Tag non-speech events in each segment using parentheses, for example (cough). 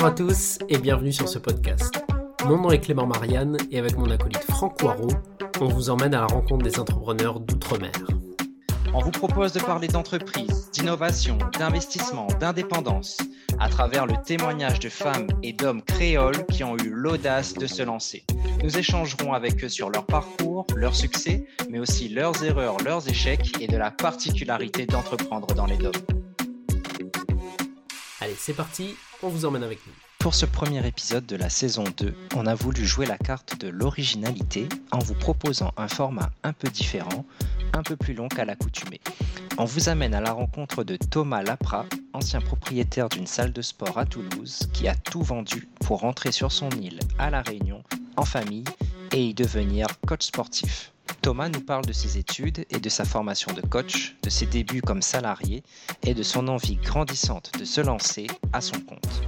Bonjour à tous et bienvenue sur ce podcast. Mon nom est Clément Marianne et avec mon acolyte Franck Poirot, on vous emmène à la rencontre des entrepreneurs d'outre-mer. On vous propose de parler d'entreprise, d'innovation, d'investissement, d'indépendance, à travers le témoignage de femmes et d'hommes créoles qui ont eu l'audace de se lancer. Nous échangerons avec eux sur leur parcours, leurs succès, mais aussi leurs erreurs, leurs échecs et de la particularité d'entreprendre dans les DOM. Allez, c'est parti, on vous emmène avec nous. Pour ce premier épisode de la saison 2, on a voulu jouer la carte de l'originalité en vous proposant un format un peu différent, un peu plus long qu'à l'accoutumée. On vous amène à la rencontre de Thomas Lapra, ancien propriétaire d'une salle de sport à Toulouse, qui a tout vendu pour rentrer sur son île à La Réunion, en famille, et y devenir coach sportif. Thomas nous parle de ses études et de sa formation de coach, de ses débuts comme salarié et de son envie grandissante de se lancer à son compte.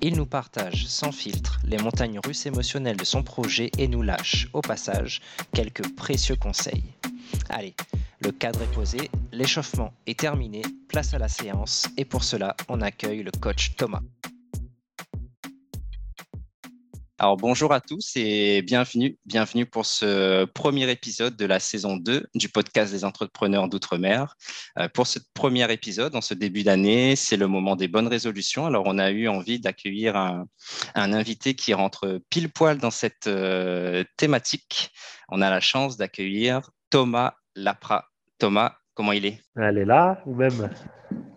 Il nous partage sans filtre les montagnes russes émotionnelles de son projet et nous lâche, au passage, quelques précieux conseils. Allez, le cadre est posé, l'échauffement est terminé, place à la séance et pour cela, on accueille le coach Thomas. Alors bonjour à tous et bienvenue, bienvenue pour ce premier épisode de la saison 2 du podcast des entrepreneurs d'outre-mer. Euh, pour ce premier épisode, en ce début d'année, c'est le moment des bonnes résolutions. Alors on a eu envie d'accueillir un, invité qui rentre pile poil dans cette euh, thématique. On a la chance d'accueillir Thomas Lapra. Thomas, comment il est? Elle est là ou même?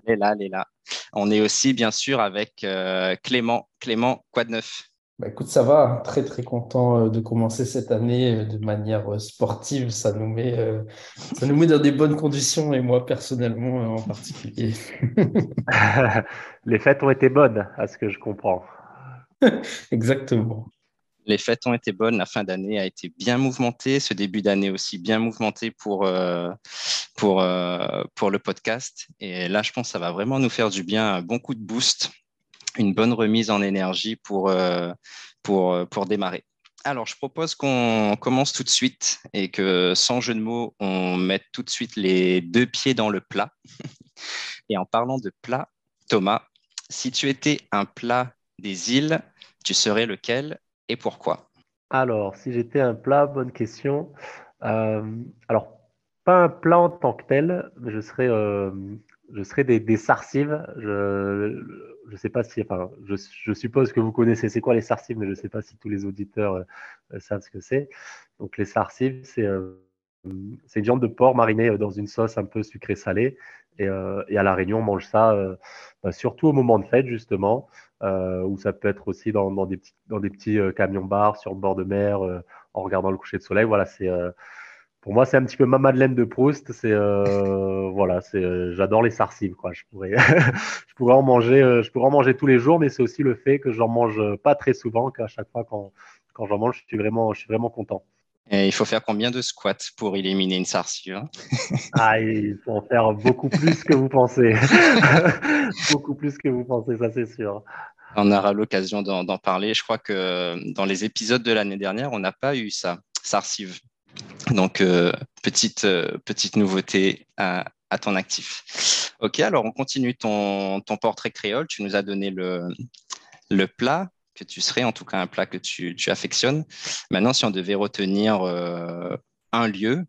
Elle est là, elle est là. On est aussi bien sûr avec euh, Clément. Clément, quoi de neuf bah, écoute, ça va, très très content euh, de commencer cette année euh, de manière euh, sportive. Ça nous met, ça nous met dans des bonnes conditions et moi personnellement en particulier. (laughs) Les fêtes ont été bonnes, à ce que je comprends. (laughs) Exactement. Les fêtes ont été bonnes, la fin d'année a été bien mouvementée, ce début d'année aussi bien mouvementé pour, pour, pour le podcast. Et là, je pense que ça va vraiment nous faire du bien, un bon coup de boost une bonne remise en énergie pour, euh, pour, euh, pour démarrer. Alors, je propose qu'on commence tout de suite et que, sans jeu de mots, on mette tout de suite les deux pieds dans le plat. (laughs) Et en parlant de plat, Thomas, si tu étais un plat des îles, tu serais lequel et pourquoi? Alors, si j'étais un plat, bonne question. Euh, alors, pas un plat en tant que tel, je serais, je serais des, des sarcives. Je, je sais pas si, enfin, je, suppose que vous connaissez c'est quoi les sarcives, mais je ne sais pas si tous les auditeurs euh, savent ce que c'est. Donc les sarcives, euh, c'est une viande de porc marinée euh, dans une sauce un peu sucrée-salée. Et, à La Réunion, on mange ça bah, surtout au moment de fête, justement, ou ça peut être aussi dans, des petits, dans des petits camions-bars sur le bord de mer, en regardant le coucher de soleil. Voilà, c'est pour moi, c'est un petit peu ma Madeleine de Proust. C'est euh, (laughs) voilà, c'est euh, j'adore les sarcives quoi. Je pourrais, (laughs) je pourrais en manger, euh, je pourrais en manger tous les jours, mais c'est aussi le fait que j'en mange pas très souvent, qu'à chaque fois quand, quand j'en mange, je suis vraiment, je suis vraiment content. Et il faut faire combien de squats pour éliminer une sarcive hein? (laughs) Ah, il faut en faire beaucoup plus que vous pensez. beaucoup plus que vous pensez, ça c'est sûr. On aura l'occasion d'en parler. Je crois que dans les épisodes de l'année dernière, on n'a pas eu ça, sarcive. Donc, euh, petite, euh, petite nouveauté à, ton actif. Ok, alors on continue ton, portrait créole. Tu nous as donné le, plat que tu serais, en tout cas un plat que tu, affectionnes. Maintenant, si on devait retenir euh, un lieu,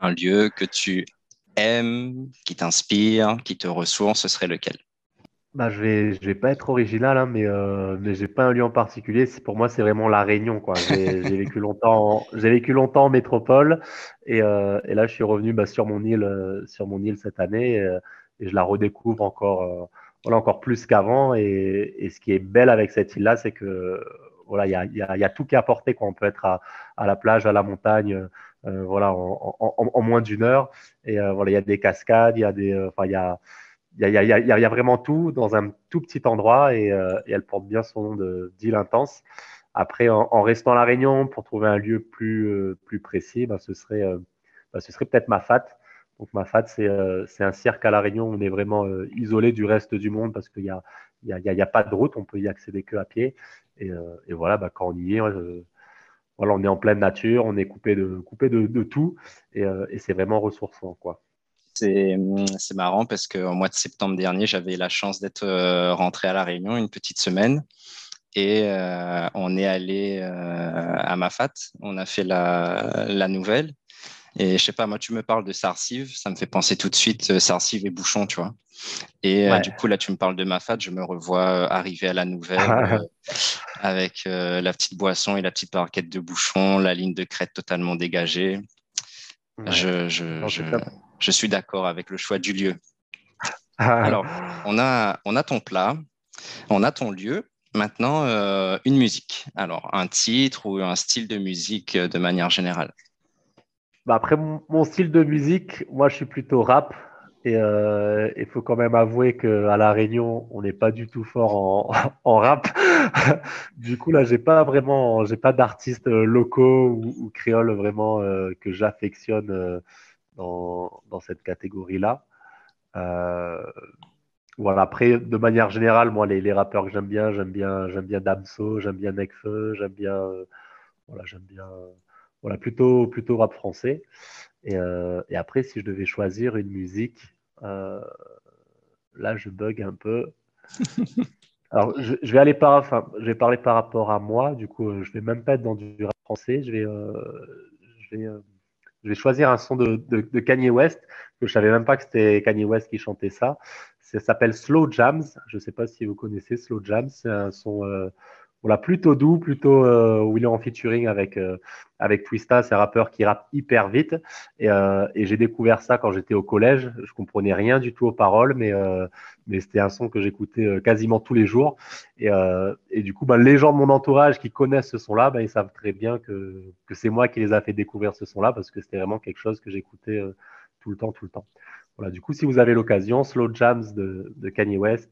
un lieu que tu aimes, qui t'inspire, qui te ressource, ce serait lequel? Bah, je vais, je vais pas être original, hein, mais, euh, mais j'ai pas un lieu en particulier. Pour moi, c'est vraiment la Réunion, quoi. J'ai vécu longtemps, j'ai vécu longtemps en métropole, et, euh, et là, je suis revenu bah, sur mon île, euh, sur mon île cette année, et, et je la redécouvre encore, euh, voilà, encore plus qu'avant. Et, et, ce qui est belle avec cette île-là, c'est que voilà, il y a, y, a, y a, tout qui est apporté, quoi. On peut être à, à la plage, à la montagne, euh, voilà, en, en, en, moins d'une heure. Et voilà, il y a des cascades, il y a des, enfin, il y a il y, y, a, vraiment tout dans un tout petit endroit et, euh, et elle porte bien son nom d'île intense. Après, en, restant à La Réunion, pour trouver un lieu plus, euh, plus précis, bah, ce serait, euh, bah, ce serait peut-être Mafat. Donc Mafat, c'est un cirque à La Réunion. On est vraiment isolé du reste du monde parce qu'il n'y a, y a, y a, pas de route. On peut y accéder que à pied. Et, et voilà, bah, quand on y est, voilà, on est en pleine nature, on est coupé de, coupé de, de tout et, et c'est vraiment ressourçant. Quoi. C'est marrant parce qu'au mois de septembre dernier, j'avais la chance d'être rentré à La Réunion une petite semaine et on est allé à Mafat. On a fait la, la nouvelle et je sais pas, moi, tu me parles de Sarsive, ça me fait penser tout de suite euh, Sarsive et Bouchon, tu vois. Et euh, du coup, là, tu me parles de Mafat, je me revois euh, arriver à la nouvelle avec la petite boisson et la petite barquette de Bouchon, la ligne de crête totalement dégagée. Je, je, je, je, suis d'accord avec le choix du lieu. Alors, on a, on a ton plat, on a ton lieu. Maintenant, une musique. Alors, un titre ou un style de musique de manière générale. Bah, après, mon, style de musique, moi, je suis plutôt rap. Et euh, il faut quand même avouer qu'à La Réunion, on n'est pas du tout fort en, (laughs) en rap. (laughs) du coup, là, j'ai pas vraiment, j'ai pas d'artistes locaux ou, ou, créoles vraiment euh, que j'affectionne euh, dans, dans, cette catégorie-là. Euh, voilà. Après, de manière générale, moi, les, les rappeurs que j'aime bien, j'aime bien, j'aime bien Damso, j'aime bien Nekfeu, j'aime bien, voilà, j'aime bien. Voilà, plutôt, plutôt rap français. Et, euh, et, après, si je devais choisir une musique, euh, là, je bug un peu. (laughs) Alors, je, vais aller par, enfin, je vais parler par rapport à moi. Du coup, euh, je vais même pas être dans du rap français. Je vais, je vais, je vais choisir un son de, de, de, Kanye West que je savais même pas que c'était Kanye West qui chantait ça. Ça s'appelle Slow Jams. Je sais pas si vous connaissez Slow Jams. C'est un son voilà, plutôt doux, plutôt euh, où il est en featuring avec, euh, avec Twista, c'est un rappeur qui rappe hyper vite. Et, euh, et j'ai découvert ça quand j'étais au collège. Je comprenais rien du tout aux paroles, mais, euh, mais c'était un son que j'écoutais euh, quasiment tous les jours. Et, et du coup, ben, les gens de mon entourage qui connaissent ce son-là, ben, ils savent très bien que, que c'est moi qui les a fait découvrir ce son-là parce que c'était vraiment quelque chose que j'écoutais tout le temps, tout le temps. Voilà, du coup, si vous avez l'occasion, Slow Jams de, de Kanye West,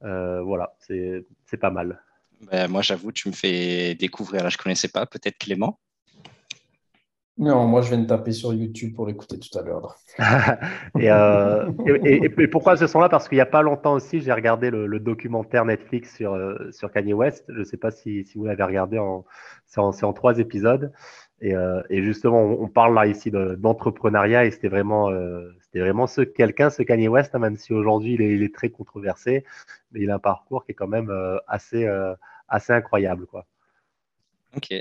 voilà, c'est pas mal. Ben, moi, j'avoue, tu me fais découvrir. Là, je ne connaissais pas. Peut-être Clément Non, moi, je viens de taper sur YouTube pour l'écouter tout à l'heure. (laughs) Euh, et, et, pourquoi ce son-là Parce qu'il n'y a pas longtemps aussi, j'ai regardé le, documentaire Netflix sur, euh, sur Kanye West. Je ne sais pas si, si vous l'avez regardé. C'est en, en, trois épisodes. Et, euh, et, justement, on, parle là ici d'entrepreneuriat et c'était vraiment, euh, c'était vraiment quelqu'un, ce Kanye West, hein, même si aujourd'hui il, est, très controversé, mais il a un parcours qui est quand même euh, assez, euh, assez incroyable, quoi. Ok.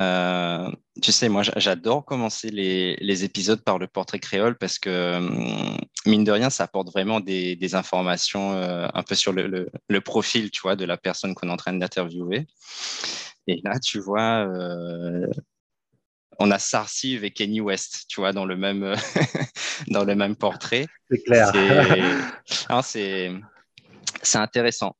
Euh, tu sais, moi, j'adore commencer les, épisodes par le portrait créole parce que, hum, mine de rien, ça apporte vraiment des, informations un peu sur le, le, le, profil, tu vois, de la personne qu'on est en train d'interviewer. Et là, tu vois, on a Sarsive et Kenny West, tu vois, dans le même, (laughs) dans le même portrait. C'est clair. (laughs) C'est intéressant.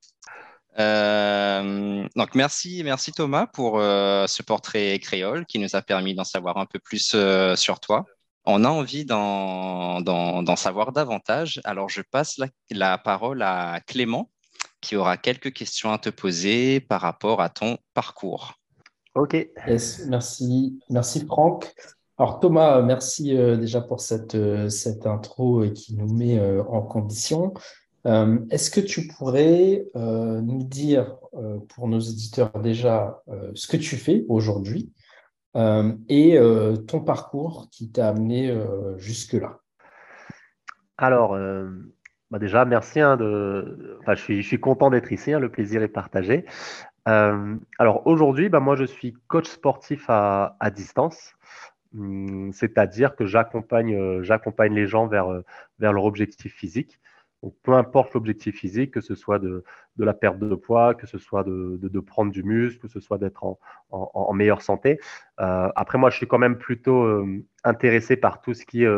Euh, donc merci, merci Thomas pour euh, ce portrait créole qui nous a permis d'en savoir un peu plus euh, sur toi. On a envie d'en savoir davantage. Alors je passe la, la, parole à Clément qui aura quelques questions à te poser par rapport à ton parcours. Ok. merci, merci Franck. Alors Thomas, merci euh, déjà pour cette, euh, cette intro qui nous met euh, en condition. Est-ce que tu pourrais nous dire pour nos éditeurs déjà ce que tu fais aujourd'hui et ton parcours qui t'a amené jusque-là? Alors, bah déjà, merci. Hein, de... enfin, je, suis, je suis content d'être ici, hein, le plaisir est partagé. Euh, alors aujourd'hui, bah, moi je suis coach sportif à, distance, hum, c'est-à-dire que j'accompagne, euh, les gens vers, euh, vers leur objectif physique. Donc, peu importe l'objectif physique, que ce soit de, la perte de poids, que ce soit de, prendre du muscle, que ce soit d'être en, meilleure santé. Après, moi, je suis quand même plutôt intéressé par tout ce qui est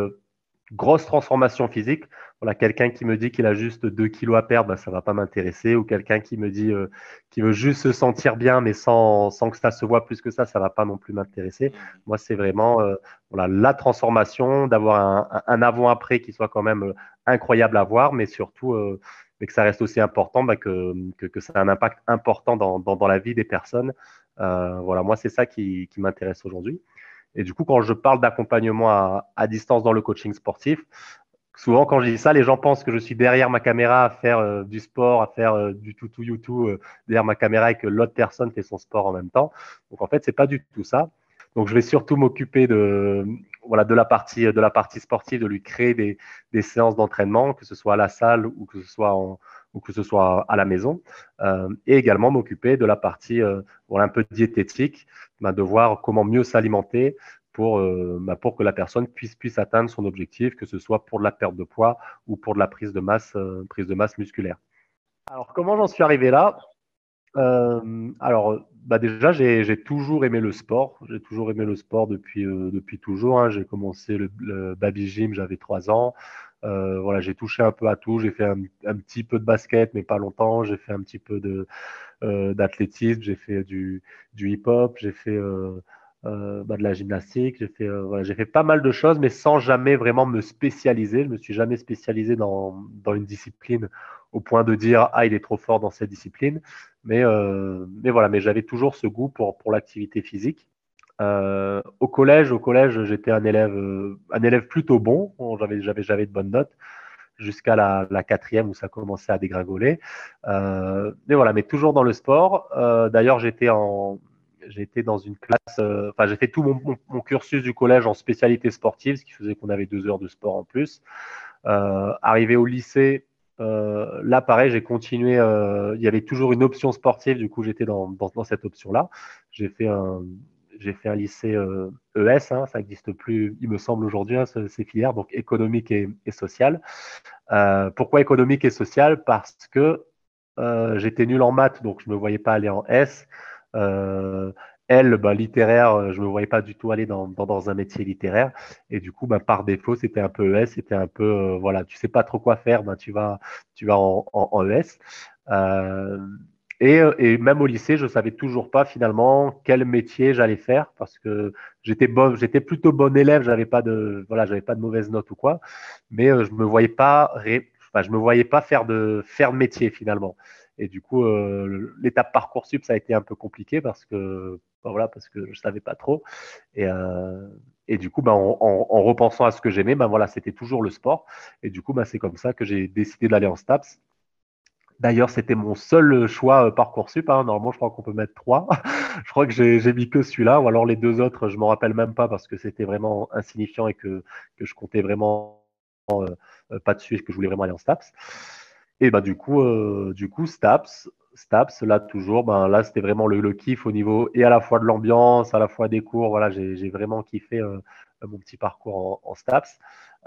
grosse transformation physique. Voilà, quelqu'un qui me dit qu'il a juste 2 kilos à perdre, bah, ça va pas m'intéresser. Ou quelqu'un qui me dit euh, qu'il veut juste se sentir bien, mais sans, sans que ça se voit plus que ça, ça va pas non plus m'intéresser. Moi, c'est vraiment euh, voilà, la transformation, d'avoir un, un avant-après qui soit quand même euh, incroyable à voir, mais surtout euh, mais que ça reste aussi important, bah, que, que, que, ça a un impact important dans, dans, dans la vie des personnes. Euh, voilà, moi, c'est ça qui, qui m'intéresse aujourd'hui. Et du coup, quand je parle d'accompagnement à, à, distance dans le coaching sportif, souvent quand je dis ça, les gens pensent que je suis derrière ma caméra à faire euh, du sport, à faire euh, du tout tout YouTube euh, derrière ma caméra et que l'autre personne fait son sport en même temps. Donc en fait, c'est pas du tout ça. Donc je vais surtout m'occuper de voilà, de la partie de la partie sportive, de lui créer des, des séances d'entraînement, que ce soit à la salle ou que ce soit en, ou que ce soit à la maison, et également m'occuper de la partie voilà, un peu diététique, bah, de voir comment mieux s'alimenter pour, euh, bah, pour que la personne puisse, puisse atteindre son objectif, que ce soit pour de la perte de poids ou pour de la prise de masse, prise de masse musculaire. Alors, comment j'en suis arrivé là? Alors, bah déjà, j'ai toujours aimé le sport. J'ai toujours aimé le sport depuis, depuis toujours. Hein. J'ai commencé le, le baby gym, j'avais trois ans. Euh, voilà, j'ai touché un peu à tout. J'ai fait un, petit peu de basket, mais pas longtemps. J'ai fait un petit peu euh, d'athlétisme. J'ai fait du, du hip-hop. J'ai fait euh, bah, de la gymnastique. J'ai fait voilà, j'ai fait pas mal de choses, mais sans jamais vraiment me spécialiser. Je me suis jamais spécialisé dans, dans une discipline au point de dire ah il est trop fort dans cette discipline. Mais mais voilà, mais j'avais toujours ce goût pour pour l'activité physique. Euh, au collège, au collège, j'étais un élève, euh, un élève plutôt bon. J'avais, j'avais, de bonnes notes jusqu'à la, quatrième où ça commençait à dégringoler. Euh, mais voilà, mais toujours dans le sport. Euh, d'ailleurs, j'étais en, j'étais dans une classe. Euh, enfin, j'ai fait tout mon, cursus du collège en spécialité sportive, ce qui faisait qu'on avait deux heures de sport en plus. arrivé au lycée. là, pareil, j'ai continué. il y avait toujours une option sportive, du coup, j'étais dans, dans, cette option-là. J'ai fait un, j'ai fait un lycée ES, euh, e hein, ça n'existe plus, il me semble aujourd'hui, hein, ces filières, donc économique et, social. Euh, pourquoi économique et social? Parce que euh, j'étais nul en maths, donc je ne me voyais pas aller en S. elle, bah, littéraire, je ne me voyais pas du tout aller dans, un métier littéraire. Et du coup, bah, par défaut, c'était un peu ES, c'était un peu, voilà, tu sais pas trop quoi faire, bah, tu vas, tu vas en, en, ES. Et, euh, et, même au lycée, je savais toujours pas finalement quel métier j'allais faire parce que j'étais bon, j'étais plutôt bon élève, j'avais pas de j'avais pas de mauvaises notes ou quoi, mais euh, je me voyais pas, je me voyais pas faire de faire de métier finalement. Et du coup, euh, l'étape parcoursup ça a été un peu compliqué parce que ben voilà, parce que je savais pas trop. Et, euh, et du coup, ben, en, en, en, repensant à ce que j'aimais, ben voilà, c'était toujours le sport. Et du coup, ben, c'est comme ça que j'ai décidé d'aller en STAPS. D'ailleurs, c'était mon seul choix euh, Parcoursup. Hein. Normalement, je crois qu'on peut mettre trois. (laughs) je crois que j'ai mis que celui-là, ou alors les deux autres, je m'en rappelle même pas parce que c'était vraiment insignifiant et que, que je comptais vraiment euh, euh, pas dessus et que je voulais vraiment aller en STAPS. Et bah, du coup, euh, du coup, STAPS, STAPS, là toujours, ben là c'était vraiment le, le, kiff au niveau et à la fois de l'ambiance, à la fois des cours. Voilà, j'ai vraiment kiffé euh, mon petit parcours en, STAPS.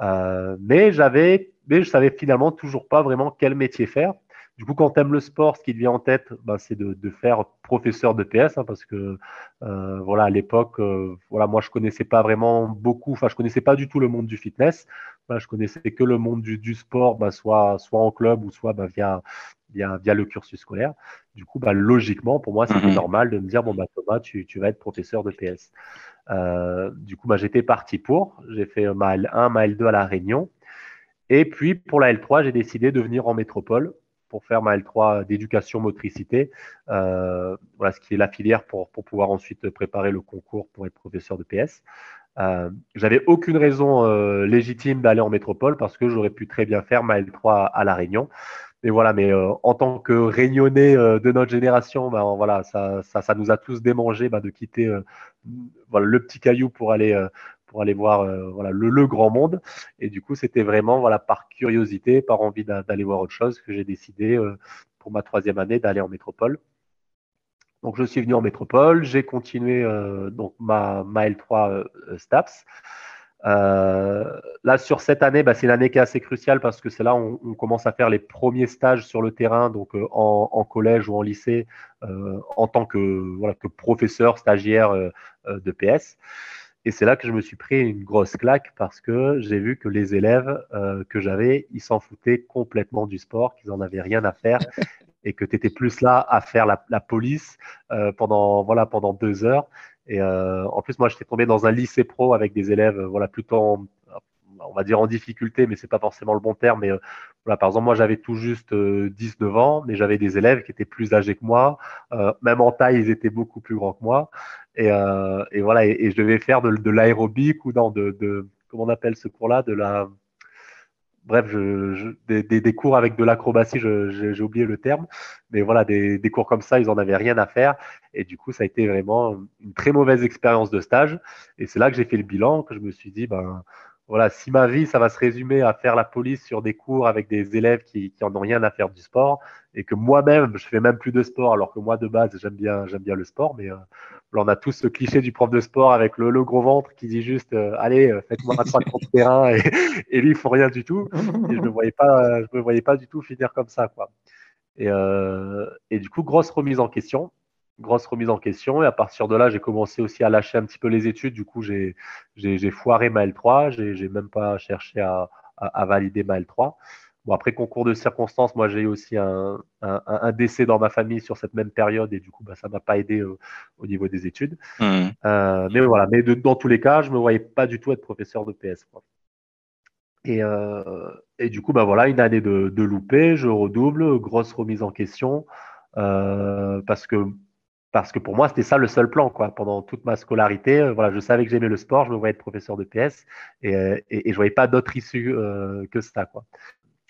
Euh, mais j'avais, mais je savais finalement toujours pas vraiment quel métier faire. Du coup, quand tu le sport, ce qui te vient en tête, bah, c'est de, de, faire professeur de PS, hein, parce que euh, voilà, à l'époque, euh, voilà, moi je connaissais pas vraiment beaucoup, enfin je connaissais pas du tout le monde du fitness. Bah, je connaissais que le monde du, du sport, bah, soit, soit en club ou soit bah, via, via, via le cursus scolaire. Du coup, bah, logiquement, pour moi, c'était mmh. normal de me dire bon bah Thomas, tu, tu vas être professeur de PS. Euh, du coup, bah, j'étais parti pour. J'ai fait ma L1, ma L2 à la Réunion. Et puis pour la L3, j'ai décidé de venir en métropole pour faire ma L3 d'éducation motricité, euh, voilà ce qui est la filière pour, pour pouvoir ensuite préparer le concours pour être professeur de PS. Euh, J'avais aucune raison euh, légitime d'aller en métropole parce que j'aurais pu très bien faire ma L3 à La Réunion. Mais voilà, mais euh, en tant que réunionnais de notre génération, ben, voilà, ça, ça, ça, nous a tous démangé ben, de quitter le petit caillou pour aller pour aller voir voilà, le, le, grand monde. Et du coup, c'était vraiment voilà, par curiosité, par envie d'aller voir autre chose que j'ai décidé pour ma troisième année d'aller en métropole. Donc, je suis venu en métropole, j'ai continué euh, donc ma, ma L3 euh, STAPS. Euh, là, sur cette année, bah, c'est une année qui est assez cruciale parce que c'est là où on, commence à faire les premiers stages sur le terrain, donc en, collège ou en lycée, en tant que, professeur, stagiaire de PS. Et c'est là que je me suis pris une grosse claque parce que j'ai vu que les élèves que j'avais, ils s'en foutaient complètement du sport, qu'ils en avaient rien à faire et que tu étais plus là à faire la, la police euh, pendant, voilà, pendant deux heures. Et euh, en plus, moi, j'étais tombé dans un lycée pro avec des élèves voilà, plutôt en, on va dire en difficulté, mais c'est pas forcément le bon terme. Mais euh, voilà, par exemple, moi, j'avais tout juste euh, 10-9 ans, mais j'avais des élèves qui étaient plus âgés que moi. Euh, même en taille, ils étaient beaucoup plus grands que moi. Et, euh, et voilà, et, je devais faire de, de l'aérobique ou dans de, de, comment on appelle ce cours-là, de la bref, des, cours avec de l'acrobatie, j'ai oublié le terme, mais voilà, des, cours comme ça, ils n'en avaient rien à faire. Et du coup, ça a été vraiment une très mauvaise expérience de stage. Et c'est là que j'ai fait le bilan, que je me suis dit, ben voilà, si ma vie, ça va se résumer à faire la police sur des cours avec des élèves qui, qui en ont rien à faire du sport, et que moi-même, je fais même plus de sport, alors que moi, de base, j'aime bien, j'aime bien le sport, mais euh, on a tous ce cliché du prof de sport avec le, gros ventre qui dit juste, euh, allez, euh, faites-moi un 3 contre terrain, (laughs) et, lui, il faut rien du tout. Et je me voyais pas, je me voyais pas du tout finir comme ça, quoi. Et, et du coup, grosse remise en question grosse remise en question. Et à partir de là, j'ai commencé aussi à lâcher un petit peu les études. Du coup, j'ai foiré ma L3. J'ai même pas cherché à, à, valider ma L3. Bon, après concours de circonstances, moi j'ai eu aussi un, un, un, décès dans ma famille sur cette même période et du coup bah, ça m'a pas aidé euh, au niveau des études. Mmh. Euh, mais voilà, mais dans tous les cas, je me voyais pas du tout être professeur de PS. Et, euh, et, du coup, bah voilà, une année de, de loupé, je redouble, grosse remise en question parce que parce que pour moi, c'était ça le seul plan. Quoi. Pendant toute ma scolarité, euh, voilà, je savais que j'aimais le sport, je me voyais être professeur de PS et, euh, et, et je voyais pas d'autre issue euh, que ça. Quoi.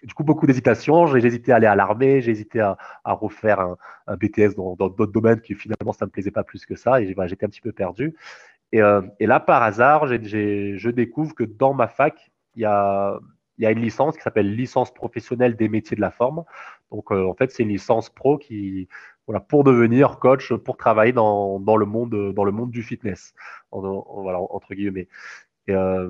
Du coup, beaucoup d'hésitation. J'ai hésité à aller à l'armée, j'ai hésité à, refaire un, BTS dans d'autres domaines qui finalement, ça ne me plaisait pas plus que ça et j'étais un petit peu perdu. Et, là, par hasard, je découvre que dans ma fac, il y a, il y a une licence qui s'appelle licence professionnelle des métiers de la forme. Donc, en fait, c'est une licence pro qui, voilà, pour devenir coach, pour travailler dans, dans, le, monde, dans le monde du fitness, voilà, entre guillemets. Et, euh,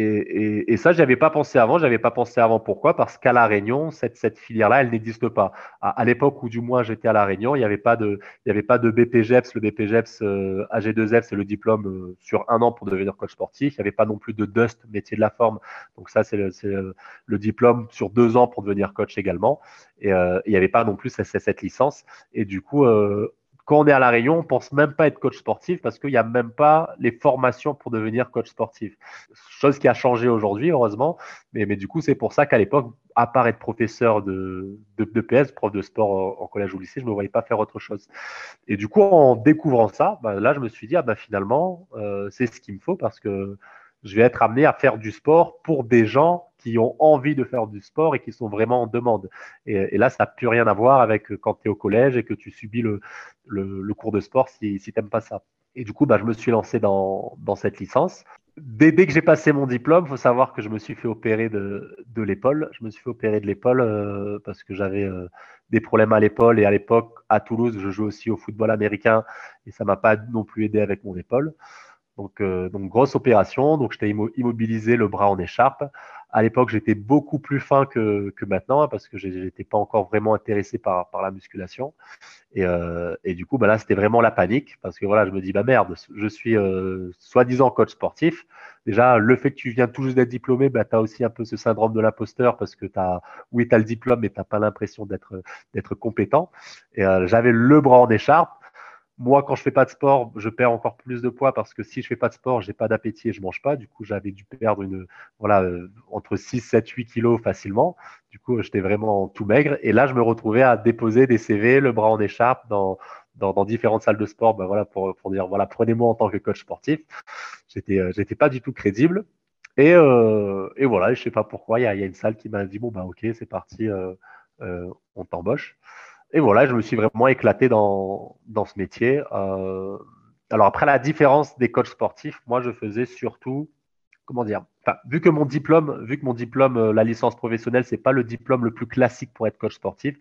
et, ça, je avais pas pensé avant. J'avais pas pensé avant. Pourquoi? Parce qu'à La Réunion, cette, filière-là, elle n'existe pas. À, l'époque où, du moins, j'étais à La Réunion, il n'y avait pas de, il y avait pas de BPGEPS. Le BPGEPS euh, AG2F, c'est le diplôme euh, sur un an pour devenir coach sportif. Il n'y avait pas non plus de DUST, métier de la forme. Donc ça, c'est le, diplôme sur deux ans pour devenir coach également. Et euh, il n'y avait pas non plus cette, cette licence. Et du coup, euh, quand on est à La Réunion, on pense même pas être coach sportif parce qu'il n'y a même pas les formations pour devenir coach sportif. Chose qui a changé aujourd'hui, heureusement. Mais, du coup, c'est pour ça qu'à l'époque, à part être professeur de, PS, prof de sport en, collège ou lycée, je ne me voyais pas faire autre chose. Et du coup, en découvrant ça, bah, là, je me suis dit, ah, bah, finalement, euh, c'est ce qu'il me faut parce que je vais être amené à faire du sport pour des gens qui ont envie de faire du sport et qui sont vraiment en demande. Et, là, ça n'a plus rien à voir avec quand tu es au collège et que tu subis le, cours de sport si, si tu n'aimes pas ça. Et du coup, bah, je me suis lancé dans, cette licence. Dès, dès que j'ai passé mon diplôme, il faut savoir que je me suis fait opérer de, l'épaule. Je me suis fait opérer de l'épaule euh, parce que j'avais euh, des problèmes à l'épaule. Et à l'époque, à Toulouse, je jouais aussi au football américain et ça m'a pas non plus aidé avec mon épaule. Donc, euh, donc grosse opération. Donc, j'étais immobilisé, le bras en écharpe. À l'époque, j'étais beaucoup plus fin que, que maintenant hein, parce que j'étais pas encore vraiment intéressé par, par la musculation. Et, euh, et du coup, bah là, c'était vraiment la panique parce que voilà, je me dis, bah merde, je suis euh, soi-disant coach sportif. Déjà, le fait que tu viens tout juste d'être diplômé, bah, tu as aussi un peu ce syndrome de l'imposteur parce que tu oui, tu as le diplôme, mais tu n'as pas l'impression d'être compétent. Et euh, j'avais le bras en écharpe moi, quand je fais pas de sport, je perds encore plus de poids parce que si je fais pas de sport, j'ai pas d'appétit et je mange pas. Du coup, j'avais dû perdre une, voilà, euh, entre 6, 7, 8 kilos facilement. Du coup, j'étais vraiment tout maigre. Et là, je me retrouvais à déposer des CV, le bras en écharpe dans, dans, dans différentes salles de sport, ben voilà, pour, pour dire, voilà, prenez-moi en tant que coach sportif. J'étais, euh, j'étais pas du tout crédible. Et, euh, et voilà, je sais pas pourquoi, il y a, y a, une salle qui m'a dit, bon, bah, ok, c'est parti, euh, euh, on t'embauche. Et voilà, je me suis vraiment éclaté dans, dans ce métier. Euh, alors après, la différence des coachs sportifs, moi, je faisais surtout, comment dire, vu que mon diplôme, vu que mon diplôme, euh, la licence professionnelle, c'est pas le diplôme le plus classique pour être coach sportif,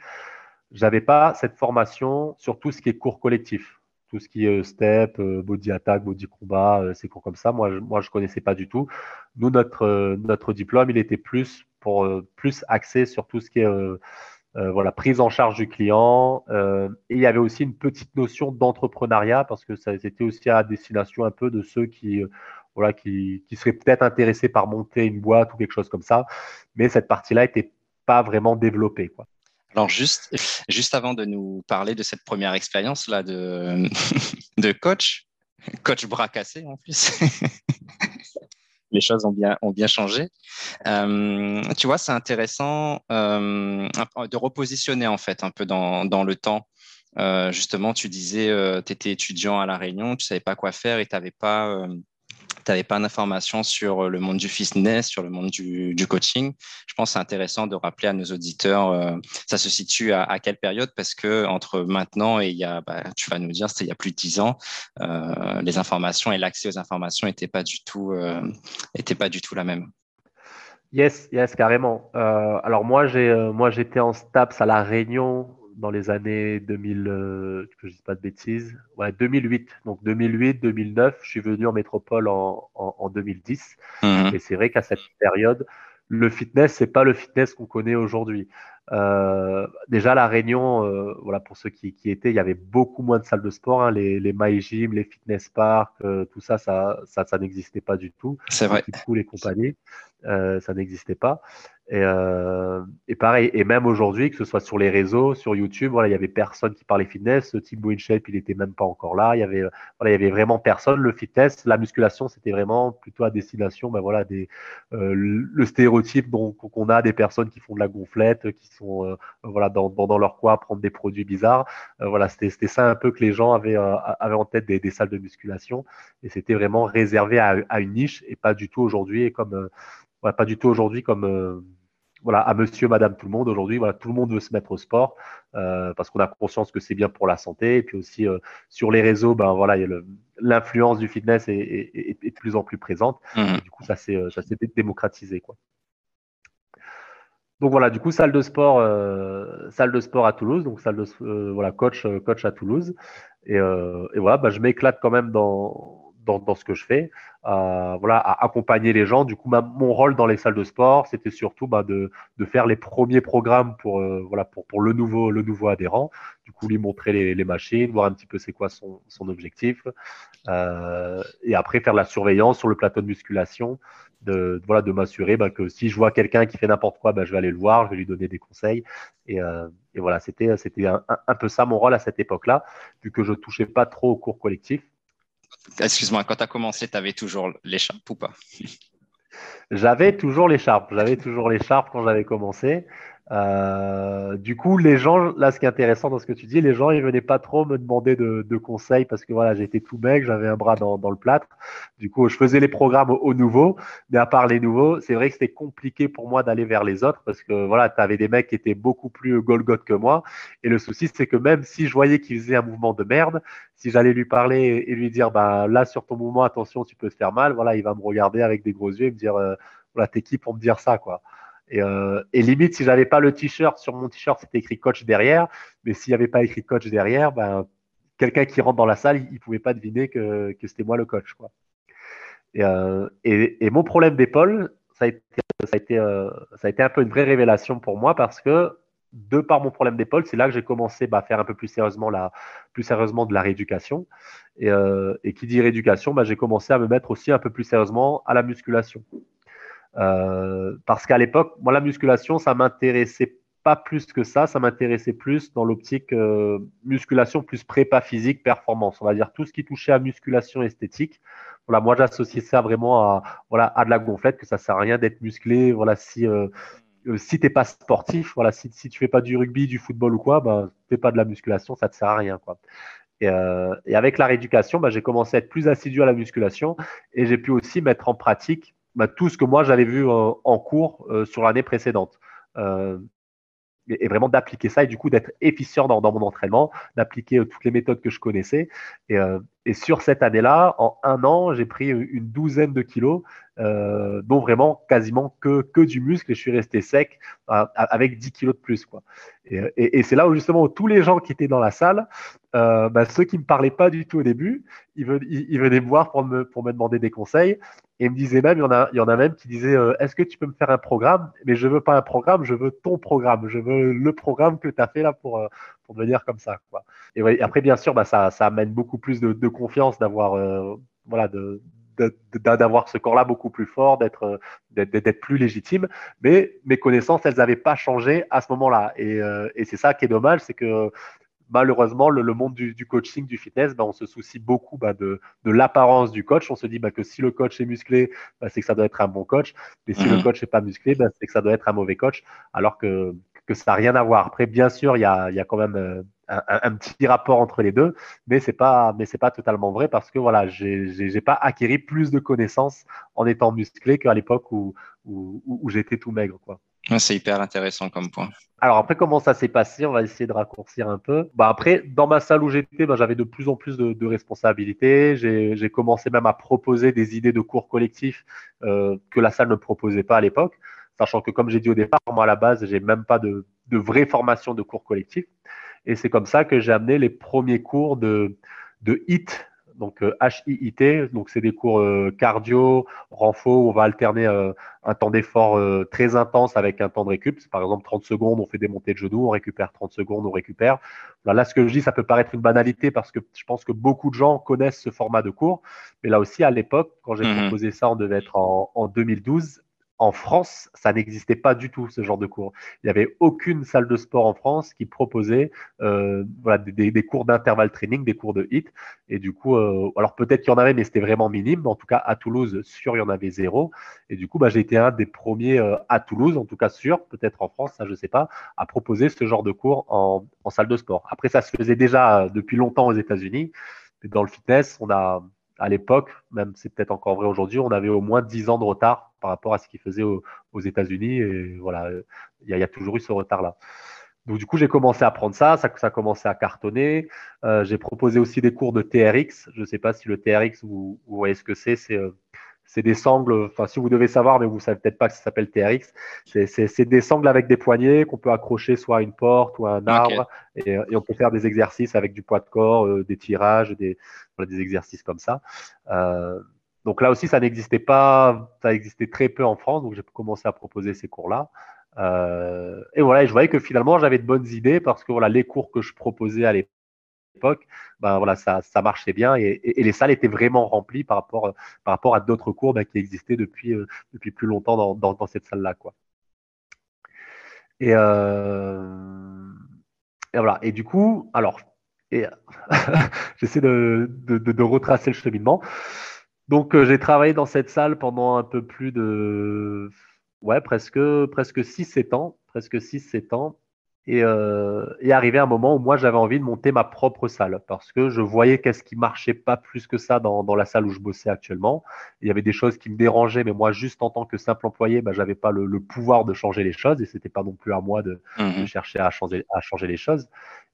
j'avais pas cette formation sur tout ce qui est cours collectif, tout ce qui est euh, step, body attack, body combat, ces cours comme ça. Moi, je, moi, je connaissais pas du tout. Nous, notre notre diplôme, il était plus pour plus axé sur tout ce qui est euh, voilà, prise en charge du client. Euh, et il y avait aussi une petite notion d'entrepreneuriat parce que ça c'était aussi à destination un peu de ceux qui, euh, voilà, qui, qui seraient peut-être intéressés par monter une boîte ou quelque chose comme ça. Mais cette partie-là n'était pas vraiment développée. Quoi. Alors juste, juste avant de nous parler de cette première expérience là de, (laughs) de coach, coach bras cassé en plus. Les choses ont bien, ont bien changé. Euh, tu vois, c'est intéressant euh, de repositionner en fait un peu dans, dans le temps. Euh, justement, tu disais, tu étais étudiant à La Réunion, tu savais pas quoi faire et tu n'avais pas, tu n'avais pas d'informations sur le monde du fitness, sur le monde du, coaching. Je pense que c'est intéressant de rappeler à nos auditeurs, euh, ça se situe à, quelle période? Parce que entre maintenant et il y a, bah, tu vas nous dire, c'était il y a plus de dix ans, euh, les informations et l'accès aux informations n'étaient pas du tout, euh, pas du tout la même. Yes, yes, carrément. alors moi, j'ai, moi, j'étais en STAPS à la Réunion dans les années 2000, euh, que je dis pas de bêtises, ouais, 2008. Donc 2008, 2009, je suis venu en métropole en, en, 2010. Mhm. Et c'est vrai qu'à cette période, le fitness, c'est pas le fitness qu'on connaît aujourd'hui. Euh, déjà, la Réunion, euh, voilà, pour ceux qui, qui, étaient, il y avait beaucoup moins de salles de sport. Hein, les, les My Gym, les fitness parks, euh, tout ça, ça, ça, ça n'existait pas du tout. C'est vrai. Tous les compagnies, ça n'existait pas. Et, et, pareil, et même aujourd'hui, que ce soit sur les réseaux, sur YouTube, voilà, il y avait personne qui parlait fitness. Thibaut InShape, il était même pas encore là. Il y avait, voilà, il y avait vraiment personne. Le fitness, la musculation, c'était vraiment plutôt à destination, ben voilà, des, le stéréotype qu'on a des personnes qui font de la gonflette, qui sont, euh, voilà, dans, dans, leur coin, prendre des produits bizarres. Euh, voilà, c'était ça un peu que les gens avaient, euh, avaient en tête des, des, salles de musculation. Et c'était vraiment réservé à, à, une niche et pas du tout aujourd'hui et comme, ouais, pas du tout aujourd'hui comme voilà, à monsieur, madame, tout le monde. Aujourd'hui, voilà, tout le monde veut se mettre au sport euh, parce qu'on a conscience que c'est bien pour la santé. Et puis aussi, euh, sur les réseaux, ben, voilà, l'influence du fitness est, de plus en plus présente. Mmh. du coup, ça s'est démocratisé. Quoi. Donc voilà, du coup, salle de sport, salle de sport à Toulouse, donc salle de voilà, coach, coach à Toulouse. Et, et voilà, ben, je m'éclate quand même dans, dans, ce que je fais, euh, voilà, à accompagner les gens. Du coup, mon rôle dans les salles de sport, c'était surtout bah, de, faire les premiers programmes pour, euh, voilà, pour, le, nouveau, adhérent. Du coup, lui montrer les, machines, voir un petit peu c'est quoi son, objectif. Euh, et après, faire la surveillance sur le plateau de musculation, de, voilà, de m'assurer bah, que si je vois quelqu'un qui fait n'importe quoi, bah, je vais aller le voir, je vais lui donner des conseils. Et, voilà, c'était un, un, peu ça mon rôle à cette époque-là, vu que je touchais pas trop au cours collectif. Excuse-moi, quand tu as commencé, tu avais toujours l'écharpe ou pas? J'avais toujours l'écharpe. J'avais toujours l'écharpe quand j'avais commencé. Euh, du coup, les gens, là, ce qui est intéressant dans ce que tu dis, les gens, ils venaient pas trop me demander de, conseils parce que voilà, j'étais tout mec, j'avais un bras dans, le plâtre. Du coup, je faisais les programmes aux, nouveaux, mais à part les nouveaux, c'est vrai que c'était compliqué pour moi d'aller vers les autres parce que voilà, tu avais des mecs qui étaient beaucoup plus Golgoth que moi. Et le souci, c'est que même si je voyais qu'il faisait un mouvement de merde, si j'allais lui parler et lui dire, bah là, sur ton mouvement, attention, tu peux te faire mal, voilà, il va me regarder avec des gros yeux et me dire, euh, voilà, t'es qui pour me dire ça, quoi. Et, euh, et, limite, si j'avais pas le t-shirt, sur mon t-shirt, c'était écrit coach derrière. Mais s'il n'y avait pas écrit coach derrière, ben, quelqu'un qui rentre dans la salle, il ne pouvait pas deviner que, c'était moi le coach. Euh, et, mon problème d'épaule, ça a, été, euh, ça a été un peu une vraie révélation pour moi parce que de par mon problème d'épaule, c'est là que j'ai commencé bah, à faire un peu plus sérieusement, la, plus sérieusement de la rééducation. Et, et qui dit rééducation, bah, j'ai commencé à me mettre aussi un peu plus sérieusement à la musculation. Euh, parce qu'à l'époque, moi, la musculation, ça m'intéressait pas plus que ça. Ça m'intéressait plus dans l'optique euh, musculation plus prépa physique, performance. On va dire tout ce qui touchait à musculation esthétique. Voilà, moi, j'associais ça vraiment à, voilà, à de la gonflette, que ça sert à rien d'être musclé. Voilà, si euh, si t'es pas sportif, voilà, si, si tu fais pas du rugby, du football ou quoi, bah, fais pas de la musculation, ça te sert à rien, quoi. Et, euh, et avec la rééducation, bah, j'ai commencé à être plus assidu à la musculation et j'ai pu aussi mettre en pratique bah, tout ce que moi j'avais vu euh, en cours euh, sur l'année précédente. Euh, et, vraiment d'appliquer ça et du coup d'être efficient dans, mon entraînement, d'appliquer toutes les méthodes que je connaissais. Et, et sur cette année-là, en un an, j'ai pris une douzaine de kilos, euh, dont vraiment quasiment que, que du muscle, et je suis resté sec euh, avec 10 kilos de plus. Quoi. Et, c'est là où justement tous les gens qui étaient dans la salle, euh, bah, ceux qui ne me parlaient pas du tout au début, ils, venaient, me voir pour me, pour demander des conseils. Et ils me disaient même, il y en a, il y en a même qui disaient, est-ce que tu peux me faire un programme? Mais je veux pas un programme, je veux ton programme. Je veux le programme que tu as fait là pour, euh, pour devenir comme ça. Quoi. Et, après, bien sûr, bah, ça, ça amène beaucoup plus de, de confiance d'avoir euh, voilà, de, d'avoir ce corps-là beaucoup plus fort, d'être d'être plus légitime. Mais mes connaissances, elles n'avaient pas changé à ce moment-là. Et, euh, et c'est ça qui est dommage, c'est que malheureusement, le, monde du, du, coaching, du fitness, bah, on se soucie beaucoup bah, de, de l'apparence du coach. On se dit bah, que si le coach est musclé, bah, c'est que ça doit être un bon coach. Mais si le mhm. coach n'est pas musclé, c'est que ça doit être un mauvais coach. Alors que, que ça n'a rien à voir. Après, bien sûr, il y a, y a quand même euh, un, petit rapport entre les deux, mais c'est pas, mais c'est pas totalement vrai parce que voilà, j'ai pas acquis plus de connaissances en étant musclé qu'à l'époque où, où, où j'étais tout maigre, quoi. C'est hyper intéressant comme point. Alors après, comment ça s'est passé? On va essayer de raccourcir un peu. Bah après, dans ma salle où j'étais, bah, j'avais de plus en plus de, de responsabilités. J'ai commencé même à proposer des idées de cours collectifs euh, que la salle ne proposait pas à l'époque, sachant que comme j'ai dit au départ, moi à la base, j'ai même pas de, de vraie formation de cours collectifs. Et c'est comme ça que j'ai amené les premiers cours de, de HIT, donc HIIT, euh, donc c'est des cours euh, cardio, renfo, où on va alterner euh, un temps d'effort très intense avec un temps de récup. Par exemple 30 secondes, on fait des montées de genoux, on récupère 30 secondes, on récupère. Là, ce que je dis, ça peut paraître une banalité parce que je pense que beaucoup de gens connaissent ce format de cours. Mais là aussi, à l'époque, quand j'ai mmh proposé ça, on devait être en, en 2012 en France, ça n'existait pas du tout ce genre de cours. Il n'y avait aucune salle de sport en France qui proposait euh, voilà, des, cours d'intervalle training, des cours de HIT. Et du coup, euh, alors peut-être qu'il y en avait, mais c'était vraiment minime. En tout cas, à Toulouse, sûr, il y en avait zéro. Et du coup, bah, j'ai été un des premiers euh, à Toulouse, en tout cas sûr, peut-être en France, ça je ne sais pas, à proposer ce genre de cours en, salle de sport. Après, ça se faisait déjà depuis longtemps aux États-Unis. Dans le fitness, on a à l'époque, même c'est peut-être encore vrai aujourd'hui, on avait au moins 10 ans de retard par rapport à ce qu'ils faisaient aux, États-Unis. Et voilà, il y, a toujours eu ce retard-là. Donc du coup, j'ai commencé à prendre ça, ça, ça a commencé à cartonner. Euh, j'ai proposé aussi des cours de TRX. Je ne sais pas si le TRX, vous, voyez ce que c'est. C'est euh, c'est des sangles, enfin si vous devez savoir, mais vous savez peut-être pas que ça s'appelle TRX, c'est des sangles avec des poignées qu'on peut accrocher soit à une porte ou à un arbre, et, on peut faire des exercices avec du poids de corps, euh, des tirages, des, des exercices comme ça. Euh, donc là aussi, ça n'existait pas, ça existait très peu en France, donc j'ai commencé à proposer ces cours-là. Euh, et voilà, et je voyais que finalement, j'avais de bonnes idées parce que voilà, les cours que je proposais à l'époque, époque, ben voilà, ça, marchait bien et, les salles étaient vraiment remplies par rapport, par rapport à d'autres cours ben, qui existaient depuis, euh, depuis plus longtemps dans, cette salle-là. Quoi. Et, euh, et, voilà. Et du coup, alors, (laughs) j'essaie de, de, de, retracer le cheminement. Donc, euh, j'ai travaillé dans cette salle pendant un peu plus de, ouais, presque, presque 6-7 ans, presque 6-7 ans. Et, euh, et arrivé un moment où moi j'avais envie de monter ma propre salle parce que je voyais qu'est-ce qui marchait pas plus que ça dans, dans, la salle où je bossais actuellement. Il y avait des choses qui me dérangeaient, mais moi juste en tant que simple employé, bah, j'avais pas le, le, pouvoir de changer les choses et c'était pas non plus à moi de, de, mmh chercher à changer, à changer les choses.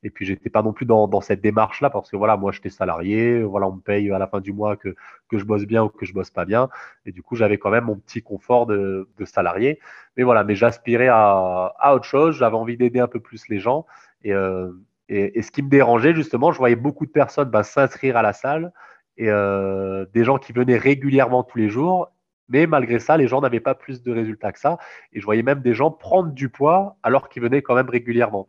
Et puis j'étais pas non plus dans, cette démarche là parce que voilà, moi j'étais salarié, voilà, on me paye à la fin du mois que, je bosse bien ou que je bosse pas bien. Et du coup j'avais quand même mon petit confort de, salarié. Mais voilà, mais j'aspirais à, autre chose. J'avais envie d'aider un peu plus les gens. Et, euh, ce qui me dérangeait, justement, je voyais beaucoup de personnes bah, s'inscrire à la salle et euh, des gens qui venaient régulièrement tous les jours. Mais malgré ça, les gens n'avaient pas plus de résultats que ça. Et je voyais même des gens prendre du poids alors qu'ils venaient quand même régulièrement.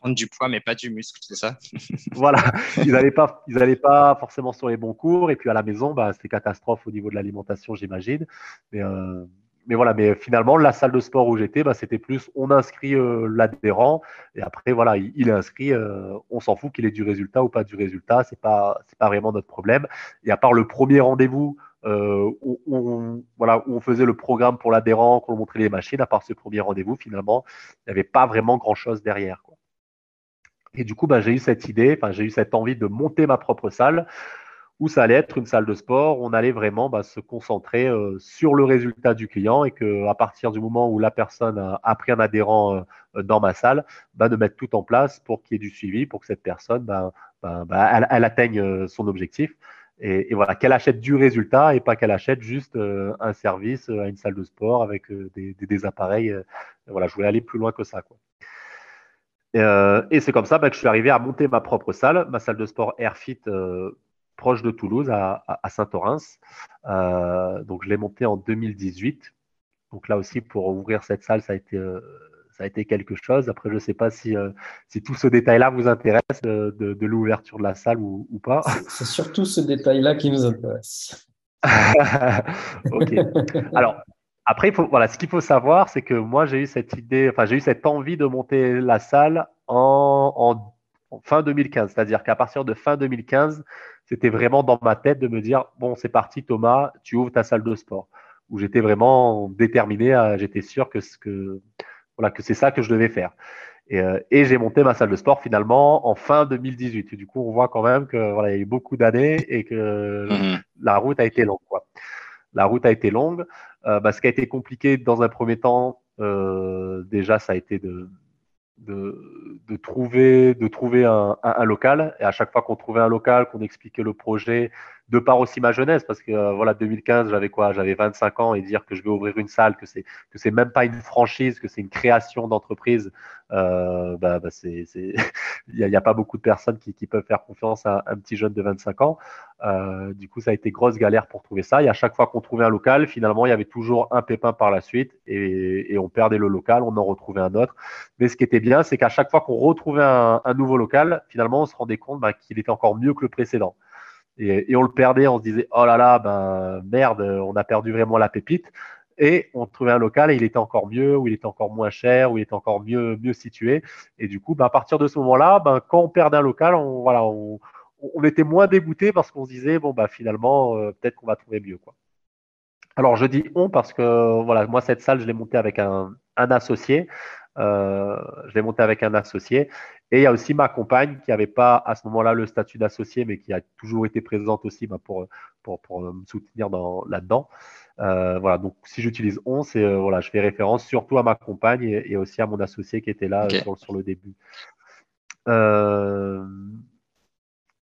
Prendre du poids, mais pas du muscle, c'est ça (laughs) (laughs) Voilà, ils n'allaient pas, ils pas forcément sur les bons cours. Et puis à la maison, bah, c'était catastrophe au niveau de l'alimentation, j'imagine. Mais, euh, mais voilà, mais finalement, la salle de sport où j'étais, bah, c'était plus on inscrit euh, l'adhérent et après, voilà, il, est inscrit, euh, on s'en fout qu'il ait du résultat ou pas du résultat, c'est pas, c'est pas vraiment notre problème. Et à part le premier rendez-vous euh, où, on, voilà, où on faisait le programme pour l'adhérent, qu'on montrait les machines, à part ce premier rendez-vous, finalement, il n'y avait pas vraiment grand-chose derrière. Quoi. Et du coup, bah, j'ai eu cette idée, j'ai eu cette envie de monter ma propre salle où ça allait être une salle de sport, on allait vraiment bah, se concentrer euh, sur le résultat du client et qu'à partir du moment où la personne a, pris un adhérent euh, dans ma salle, bah, de mettre tout en place pour qu'il y ait du suivi, pour que cette personne, bah, elle, atteigne euh, son objectif. Et, voilà, qu'elle achète du résultat et pas qu'elle achète juste un service à une salle de sport avec des, appareils. voilà, je voulais aller plus loin que ça. Quoi. Et, c'est comme ça que je suis arrivé à monter ma propre salle, ma salle de sport Airfit proche de Toulouse, à, Saint-Orens. Euh, donc, je l'ai monté en 2018. Donc là aussi, pour ouvrir cette salle, ça a été, euh, ça a été quelque chose. Après, je ne sais pas si, euh, si tout ce détail-là vous intéresse de, l'ouverture de la salle ou, pas. C'est surtout ce détail-là qui nous intéresse. (laughs) ok. Alors, après, il faut, voilà, ce qu'il faut savoir, c'est que moi, j'ai eu cette idée, enfin, j'ai eu cette envie de monter la salle en, en fin 2015. C'est-à-dire qu'à partir de fin 2015, c'était vraiment dans ma tête de me dire bon, c'est parti, Thomas, tu ouvres ta salle de sport. Où j'étais vraiment déterminé, j'étais sûr que, que, voilà, que c'est ça que je devais faire. Euh, et, j'ai monté ma salle de sport finalement en fin 2018. du coup, on voit quand même que voilà, il y a eu beaucoup d'années et que mhm. la route a été longue. Quoi. La route a été longue. Euh, bah, ce qui a été compliqué dans un premier temps, euh, déjà, ça a été de, trouver, un, un, local. Et à chaque fois qu'on trouvait un local, qu'on expliquait le projet, de par aussi ma jeunesse, parce que euh, voilà, 2015, j'avais quoi J'avais 25 ans et dire que je vais ouvrir une salle, que c'est que c'est même pas une franchise, que c'est une création d'entreprise, euh, bah, bah c'est il (laughs) n'y a, pas beaucoup de personnes qui, peuvent faire confiance à un petit jeune de 25 ans. Euh, du coup, ça a été grosse galère pour trouver ça. Et à chaque fois qu'on trouvait un local, finalement, il y avait toujours un pépin par la suite et, on perdait le local, on en retrouvait un autre. Mais ce qui était bien, c'est qu'à chaque fois qu'on retrouvait un, un, nouveau local, finalement, on se rendait compte bah, qu'il était encore mieux que le précédent. Et, on le perdait, on se disait oh là là, ben merde, on a perdu vraiment la pépite. Et on trouvait un local et il était encore mieux, ou il était encore moins cher, ou il était encore mieux, mieux situé. Et du coup, ben, à partir de ce moment-là, ben, quand on perdait un local, on, voilà, on, était moins dégoûté parce qu'on se disait bon bah finalement euh, peut-être qu'on va trouver mieux quoi. Alors je dis on parce que voilà moi cette salle je l'ai montée avec un, un associé je l'ai monté avec un associé. Et il y a aussi ma compagne qui n'avait pas à ce moment-là le statut d'associé, mais qui a toujours été présente aussi bah, pour, pour, pour, me soutenir là-dedans. Euh, voilà, donc si j'utilise on, c'est euh, voilà, je fais référence surtout à ma compagne et, aussi à mon associé qui était là sur, sur, le début.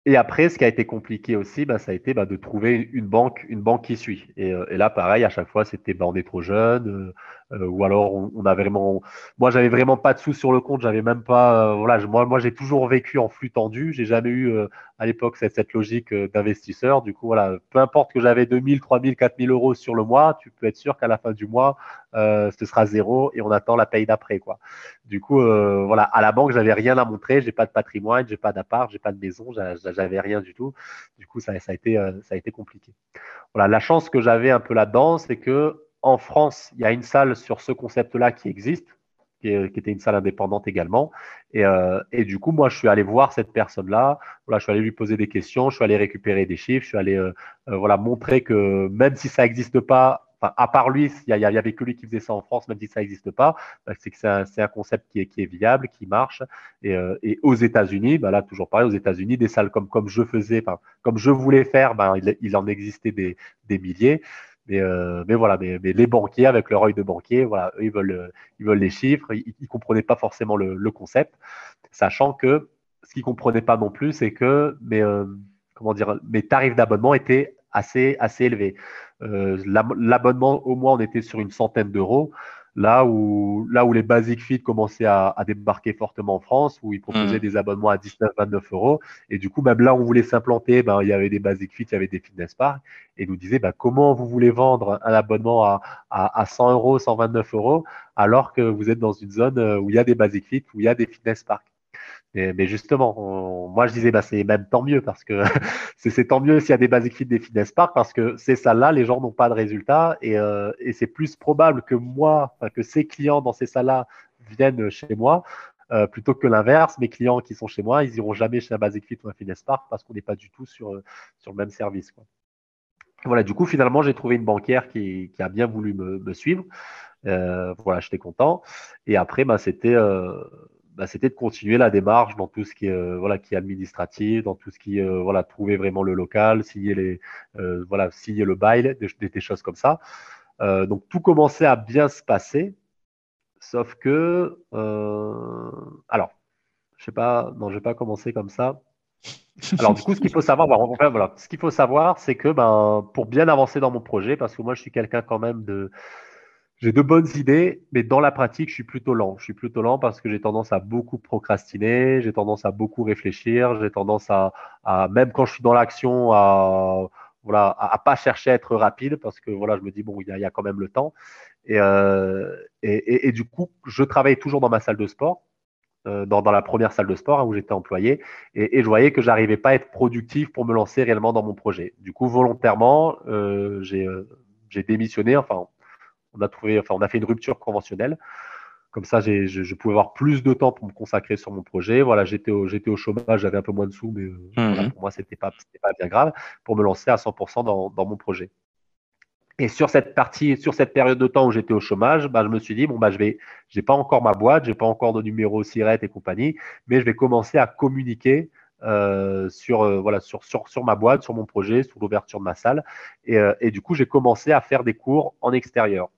Et après, ce qui a été compliqué aussi, bah, ça a été bah, de trouver une banque, une banque qui suit. Et, euh, et là, pareil, à chaque fois, c'était bah, on est trop jeune, euh, euh, ou alors on, a vraiment. Moi, j'avais vraiment pas de sous sur le compte, j'avais même pas. voilà, moi, moi, j'ai toujours vécu en flux tendu. J'ai jamais eu à l'époque cette, cette logique d'investisseur. Du coup, voilà, peu importe que j'avais 2000, 3000, 4000 euros sur le mois, tu peux être sûr qu'à la fin du mois, ce sera zéro et on attend la paye d'après, quoi. Du coup, voilà, à la banque, j'avais rien à montrer. J'ai pas de patrimoine, j'ai pas d'appart, j'ai pas de maison j'avais rien du tout. Du coup, ça, ça, a été, euh, ça a été compliqué. Voilà, la chance que j'avais un peu là-dedans, c'est que en France, il y a une salle sur ce concept-là qui existe, qui, était une salle indépendante également. Et, euh, et, du coup, moi, je suis allé voir cette personne-là. Voilà, je suis allé lui poser des questions, je suis allé récupérer des chiffres, je suis allé euh, voilà montrer que même si ça n'existe pas à part lui, il n'y avait que lui qui faisait ça en France, même si ça n'existe pas, bah, c'est que c'est un, concept qui est, viable, qui marche. Et, euh, aux États-Unis, bah là, toujours pareil, aux États-Unis, des salles comme, comme je faisais, comme je voulais faire, bah, il, il, en existait des milliers. Mais, euh, mais voilà, mais, mais, les banquiers, avec leur œil de banquier, voilà, eux, ils veulent, ils veulent les chiffres, ils ne comprenaient pas forcément le, le, concept, sachant que ce qu'ils ne comprenaient pas non plus, c'est que mes, euh, comment dire, mes tarifs d'abonnement étaient assez, assez élevés. Euh, l'abonnement, au moins, on était sur une centaine d'euros. Là où, là où les Basic Fit commençaient à, débarquer fortement en France, où ils proposaient mmh. des abonnements à 19, 29 euros. Et du coup, même là où on voulait s'implanter, ben, il y avait des Basic Fit, il y avait des Fitness Park. Et nous disaient, ben, comment vous voulez vendre un abonnement à, à, à 100 euros, 129 euros, alors que vous êtes dans une zone euh, où il y a des Basic Fit, où il y a des Fitness Park. Mais, justement, moi je disais, bah, c'est même tant mieux parce que (laughs) c'est tant mieux s'il y a des basic fit, des fitness park parce que ces salles-là, les gens n'ont pas de résultats et, euh, et c'est plus probable que moi, que ces clients dans ces salles-là viennent chez moi euh, plutôt que l'inverse. Mes clients qui sont chez moi, ils iront jamais chez un basic fit ou un fitness park parce qu'on n'est pas du tout sur, sur le même service. Quoi. Voilà, du coup, finalement, j'ai trouvé une banquière qui, qui, a bien voulu me, me suivre. Euh, voilà, j'étais content. Et après, bah, c'était euh, bah, c'était de continuer la démarche dans tout ce qui est euh, voilà qui est administratif, dans tout ce qui euh, voilà trouver vraiment le local, signer les euh, voilà signer le bail, des, choses comme ça. donc tout commençait à bien se passer, sauf que alors je sais pas non je vais pas commencer comme ça. Alors du coup, ce qu'il faut savoir, voilà, ce qu'il faut savoir, c'est que ben, pour bien avancer dans mon projet, parce que moi je suis quelqu'un quand même de, j'ai de bonnes idées, mais dans la pratique, je suis plutôt lent. Je suis plutôt lent parce que j'ai tendance à beaucoup procrastiner, j'ai tendance à beaucoup réfléchir, j'ai tendance à, même quand je suis dans l'action, à voilà, à, pas chercher à être rapide parce que voilà, je me dis bon, il y a, quand même le temps. Euh, et, et, du coup, je travaille toujours dans ma salle de sport. Euh, dans, dans, la première salle de sport hein, où j'étais employé et, et, je voyais que j'arrivais pas à être productif pour me lancer réellement dans mon projet. Du coup, volontairement, euh, j'ai démissionné. Enfin, on a trouvé, enfin, on a fait une rupture conventionnelle. Comme ça, je, je, pouvais avoir plus de temps pour me consacrer sur mon projet. Voilà, j'étais au, j'étais au chômage, j'avais un peu moins de sous, mais euh, mhm. pour moi, c'était pas, pas bien grave pour me lancer à 100% dans, dans mon projet. Et sur cette partie, sur cette période de temps où j'étais au chômage, bah, je me suis dit bon bah je vais, j'ai pas encore ma boîte, j'ai pas encore de numéro SIRET et compagnie, mais je vais commencer à communiquer euh, sur, euh, voilà, sur, sur, sur, ma boîte, sur mon projet, sur l'ouverture de ma salle. Et, euh, et, du coup, j'ai commencé à faire des cours en extérieur.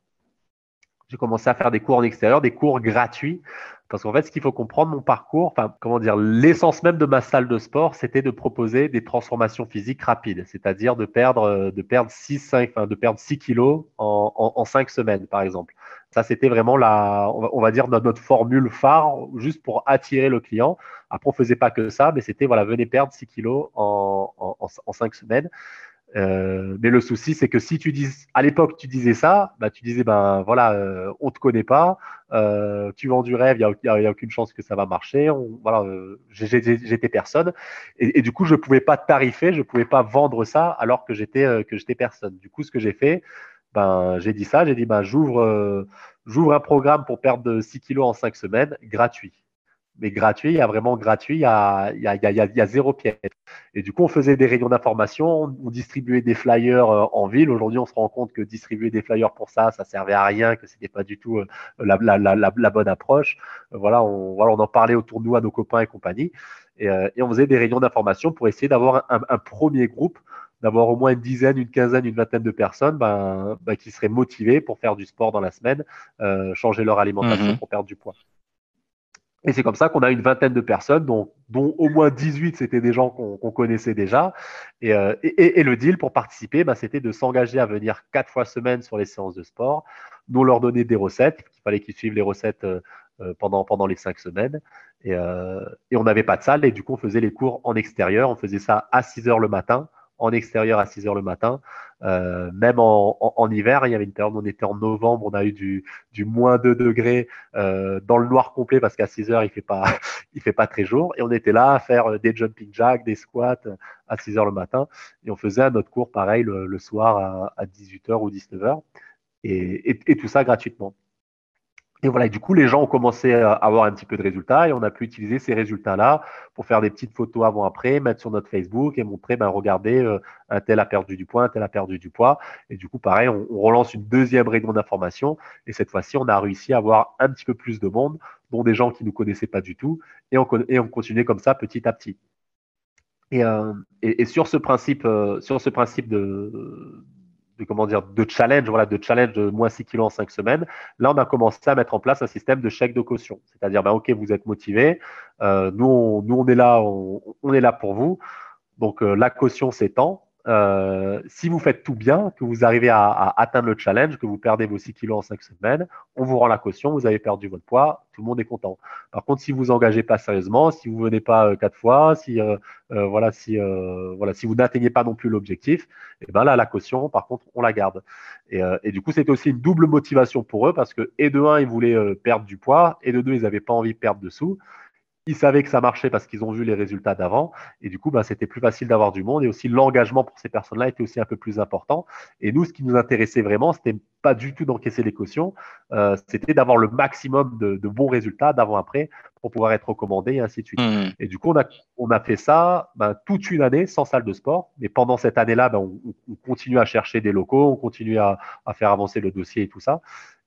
J'ai commencé à faire des cours en extérieur, des cours gratuits. Parce qu'en fait, ce qu'il faut comprendre, mon parcours, comment dire, l'essence même de ma salle de sport, c'était de proposer des transformations physiques rapides, c'est-à-dire de perdre, de perdre 6, 5, enfin, de perdre 6 kilos en, en, en 5 semaines, par exemple. Ça, c'était vraiment la, on va dire notre, formule phare, juste pour attirer le client. Après, on faisait pas que ça, mais c'était voilà, venez perdre 6 kilos en, en, en 5 semaines. Euh, mais le souci, c'est que si tu dis, à l'époque, tu disais ça, bah, tu disais, ben voilà, euh, on te connaît pas, euh, tu vends du rêve, il n'y a, aucune chance que ça va marcher. Voilà, euh, j'étais personne, et, du coup, je pouvais pas tarifer, je pouvais pas vendre ça alors que j'étais que j'étais personne. Du coup, ce que j'ai fait, ben, j'ai dit ça, j'ai dit ben, j'ouvre j'ouvre un programme pour perdre 6 kilos en 5 semaines, gratuit. Mais gratuit, il y a vraiment gratuit, il y a, il y a, il y a, il y a zéro pièce. Et du coup, on faisait des réunions d'information, on, on, distribuait des flyers euh, en ville. Aujourd'hui, on se rend compte que distribuer des flyers pour ça, ça servait à rien, que c'était pas du tout euh, la, la, la, la, bonne approche. Voilà on, voilà, on en parlait autour de nous à nos copains et compagnie. Et, et on faisait des réunions d'information pour essayer d'avoir un, un, premier groupe d'avoir au moins une dizaine, une quinzaine, une vingtaine de personnes ben, ben, qui seraient motivées pour faire du sport dans la semaine, euh, changer leur alimentation mmh. pour perdre du poids. Et c'est comme ça qu'on a une vingtaine de personnes, dont, au moins 18, c'était des gens qu'on qu connaissait déjà. Et, euh, et, le deal pour participer, ben, c'était de s'engager à venir quatre fois semaine sur les séances de sport. Nous, leur donnait des recettes, il fallait qu'ils suivent les recettes euh, pendant, pendant les cinq semaines. Et, euh, et on n'avait pas de salle, et du coup, on faisait les cours en extérieur. On faisait ça à 6 heures le matin en extérieur à 6 heures le matin. Euh, même en, hiver, il y avait une période où on était en novembre, on a eu du, moins 2 degrés euh, dans le noir complet parce qu'à 6 heures, il fait (laughs) fait pas très jour. Et on était là à faire des jumping jacks, des squats à 6 heures le matin. Et on faisait un autre cours pareil le, soir à, à 18 heures ou 19 heures. Et, et, et tout ça gratuitement. Et voilà, et du coup, les gens ont commencé à avoir un petit peu de résultats et on a pu utiliser ces résultats-là pour faire des petites photos avant-après, mettre sur notre Facebook et montrer, ben, regardez, euh, un tel a perdu du poids, un tel a perdu du poids. Et du coup, pareil, on, relance une deuxième réunion d'information et cette fois-ci, on a réussi à avoir un petit peu plus de monde, dont des gens qui ne nous connaissaient pas du tout et on, et on continuait comme ça petit à petit. Et, euh, et, et sur ce principe, euh, sur ce principe de, de comment dire de challenge voilà de challenge de moins 6 kilos en 5 semaines. Là on a commencé à mettre en place un système de chèque de caution. C'est-à-dire ben ok vous êtes motivé euh, nous on, nous on est là on, on, est là pour vous. Donc euh, la caution s'étend euh, si vous faites tout bien, que vous arrivez à, atteindre le challenge, que vous perdez vos 6 kilos en 5 semaines, on vous rend la caution, vous avez perdu votre poids, tout le monde est content. Par contre, si vous engagez pas sérieusement, si vous venez pas euh, quatre fois, si euh, voilà, si voilà, si vous n'atteignez pas non plus l'objectif, et eh ben là la caution, par contre, on la garde. Et, et du coup, c'était aussi une double motivation pour eux parce que et de un, ils voulaient perdre du poids, et de deux, ils n'avaient pas envie de perdre de sous ils savaient que ça marchait parce qu'ils ont vu les résultats d'avant. Et du coup, bah, c'était plus facile d'avoir du monde. Et aussi, l'engagement pour ces personnes-là était aussi un peu plus important. Et nous, ce qui nous intéressait vraiment, c'était pas du tout d'encaisser les cautions. Euh, c'était d'avoir le maximum de, de bons résultats d'avant-après pour pouvoir être recommandé et ainsi de suite. Mmh. Et du coup, on a, on a fait ça bah, toute une année sans salle de sport. Mais pendant cette année-là, bah, on, on, continue à chercher des locaux, on continue à, à, faire avancer le dossier et tout ça.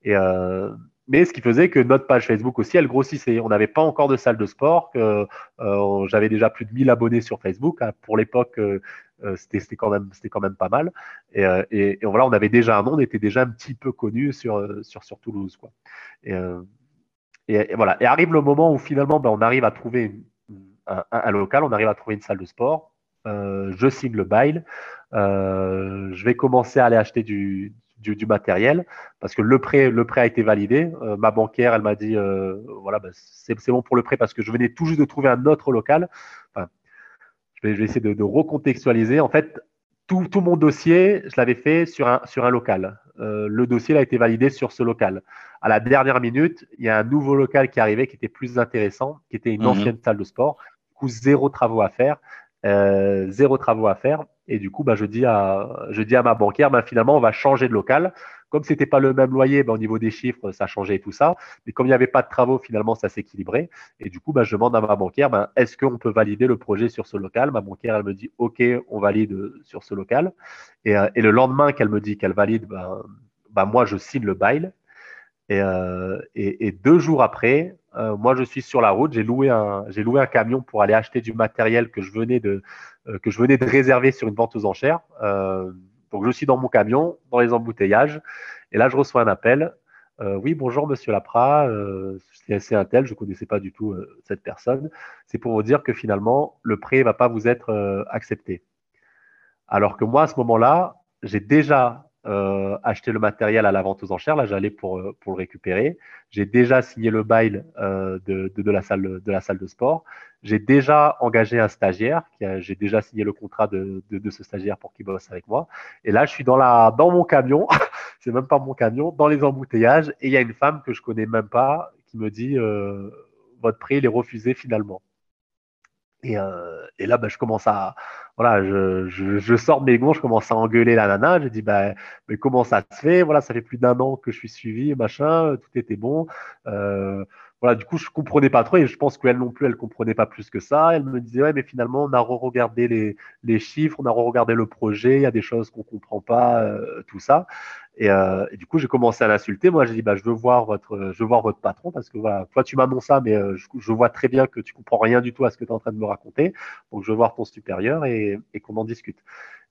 Et, euh, mais ce qui faisait que notre page Facebook aussi, elle grossissait. On n'avait pas encore de salle de sport, euh, j'avais déjà plus de 1000 abonnés sur Facebook. Hein. Pour l'époque, euh, c'était quand même c'était quand même pas mal. Et, euh, voilà, on avait déjà un nom, on était déjà un petit peu connu sur Toulouse. Et, euh, voilà. Et arrive le moment où finalement, ben, on arrive à trouver un, local, on arrive à trouver une salle de sport. je signe le bail. je vais commencer à aller acheter du du, du, matériel parce que le prêt, le prêt a été validé. Euh, ma banquière, elle m'a dit euh, voilà, bah, c'est bon pour le prêt parce que je venais tout juste de trouver un autre local. Enfin, je, vais, je vais essayer de, de, recontextualiser. En fait, tout, tout mon dossier, je l'avais fait sur un, sur un local. Euh, le dossier a été validé sur ce local. À la dernière minute, il y a un nouveau local qui est arrivé qui était plus intéressant, qui était une mmh. ancienne salle de sport. Du coup, zéro travaux à faire. Zéro travaux à faire. Et du coup, bah, je, dis à, je dis à ma banquière, bah, finalement, on va changer de local Comme c'était pas le même loyer, ben, au niveau des chiffres, ça changeait tout ça. Mais comme il n'y avait pas de travaux, finalement, ça s'équilibrait. Et du coup, je demande à ma banquière, est-ce qu'on peut valider le projet sur ce local? Ma banquière, elle me dit, OK, on valide sur ce local. Et, euh, et le lendemain qu'elle me dit qu'elle valide, moi, je signe le bail. Et, euh, deux jours après, euh, moi, je suis sur la route. J'ai loué un, j'ai loué un camion pour aller acheter du matériel que je venais de, euh, que je venais de réserver sur une vente aux enchères. Euh, donc, je suis dans mon camion, dans les embouteillages. Et là, je reçois un appel. oui, bonjour, monsieur Lapra. c'est un tel. Je ne connaissais pas du tout cette personne. C'est pour vous dire que finalement, le prêt ne va pas vous être accepté. Alors que moi, à ce moment-là, j'ai déjà euh, acheter le matériel à la vente aux enchères. Là, j'allais pour, euh, pour le récupérer. J'ai déjà signé le bail euh, de, de, la salle, de la salle de sport. J'ai déjà engagé un stagiaire. J'ai déjà signé le contrat de, de, de ce stagiaire pour qu'il bosse avec moi. Et là, je suis dans, la, dans mon camion. (laughs) c'est même pas mon camion, dans les embouteillages. Et il y a une femme que je connais même pas qui me dit votre prix il est refusé finalement. Et, euh, et, là, bah, je commence à, voilà, je, je, je, sors mes gonds, je commence à engueuler la nana. Je dis, bah, mais comment ça se fait? Voilà, ça fait plus d'un an que je suis suivi, machin, tout était bon. Euh, voilà, du coup, je comprenais pas trop et je pense qu'elle non plus, elle comprenait pas plus que ça. Elle me disait, ouais, mais finalement, on a re-regardé les, les, chiffres, on a re-regardé le projet, il y a des choses qu'on comprend pas, euh, tout ça. Et, euh, du coup, j'ai commencé à l'insulter. Moi, j'ai dit, bah, je veux voir votre, je veux voir votre patron parce que voilà, toi, tu m'annonces ça, mais euh, je, je, vois très bien que tu comprends rien du tout à ce que tu es en train de me raconter. Donc, je veux voir ton supérieur et, et qu'on en discute.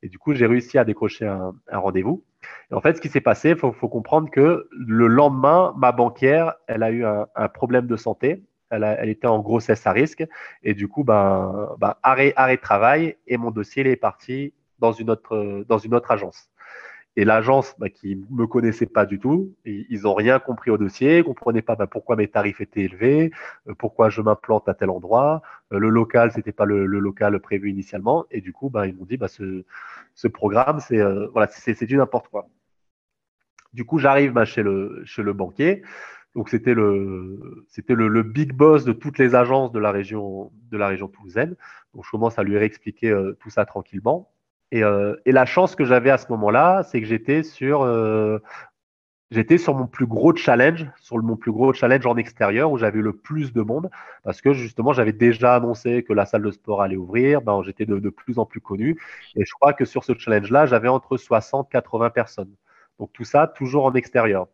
Et du coup, j'ai réussi à décrocher un, un rendez-vous. En fait, ce qui s'est passé, il faut, comprendre que le lendemain, ma banquière, elle a eu un, problème de santé. Elle, était en grossesse à risque. Et du coup, ben, ben, arrêt, arrêt de travail. Et mon dossier est parti dans une autre, dans une autre agence. Et l'agence, bah, qui ne me connaissait pas du tout, ils n'ont rien compris au dossier, ne comprenaient pas bah, pourquoi mes tarifs étaient élevés, euh, pourquoi je m'implante à tel endroit. Euh, le local, c'était pas le, le, local prévu initialement. Et du coup, bah, ils m'ont dit, bah, ce, ce programme, c'est euh, voilà, c'est du n'importe quoi. Du coup, j'arrive bah, chez, le, chez le banquier. Donc, c'était le, c'était le, le, big boss de toutes les agences de la région, de la région toulousaine. Donc, je commence à lui réexpliquer euh, tout ça tranquillement. Et, euh, et, la chance que j'avais à ce moment-là, c'est que j'étais sur, euh, mon plus gros challenge, sur mon plus gros challenge en extérieur où j'avais le plus de monde parce que justement j'avais déjà annoncé que la salle de sport allait ouvrir. Ben, j'étais de, plus en plus connu et je crois que sur ce challenge-là, j'avais entre 60 80 personnes. Donc tout ça toujours en extérieur.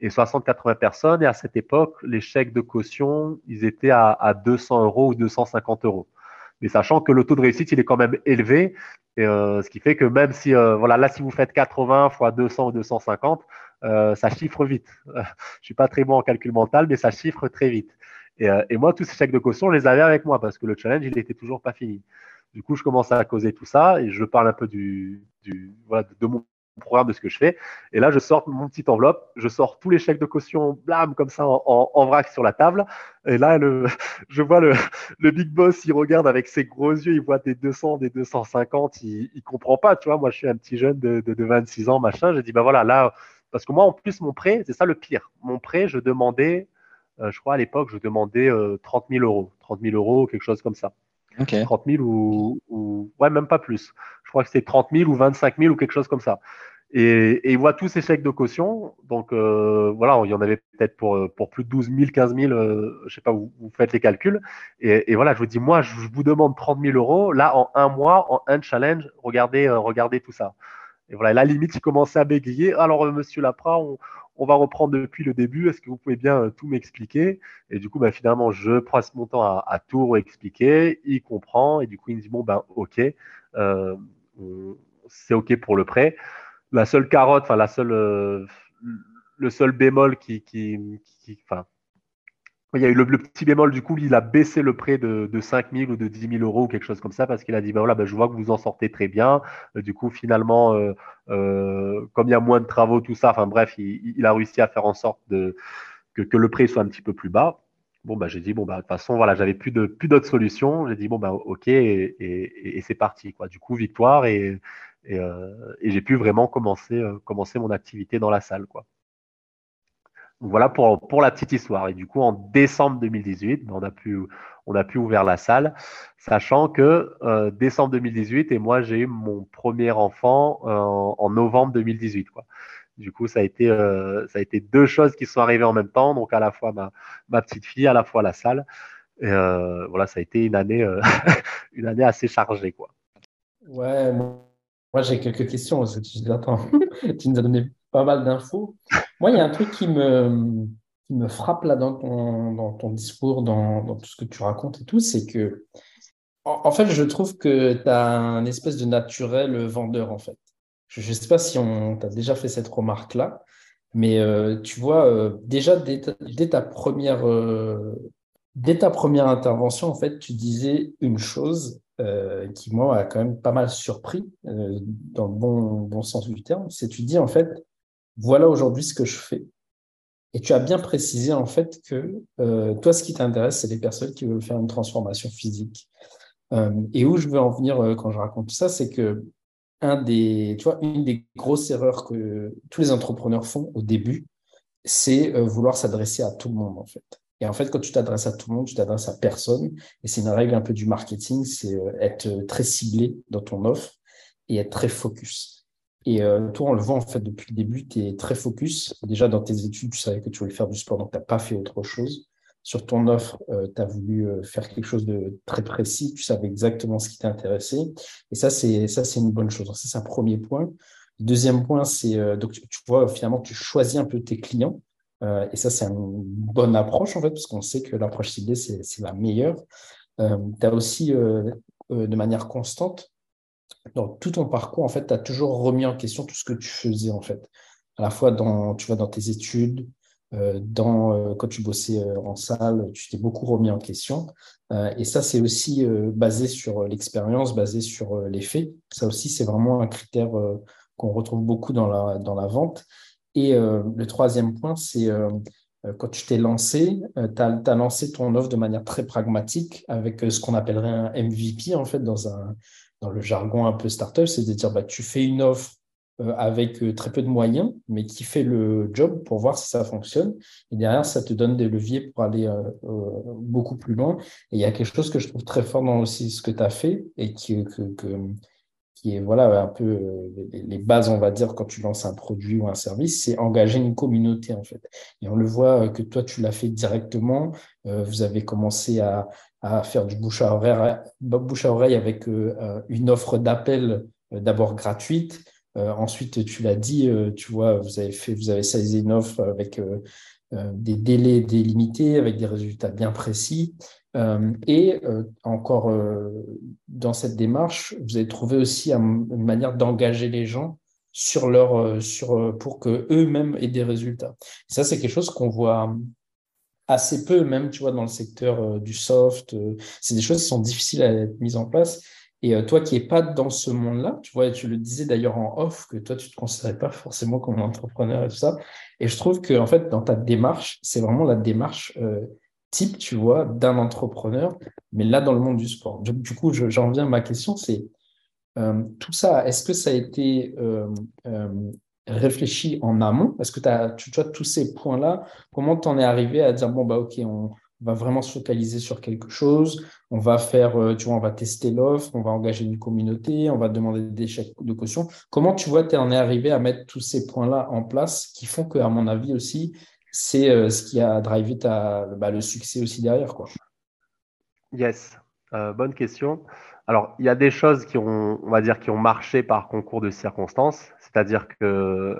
Et 60-80 personnes. Et à cette époque, les chèques de caution, ils étaient à, à 200 euros ou 250 euros mais sachant que le taux de réussite, il est quand même élevé, euh, ce qui fait que même si, euh, voilà, là, si vous faites 80 fois 200 ou 250, euh, ça chiffre vite. je suis pas très bon en calcul mental, mais ça chiffre très vite. Et, et, moi, tous ces chèques de caution, je les avais avec moi parce que le challenge, il n'était toujours pas fini. Du coup, je commence à causer tout ça et je parle un peu du, du voilà, de mon programme de ce que je fais. Et là, je sors mon petite enveloppe, je sors tous les chèques de caution, blam, comme ça, en, en, en vrac sur la table. Et là, le, (laughs) je vois le, le, big boss, il regarde avec ses gros yeux, il voit des 200, des 250, il, il comprend pas, tu vois. Moi, je suis un petit jeune de, de, de 26 ans, machin. J'ai dit, bah voilà, là, parce que moi, en plus, mon prêt, c'est ça le pire. Mon prêt, je demandais, euh, je crois à l'époque, je demandais euh, 30 000 euros, 30 000 euros, quelque chose comme ça. Okay. 30 000 ou, ou, ouais, même pas plus. Je crois que c'était 30 000 ou 25 000 ou quelque chose comme ça. Et, et il voit tous ces chèques de caution. Donc euh, voilà, il y en avait peut-être pour, pour plus de 12 000, 15 000, euh, je sais pas, vous, faites les calculs. Et, voilà, je vous dis, moi, je, vous demande 30 000 euros. Là, en un mois, en un challenge, regardez, euh, regardez tout ça. Et voilà, la limite, il commençait à bégayer. Alors, euh, monsieur Lapra, on, va reprendre depuis le début. Est-ce que vous pouvez bien euh, tout m'expliquer? Et du coup, bah, finalement, je passe mon temps à, tout expliquer. Il comprend et du coup, il me dit bon ben ok, euh, c'est ok pour le prêt. La seule carotte, enfin la seule, euh, le seul bémol qui, qui, enfin, il y a eu le, petit bémol, du coup, il a baissé le prêt de, de 5 000 ou de 10 000 euros ou quelque chose comme ça parce qu'il a dit, ben voilà, ben je vois que vous en sortez très bien. Euh, du coup, finalement, euh, comme il y a moins de travaux, tout ça, enfin bref, il, a réussi à faire en sorte que le prêt soit un petit peu plus bas. Bon, bah, j'ai dit, bon, bah, de toute façon, voilà, j'avais plus de, plus d'autres solutions. J'ai dit, bon, bah, ok, et, c'est parti, quoi. Du coup, victoire et, et, euh, j'ai pu vraiment commencer, commencer mon activité dans la salle, quoi. Voilà pour, pour la petite histoire. Et du coup, en décembre 2018, on a pu, on a pu ouvrir la salle, sachant que euh, décembre 2018, et moi, j'ai eu mon premier enfant euh, en novembre 2018. Quoi. Du coup, ça a été, ça a été deux choses qui sont arrivées en même temps. Donc, à la fois ma, petite fille, à la fois la salle. Et voilà, ça a été une année, (laughs) une année assez chargée, quoi. Ouais, moi, j'ai quelques questions. attends, (laughs) tu nous as donné pas mal d'infos. Moi, il y a un truc qui me, qui me frappe là dans ton, dans ton discours, dans, dans tout ce que tu racontes et tout, c'est que, en, fait, je trouve que tu as un espèce de naturel vendeur, en fait. Je ne sais pas si on t'a déjà fait cette remarque-là, mais euh, tu vois, euh, déjà, dès ta, première, euh, dès ta première intervention, en fait, tu disais une chose qui, moi, a quand même pas mal surpris, dans le bon, bon sens du terme, c'est tu dis, en fait, voilà aujourd'hui ce que je fais. Et tu as bien précisé en fait que toi, ce qui t'intéresse, c'est les personnes qui veulent faire une transformation physique. Et où je veux en venir quand je raconte ça, c'est que un des, tu vois, une des grosses erreurs que tous les entrepreneurs font au début, c'est vouloir s'adresser à tout le monde en fait. Et en fait, quand tu t'adresses à tout le monde, tu t'adresses à personne. Et c'est une règle un peu du marketing, c'est être très ciblé dans ton offre et être très focus. Et euh, toi, on le voit en fait depuis le début, tu es très focus. Déjà dans tes études, tu savais que tu voulais faire du sport, donc tu n'as pas fait autre chose. Sur ton offre, euh, tu as voulu euh, faire quelque chose de très précis, tu savais exactement ce qui t'intéressait. Et ça, c'est une bonne chose. C'est un premier point. deuxième point, c'est donc tu, vois finalement tu choisis un peu tes clients. et ça, c'est une bonne approche en fait, parce qu'on sait que l'approche ciblée, c'est la meilleure. tu as aussi de manière constante dans tout ton parcours, en fait, tu as toujours remis en question tout ce que tu faisais, en fait. À la fois dans, tu vois, dans tes études, euh, dans, euh, quand tu bossais euh, en salle, tu t'es beaucoup remis en question. et ça, c'est aussi basé sur l'expérience, basé sur les faits. Ça aussi, c'est vraiment un critère qu'on retrouve beaucoup dans la, vente. Et le troisième point, c'est quand tu t'es lancé, tu as, lancé ton offre de manière très pragmatique avec ce qu'on appellerait un MVP, en fait, dans dans le jargon un peu startup, c'est de dire bah, tu fais une offre euh, avec euh, très peu de moyens, mais qui fait le job pour voir si ça fonctionne. Et derrière, ça te donne des leviers pour aller euh, beaucoup plus loin. Et il y a quelque chose que je trouve très fort dans aussi ce que tu as fait et qui, est voilà, un peu les bases, on va dire, quand tu lances un produit ou un service, c'est engager une communauté, en fait. Et on le voit que toi, tu l'as fait directement. vous avez commencé à, faire du bouche à oreille, bouche à oreille avec euh, euh, une offre d'appel euh, d'abord gratuite. Ensuite, tu l'as dit, tu vois, vous avez fait, vous avez saisi une offre avec des délais délimités, avec des résultats bien précis. et encore dans cette démarche, vous avez trouvé aussi une manière d'engager les gens sur leur, sur, pour que eux-mêmes aient des résultats. ça, c'est quelque chose qu'on voit assez peu, même, tu vois, dans le secteur euh, du soft. Euh, c'est des choses qui sont difficiles à être mises en place. Et euh, toi qui n'es pas dans ce monde-là, tu vois, tu le disais d'ailleurs en off, que toi, tu ne te considérais pas forcément comme entrepreneur et tout ça. Et je trouve que, en fait, dans ta démarche, c'est vraiment la démarche type, tu vois, d'un entrepreneur, mais là, dans le monde du sport. Du, coup, j'en viens à ma question, c'est tout ça, est-ce que ça a été réfléchi en amont? Parce que as, tu vois, tous ces points-là, comment tu en es arrivé à dire, bon, bah, OK, on va vraiment se focaliser sur quelque chose, on va faire, euh, tu vois, on va tester l'offre, on va engager une communauté, on va demander des chèques de caution. Comment tu vois, tu en es arrivé à mettre tous ces points-là en place qui font que, à mon avis aussi, c'est euh, ce qui a drivé bah, le succès aussi derrière, quoi? Yes, euh, bonne question. Alors, il y a des choses qui ont, on dire, qui ont marché par concours de circonstances. C'est-à-dire que,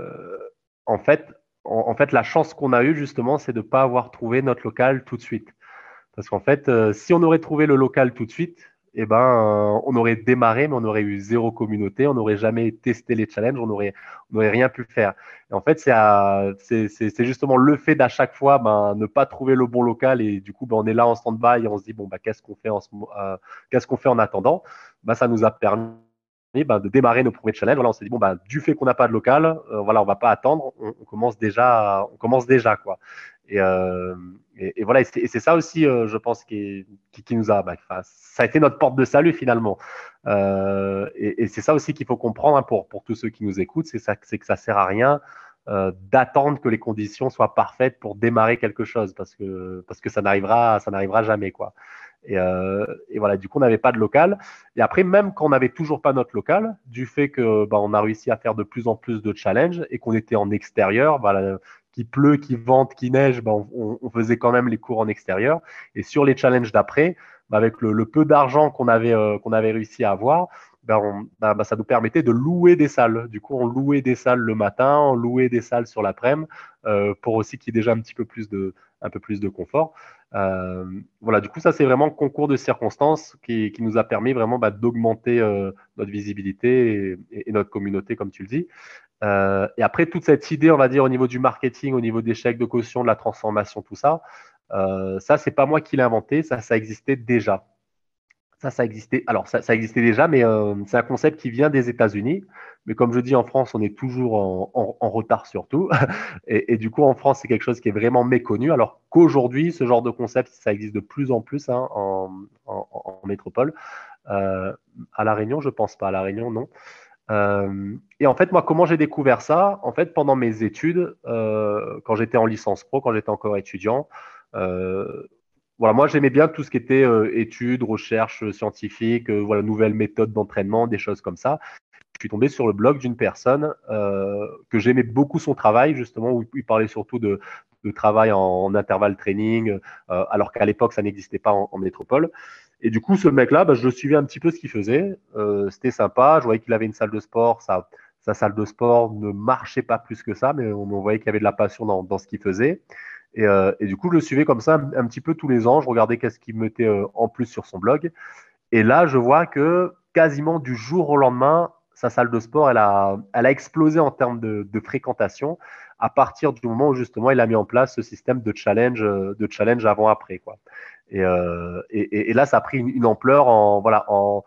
en fait, en, fait, la chance qu'on a eue, justement, c'est de ne pas avoir trouvé notre local tout de suite. Parce qu'en fait, euh, si on aurait trouvé le local tout de suite, eh ben, euh, on aurait démarré, mais on aurait eu zéro communauté, on n'aurait jamais testé les challenges, on n'aurait on rien pu faire. En fait, c'est justement le fait d'à chaque fois ben, ne pas trouver le bon local et du coup, ben, on est là en stand-by et on se dit, bon, ben, qu'est-ce qu'on fait, en euh, qu'est-ce qu'on fait en attendant? Ça nous a permis ben, de démarrer nos premiers challenges. Voilà, on s'est dit, bon, ben, du fait qu'on n'a pas de local, euh, voilà, on va pas attendre, on, commence déjà, on commence déjà. Quoi. Et, euh, voilà, et c'est ça aussi, euh, je pense, qui, nous a, bah, ça a été notre porte de salut finalement. Euh, et, c'est ça aussi qu'il faut comprendre hein, pour, tous ceux qui nous écoutent, c'est que ça sert à rien d'attendre que les conditions soient parfaites pour démarrer quelque chose, parce que, parce que ça n'arrivera, ça n'arrivera jamais, quoi. Et, euh, et, voilà, du coup, on n'avait pas de local. Et après, même quand on n'avait toujours pas notre local, du fait que bah, on a réussi à faire de plus en plus de challenges et qu'on était en extérieur, bah, qu'il pleut, qu'il vente, qu'il neige, bah, on, faisait quand même les cours en extérieur. Et sur les challenges d'après, bah, avec le, peu d'argent qu'on avait, euh, qu'on avait réussi à avoir, on, ça nous permettait de louer des salles. Du coup, on louait des salles le matin, on louait des salles sur l'après-midi euh, pour aussi qu'il y ait déjà un petit peu plus de, un peu plus de confort. Euh, voilà, du coup, ça, c'est vraiment concours de circonstances qui, nous a permis vraiment bah, d'augmenter euh, notre visibilité et, notre communauté, comme tu le dis. Euh, et après, toute cette idée, on va dire, au niveau du marketing, au niveau des chèques de caution, de la transformation, tout ça, ça, c'est pas moi qui l'ai inventé, ça, ça existait déjà. Ça, ça existait. Alors, ça, existait déjà, mais euh, c'est un concept qui vient des États-Unis. Mais comme je dis, en France, on est toujours en, retard sur tout. (laughs) Et, et, du coup, en France, c'est quelque chose qui est vraiment méconnu. Alors qu'aujourd'hui, ce genre de concept, ça existe de plus en plus hein, en, métropole. Euh, à La Réunion, je pense pas. À La Réunion, non. Euh, et en fait, moi, comment j'ai découvert ça? En fait, pendant mes études, quand j'étais en licence pro, quand j'étais encore étudiant, voilà, moi j'aimais bien tout ce qui était euh, études, recherches scientifiques, euh, voilà, nouvelles méthodes d'entraînement, des choses comme ça. Je suis tombé sur le blog d'une personne euh, que j'aimais beaucoup son travail, justement, où il parlait surtout de, de travail en, en intervalle training, euh, alors qu'à l'époque ça n'existait pas en, métropole. Et du coup, ce mec-là, bah, je suivais un petit peu ce qu'il faisait. Euh, C'était sympa. Je voyais qu'il avait une salle de sport. Sa salle de sport ne marchait pas plus que ça, mais on, on voyait qu'il y avait de la passion dans, dans ce qu'il faisait. Et, euh, et, du coup, je le suivais comme ça un, petit peu tous les ans. Je regardais qu'est-ce qu'il mettait euh, en plus sur son blog. Et là, je vois que quasiment du jour au lendemain, sa salle de sport, elle a, elle a explosé en termes de, fréquentation à partir du moment où justement il a mis en place ce système de challenge, de challenge avant-après. Quoi. Et, euh, et, là, ça a pris une, une ampleur en, voilà, en,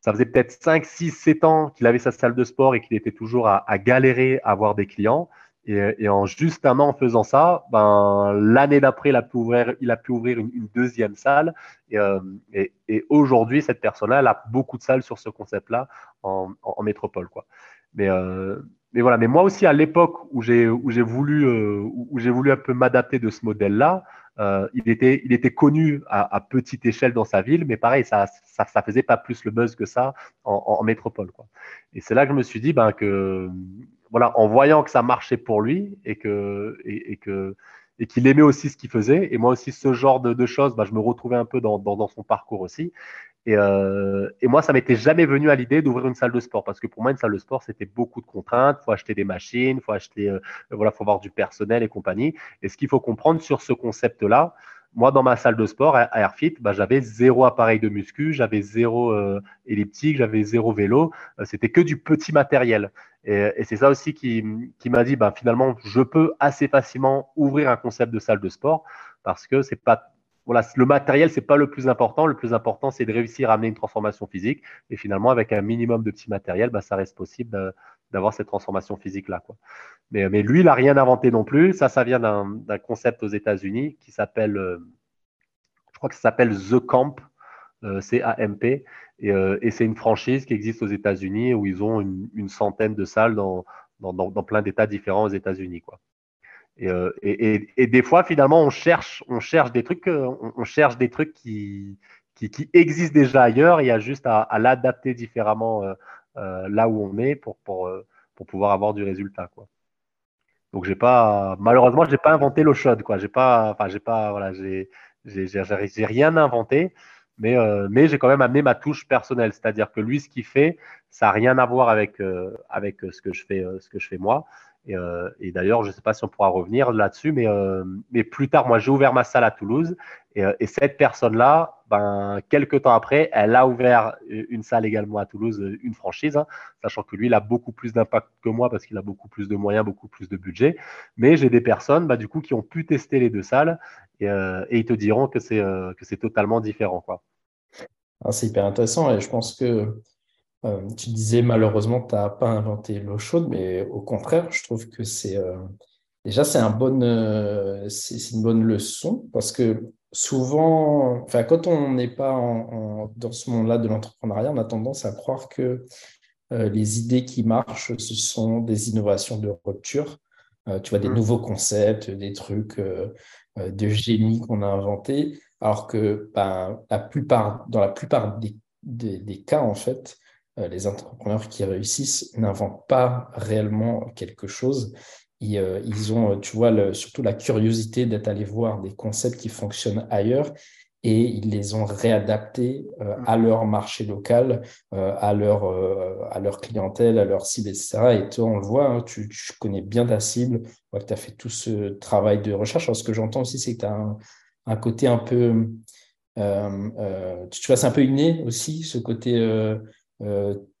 ça faisait peut-être 5, 6, 7 ans qu'il avait sa salle de sport et qu'il était toujours à, à, galérer à avoir des clients. Et, et, en juste un an en faisant ça, ben, l'année d'après, il a pu ouvrir, il a pu ouvrir une, deuxième salle. Et, euh, et, et aujourd'hui, cette personne-là, elle a beaucoup de salles sur ce concept-là en, en, en, métropole. Quoi. Mais, euh, mais voilà. Mais moi aussi, à l'époque où j'ai où j'ai voulu euh, où j'ai voulu un peu m'adapter de ce modèle-là, euh, il était il était connu à, à, petite échelle dans sa ville, mais pareil, ça ça ça faisait pas plus le buzz que ça en, en métropole. Quoi. Et c'est là que je me suis dit ben que voilà, en voyant que ça marchait pour lui et que et, que et qu'il aimait aussi ce qu'il faisait. Et moi aussi, ce genre de, de choses, bah, je me retrouvais un peu dans, dans, dans son parcours aussi. Et, euh, et moi, ça m'était jamais venu à l'idée d'ouvrir une salle de sport parce que pour moi, une salle de sport, c'était beaucoup de contraintes. Faut acheter des machines, faut acheter, euh, voilà, faut avoir du personnel et compagnie. Et ce qu'il faut comprendre sur ce concept-là, moi, dans ma salle de sport à Airfit, bah, j'avais zéro appareil de muscu, j'avais zéro euh, elliptique, j'avais zéro vélo. Euh, c'était que du petit matériel. Et, c'est ça aussi qui, m'a dit, bah, finalement, je peux assez facilement ouvrir un concept de salle de sport parce que c'est pas voilà, le matériel, c'est pas le plus important. Le plus important, c'est de réussir à amener une transformation physique. Et finalement, avec un minimum de petits matériel, bah, ça reste possible d'avoir cette transformation physique-là. Quoi. Mais, mais, lui, il n'a rien inventé non plus. Ça, ça vient d'un concept aux États-Unis qui s'appelle, euh, je crois que ça s'appelle The Camp, euh, C-A-M-P. Et, euh, c'est une franchise qui existe aux États-Unis où ils ont une, centaine de salles dans, dans, plein d'États différents aux États-Unis. Quoi. Et, euh, et, des fois, finalement, on cherche, on cherche des trucs, euh, on, cherche des trucs qui, qui, existent déjà ailleurs. Il y a juste à, à l'adapter différemment euh, euh, là où on est pour, pour, pour pouvoir avoir du résultat, quoi. Donc j'ai pas, malheureusement, j'ai pas inventé l'eau chaude, quoi. J'ai pas, j'ai pas, voilà, j'ai, j'ai rien inventé, mais, euh, mais j'ai quand même amené ma touche personnelle, c'est-à-dire que lui, ce qu'il fait, ça n'a rien à voir avec, euh, avec ce que je fais, ce que je fais moi. Et, euh, et d'ailleurs, je ne sais pas si on pourra revenir là-dessus, mais, euh, mais plus tard, moi, j'ai ouvert ma salle à Toulouse. Et, euh, et cette personne-là, ben, quelques temps après, elle a ouvert une salle également à Toulouse, une franchise, hein, sachant que lui, il a beaucoup plus d'impact que moi parce qu'il a beaucoup plus de moyens, beaucoup plus de budget. Mais j'ai des personnes, bah, du coup, qui ont pu tester les deux salles et, euh, ils te diront que c'est euh, totalement différent, quoi. Ah, c'est hyper intéressant et je pense que euh, tu disais malheureusement tu n'as pas inventé l'eau chaude, mais au contraire, je trouve que c'est euh, déjà c'est un bon, euh, une bonne leçon parce que souvent, enfin quand on n'est pas en, en, dans ce monde-là de l'entrepreneuriat, on a tendance à croire que les idées qui marchent, ce sont des innovations de rupture. tu vois, des mmh. nouveaux concepts, des trucs de génie qu'on a inventés, alors que ben, la plupart, dans la plupart des, des, cas, en fait, les entrepreneurs qui réussissent n'inventent pas réellement quelque chose. Ils, ils ont, tu vois, surtout la curiosité d'être allé voir des concepts qui fonctionnent ailleurs et ils les ont réadaptés euh, à leur marché local, euh, à, leur, euh, à leur clientèle, à leur cible, etc. Et toi, on le voit, hein, tu, connais bien ta cible, tu as fait tout ce travail de recherche. Alors, ce que j'entends aussi, c'est que tu as un, côté un peu, tu vois, c'est un peu inné aussi, ce côté,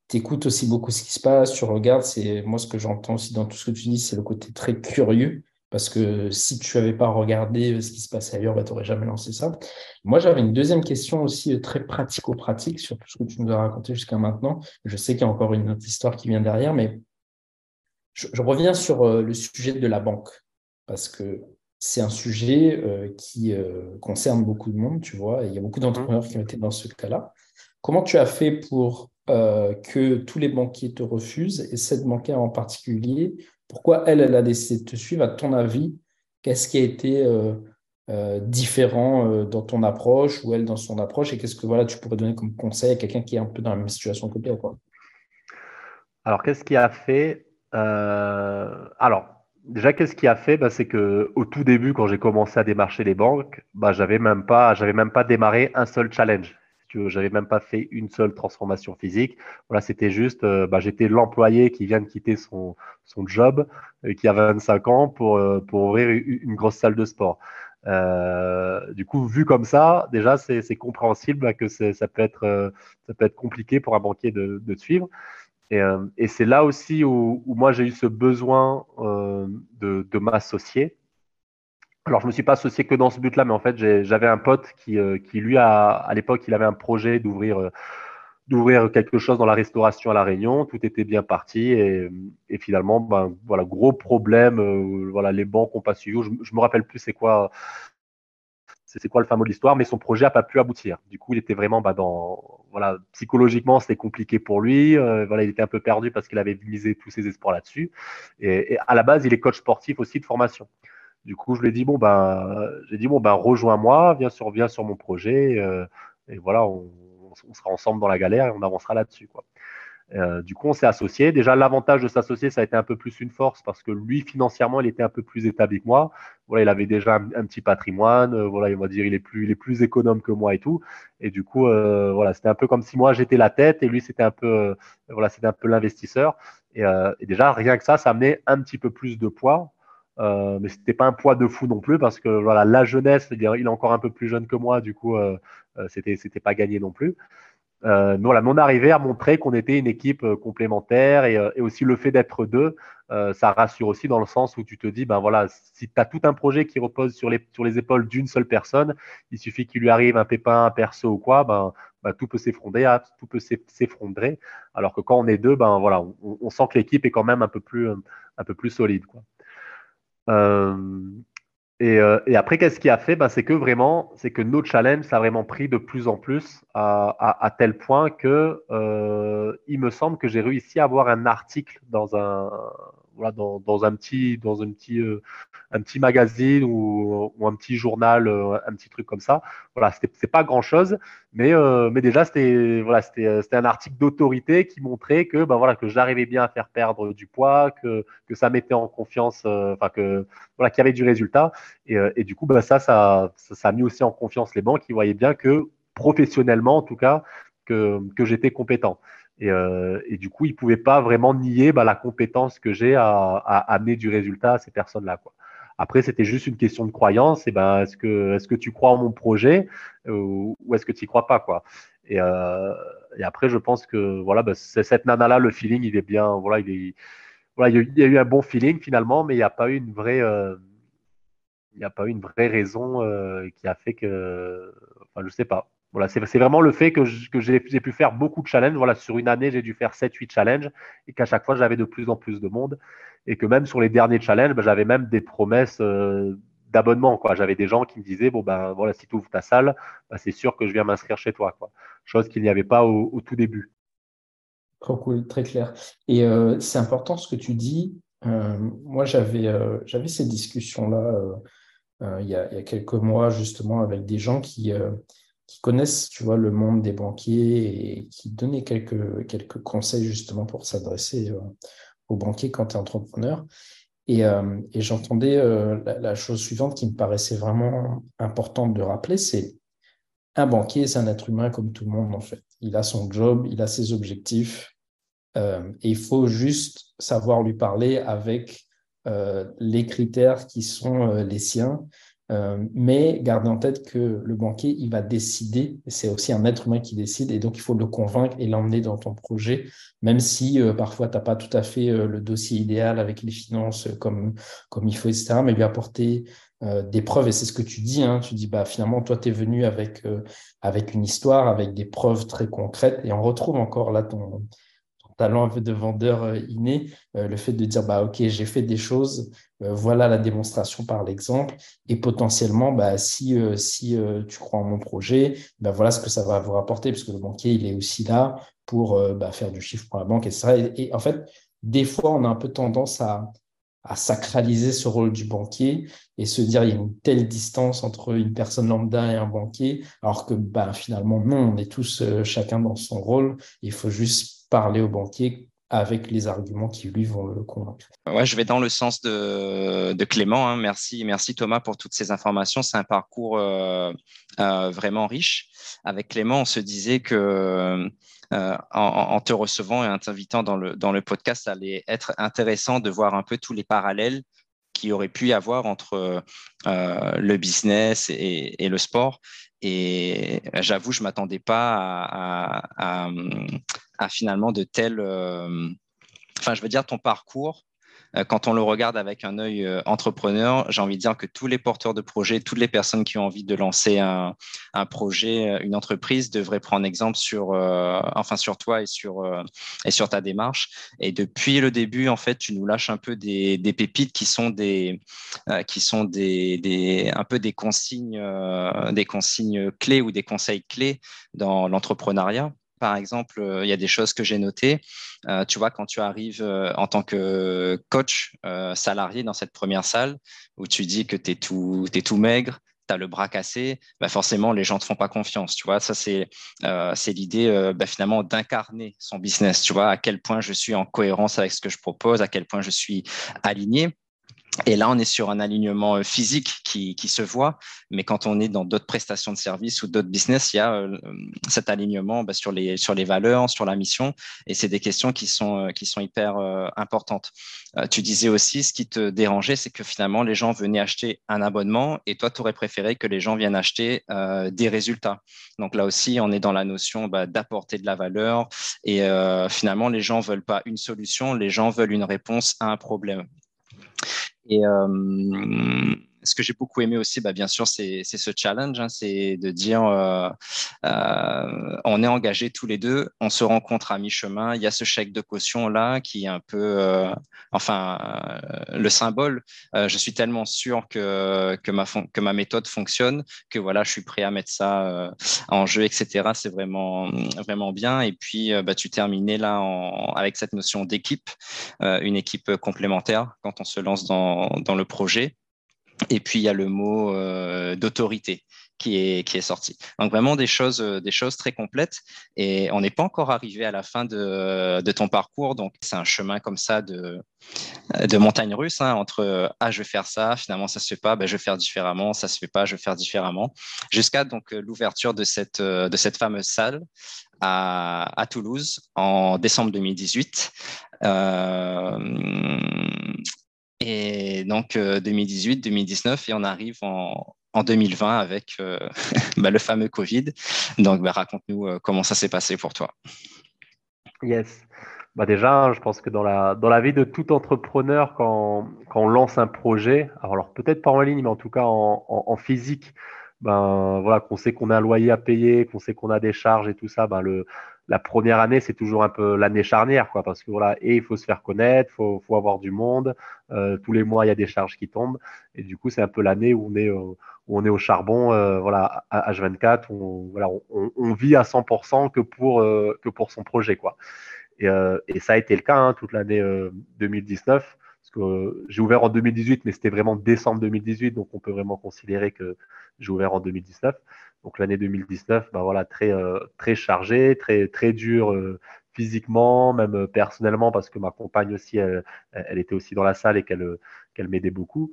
tu écoutes aussi beaucoup ce qui se passe, tu regardes, c'est moi ce que j'entends aussi dans tout ce que tu dis, c'est le côté très curieux. Parce que si tu n'avais pas regardé ce qui se passait ailleurs, bah, tu n'aurais jamais lancé ça. Moi, j'avais une deuxième question aussi euh, très pratico-pratique sur tout ce que tu nous as raconté jusqu'à maintenant. Je sais qu'il y a encore une autre histoire qui vient derrière, mais je, reviens sur euh, le sujet de la banque. Parce que c'est un sujet euh, qui concerne beaucoup de monde, tu vois, et il y a beaucoup d'entrepreneurs qui ont été dans ce cas-là. Comment tu as fait pour que tous les banquiers te refusent, et cette banquière en particulier, pourquoi elle, elle a décidé de te suivre? À ton avis, qu'est-ce qui a été euh, euh, différent euh, dans ton approche ou elle dans son approche Et qu'est-ce que voilà, tu pourrais donner comme conseil à quelqu'un qui est un peu dans la même situation que toi Alors, qu'est-ce qui a fait Alors, déjà, qu'est-ce qui a fait? Bah, C'est qu'au tout début, quand j'ai commencé à démarcher les banques, bah, j'avais même même pas démarré un seul challenge j'avais même pas fait une seule transformation physique. Voilà, c'était juste, euh, bah, j'étais l'employé qui vient de quitter son, son job, euh, qui a 25 ans pour, euh, pour ouvrir une, grosse salle de sport. du coup, vu comme ça, déjà, c'est compréhensible que ça peut, être, ça peut être compliqué pour un banquier de, de suivre. Et, et c'est là aussi où, où moi j'ai eu ce besoin de, de m'associer alors, je me suis pas associé que dans ce but-là, mais en fait, j'avais un pote qui, euh, qui lui, a, à l'époque, il avait un projet d'ouvrir euh, d'ouvrir quelque chose dans la restauration à La Réunion. Tout était bien parti et, et finalement, ben, voilà, gros problème. Euh, voilà, les banques n'ont pas suivi. Je, je me rappelle plus c'est quoi, c'est quoi le fameux de l'histoire, mais son projet n'a pas pu aboutir. Du coup, il était vraiment bah, dans, voilà, psychologiquement, c'était compliqué pour lui. voilà, il était un peu perdu parce qu'il avait misé tous ses espoirs là-dessus. Et, et, à la base, il est coach sportif aussi de formation. Du coup, je lui ai dit bon ben, j'ai dit bon ben, rejoins-moi, viens sur, viens sur mon projet, euh, et voilà, on, sera ensemble dans la galère et on avancera là-dessus. Euh, du coup, on s'est associé. Déjà, l'avantage de s'associer, ça a été un peu plus une force parce que lui, financièrement, il était un peu plus établi que moi. Voilà, il avait déjà un, petit patrimoine. Euh, voilà, on va dire, il est plus, il est plus économe que moi et tout. Et du coup, voilà, c'était un peu comme si moi j'étais la tête et lui c'était un peu, voilà, c'était un peu l'investisseur. Et, et, déjà, rien que ça, ça amenait un petit peu plus de poids euh, mais c'était pas un poids de fou non plus parce que voilà la jeunesse, il est encore un peu plus jeune que moi, du coup euh, euh c'était c'était pas gagné non plus. Euh, mais voilà, mon arrivée a montré qu'on était une équipe complémentaire et, et aussi le fait d'être deux, ça rassure aussi dans le sens où tu te dis ben voilà, si tu as tout un projet qui repose sur les sur les épaules d'une seule personne, il suffit qu'il lui arrive un pépin, un perso ou quoi, ben, ben tout peut s'effondrer, ah, tout peut s'effondrer. Alors que quand on est deux, ben voilà, on, on sent que l'équipe est quand même un peu plus un peu plus solide quoi. Euh, et, euh, et, après, qu'est-ce qui a fait? Ben, C'est que vraiment, c'est que nos challenges, ça a vraiment pris de plus en plus à, à, à tel point que euh, il me semble que j'ai réussi à avoir un article dans un, voilà, dans, un petit, dans un petit, euh, un petit magazine ou, un petit journal, euh, un petit truc comme ça. Voilà, c'est pas grand chose, mais, euh, mais déjà c'était, voilà, c'était un article d'autorité qui montrait que, ben voilà, que j'arrivais bien à faire perdre du poids, que, que ça mettait en confiance, enfin que, voilà, qu'il y avait du résultat. Et, et du coup, ben ça, ça, ça, ça a mis aussi en confiance les banques qui voyaient bien que professionnellement, en tout cas, que, que j'étais compétent. Et, euh, du coup, ils ne pouvaient pas vraiment nier bah, la compétence que j'ai à, à, amener du résultat à ces personnes-là. Après, c'était juste une question de croyance. Et ben, est-ce que, est-ce que tu crois en mon projet ou, ou est-ce que tu n'y crois pas quoi? Et, euh, et, après, je pense que voilà, bah, cette nana-là, le feeling, il est bien. Voilà, il, est, voilà, il y a eu un bon feeling finalement, mais il n'y a pas eu une vraie. Euh, il n'y a pas eu une vraie raison euh, qui a fait que. Enfin, je sais pas. Voilà, c'est vraiment le fait que, j'ai pu faire beaucoup de challenges. Voilà, sur une année, j'ai dû faire 7-8 challenges et qu'à chaque fois, j'avais de plus en plus de monde. Et que même sur les derniers challenges, bah, j'avais même des promesses euh, d'abonnement. J'avais des gens qui me disaient, bon, ben voilà, si tu ouvres ta salle, bah, c'est sûr que je viens m'inscrire chez toi. Quoi. Chose qu'il n'y avait pas au, tout début. Trop cool, très clair. Et euh, c'est important ce que tu dis. moi, j'avais j'avais ces discussions-là il, y a, quelques mois, justement, avec des gens qui, qui connaissent, tu vois, le monde des banquiers et qui donnaient quelques, quelques conseils, justement, pour s'adresser aux banquiers quand tu es entrepreneur. Et, et j'entendais la, chose suivante qui me paraissait vraiment importante de rappeler, c'est un banquier, c'est un être humain comme tout le monde, en fait. Il a son job, il a ses objectifs, euh, et il faut juste savoir lui parler avec euh, les critères qui sont euh, les siens. Mais garder en tête que le banquier, il va décider, c'est aussi un être humain qui décide, et donc il faut le convaincre et l'emmener dans ton projet, même si parfois tu n'as pas tout à fait le dossier idéal avec les finances comme, comme il faut, etc., mais lui apporter des preuves, et c'est ce que tu dis, hein, tu dis, bah, finalement, toi, tu es venu avec, avec une histoire, avec des preuves très concrètes, et on retrouve encore là ton, talent de vendeur euh, inné, euh, le fait de dire bah ok j'ai fait des choses, euh, voilà la démonstration par l'exemple et potentiellement bah si tu crois en mon projet, bah voilà ce que ça va vous rapporter parce que le banquier il est aussi là pour bah, faire du chiffre pour la banque etc. Et, et, en fait des fois on a un peu tendance à à sacraliser ce rôle du banquier et se dire il y a une telle distance entre une personne lambda et un banquier, alors que bah, finalement non, on est tous chacun dans son rôle. Il faut juste parler au banquier avec les arguments qui lui vont le convaincre. Ouais, je vais dans le sens de, Clément. Hein. Merci, merci Thomas pour toutes ces informations. C'est un parcours euh, euh, vraiment riche. Avec Clément, on se disait que euh, en, te recevant et en t'invitant dans le, dans le podcast, ça allait être intéressant de voir un peu tous les parallèles qu'il aurait pu y avoir entre le business et, le sport. Et j'avoue, je ne m'attendais pas à, finalement de tels. Euh, enfin, je veux dire, ton parcours quand on le regarde avec un œil euh, entrepreneur, j'ai envie de dire que tous les porteurs de projets, toutes les personnes qui ont envie de lancer un, projet, euh, une entreprise, devraient prendre exemple sur, enfin sur toi et sur et sur ta démarche. Et depuis le début, en fait, tu nous lâches un peu des, pépites qui sont des qui sont des, un peu des consignes des consignes clés ou des conseils clés dans l'entrepreneuriat par exemple, euh, il y a des choses que j'ai notées. Euh, tu vois, quand tu arrives euh, en tant que coach salarié dans cette première salle, où tu dis que tu es tout, es tout maigre, tu as le bras cassé, bah forcément, les gens ne te font pas confiance. Tu vois, ça, c'est l'idée bah, finalement d'incarner son business. Tu vois, à quel point je suis en cohérence avec ce que je propose, à quel point je suis aligné. Et là, on est sur un alignement euh, physique qui, qui se voit, mais quand on est dans d'autres prestations de services ou d'autres business, il y a euh, cet alignement bah, sur, les, sur les valeurs, sur la mission, et c'est des questions qui sont, euh, qui sont hyper importantes. tu disais aussi, ce qui te dérangeait, c'est que finalement, les gens venaient acheter un abonnement, et toi, tu aurais préféré que les gens viennent acheter des résultats. Donc là aussi, on est dans la notion bah, d'apporter de la valeur, et finalement, les gens veulent pas une solution, les gens veulent une réponse à un problème. Et euh, ce que j'ai beaucoup aimé aussi, bah, bien sûr, c'est ce challenge, hein, c'est de dire euh, euh, on est engagés tous les deux, on se rencontre à mi-chemin, il y a ce chèque de caution là qui est un peu, euh, enfin, le symbole. Je suis tellement sûr que, ma, méthode fonctionne que voilà, je suis prêt à mettre ça en jeu, etc. C'est vraiment, vraiment bien. Et puis, bah, tu terminais là avec cette notion d'équipe, une équipe complémentaire quand on se lance dans le projet. Et puis, il y a le mot euh, d'autorité qui est, qui est sorti. Donc, vraiment des choses, euh, des choses très complètes. Et on n'est pas encore arrivé à la fin de, de ton parcours. Donc, c'est un chemin comme ça de, de montagne russe hein, entre Ah, je vais faire ça, finalement, ça ne se fait pas, ben, je vais faire différemment, ça ne se fait pas, je vais faire différemment. Jusqu'à l'ouverture de cette, de cette fameuse salle à, à Toulouse en décembre 2018. Euh, et donc 2018, euh, 2019, et on arrive en, 2020 avec euh, (laughs) bah, le fameux Covid. Donc bah, raconte-nous euh, comment ça s'est passé pour toi. Yes. Bah déjà, je pense que dans la, dans la vie de tout entrepreneur, quand, quand on lance un projet, alors, peut-être pas en ligne, mais en tout cas en, en, physique, ben voilà, qu'on sait qu'on a un loyer à payer, qu'on sait qu'on a des charges et tout ça, ben le, la première année, c'est toujours un peu l'année charnière, quoi, parce que voilà, et il faut se faire connaître, faut, faut avoir du monde. Euh, tous les mois, il y a des charges qui tombent, et du coup, c'est un peu l'année où on est, où est au charbon, euh, voilà, à H24, on, voilà, on, vit à 100% que pour euh, que pour son projet, quoi. Et, ça a été le cas hein, toute l'année 2019, parce j'ai ouvert en 2018, mais c'était vraiment décembre 2018, donc on peut vraiment considérer que j'ai ouvert en 2019. Donc l'année 2019, bah voilà, très très chargée, très très dur physiquement, même personnellement, parce que ma compagne aussi, elle, était aussi dans la salle et qu'elle qu'elle m'aidait beaucoup.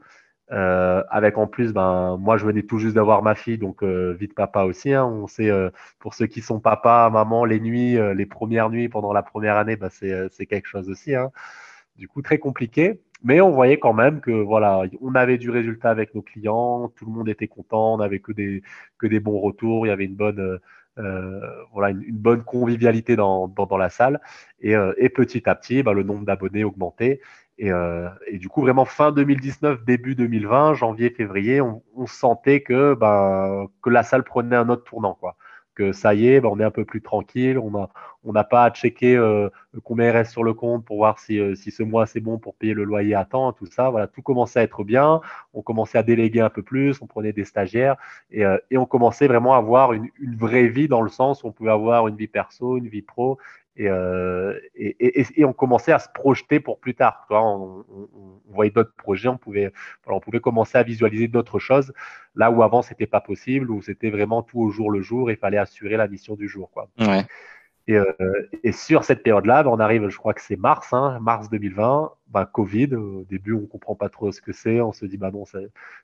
Euh, avec en plus, ben, moi je venais tout juste d'avoir ma fille, donc euh, vite papa aussi. Hein. On sait, euh, pour ceux qui sont papa, maman, les nuits, les premières nuits pendant la première année, ben, c'est quelque chose aussi. Hein. Du coup, très compliqué. Mais on voyait quand même que voilà, on avait du résultat avec nos clients, tout le monde était content, on n'avait que des, que des bons retours, il y avait une bonne, voilà, une, bonne convivialité dans, dans, la salle. Et, et, petit à petit, ben, le nombre d'abonnés augmentait. Euh, et, du coup, vraiment fin 2019, début 2020, janvier, février, on, sentait que, ben, que la salle prenait un autre tournant. Quoi. Que ça y est, ben, on est un peu plus tranquille, on n'a on pas à checker euh, combien il reste sur le compte pour voir si, euh, si ce mois c'est bon pour payer le loyer à temps, tout ça. Voilà, tout commençait à être bien, on commençait à déléguer un peu plus, on prenait des stagiaires et, et on commençait vraiment à avoir une, une, vraie vie dans le sens où on pouvait avoir une vie perso, une vie pro euh, et, et, et, on commençait à se projeter pour plus tard. On, voyait d'autres projets, on pouvait, on pouvait commencer à visualiser d'autres choses, là où avant c'était pas possible, où c'était vraiment tout au jour le jour, il fallait assurer la mission du jour. Quoi. Euh, et, sur cette période-là, ben, on arrive, je crois que c'est mars, hein, mars 2020, ben, Covid. Au début, on comprend pas trop ce que c'est. On se dit, bah non,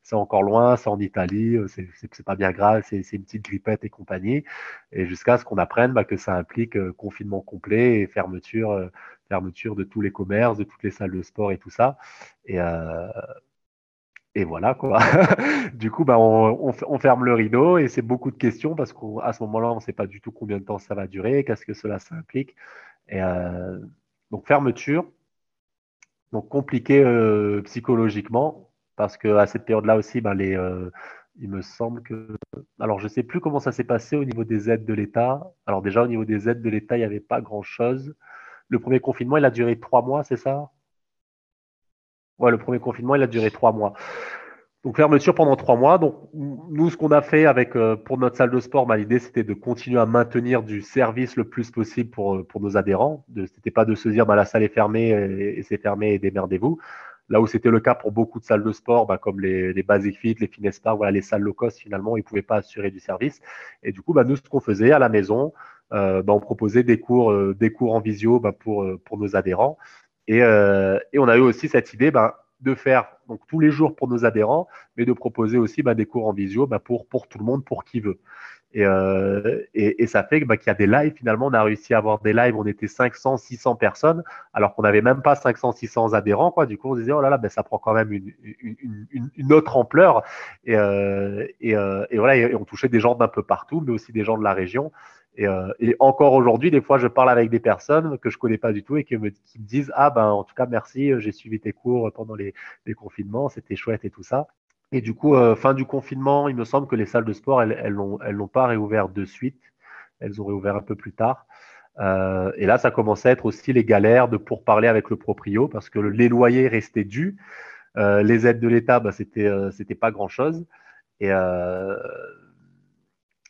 c'est encore loin, c'est en Italie, euh, c'est pas bien grave, c'est une petite grippette et compagnie. Et jusqu'à ce qu'on apprenne bah, que ça implique euh, confinement complet et fermeture, fermeture de tous les commerces, de toutes les salles de sport et tout ça. Et, et voilà quoi. (laughs) du coup, bah, on, ferme le rideau et c'est beaucoup de questions parce qu'à ce moment-là, on ne sait pas du tout combien de temps ça va durer, qu'est-ce que cela implique. Et, euh, donc fermeture, donc compliqué euh, psychologiquement parce qu'à cette période-là aussi, bah, euh, il me semble que, alors je ne sais plus comment ça s'est passé au niveau des aides de l'État. Alors déjà au niveau des aides de l'État, il n'y avait pas grand-chose. Le premier confinement, il a duré trois mois, c'est ça? Ouais, le premier confinement, il a duré trois mois. Donc fermeture pendant trois mois. Donc nous, ce qu'on a fait avec euh, pour notre salle de sport, bah, l'idée c'était de continuer à maintenir du service le plus possible pour, euh, pour nos adhérents. C'était pas de se dire bah, la salle est fermée et, c'est fermé et démerdez-vous. Là où c'était le cas pour beaucoup de salles de sport, bah, comme les, les Basic Fit, les Fitness Park, voilà, les salles low cost, finalement, ils ne pouvaient pas assurer du service. Et du coup, bah, nous, ce qu'on faisait à la maison, euh, bah, on proposait des cours, des cours en visio bah, pour, pour nos adhérents. Et, euh, et, on a eu aussi cette idée ben, de faire donc, tous les jours pour nos adhérents, mais de proposer aussi ben, des cours en visio ben, pour, pour tout le monde, pour qui veut. Et, euh, et, et, ça fait ben, qu'il y a des lives. Finalement, on a réussi à avoir des lives. On était 500, 600 personnes, alors qu'on n'avait même pas 500, 600 adhérents. Quoi. Du coup, on se disait, oh là là, ben, ça prend quand même une, une, une, autre ampleur. Et, euh, et, euh, et voilà, et on touchait des gens d'un peu partout, mais aussi des gens de la région. Euh, et, encore aujourd'hui, des fois, je parle avec des personnes que je connais pas du tout et qui me, disent Ah, ben, en tout cas, merci, j'ai suivi tes cours pendant les, confinements, c'était chouette et tout ça. Et du coup, euh, fin du confinement, il me semble que les salles de sport, elles n'ont elles pas réouvert de suite. Elles ont réouvert un peu plus tard. Euh, et là, ça commençait à être aussi les galères de pourparler avec le proprio parce que les loyers restaient dus. Euh, les aides de l'État, bah, c'était euh, pas grand chose. Et euh,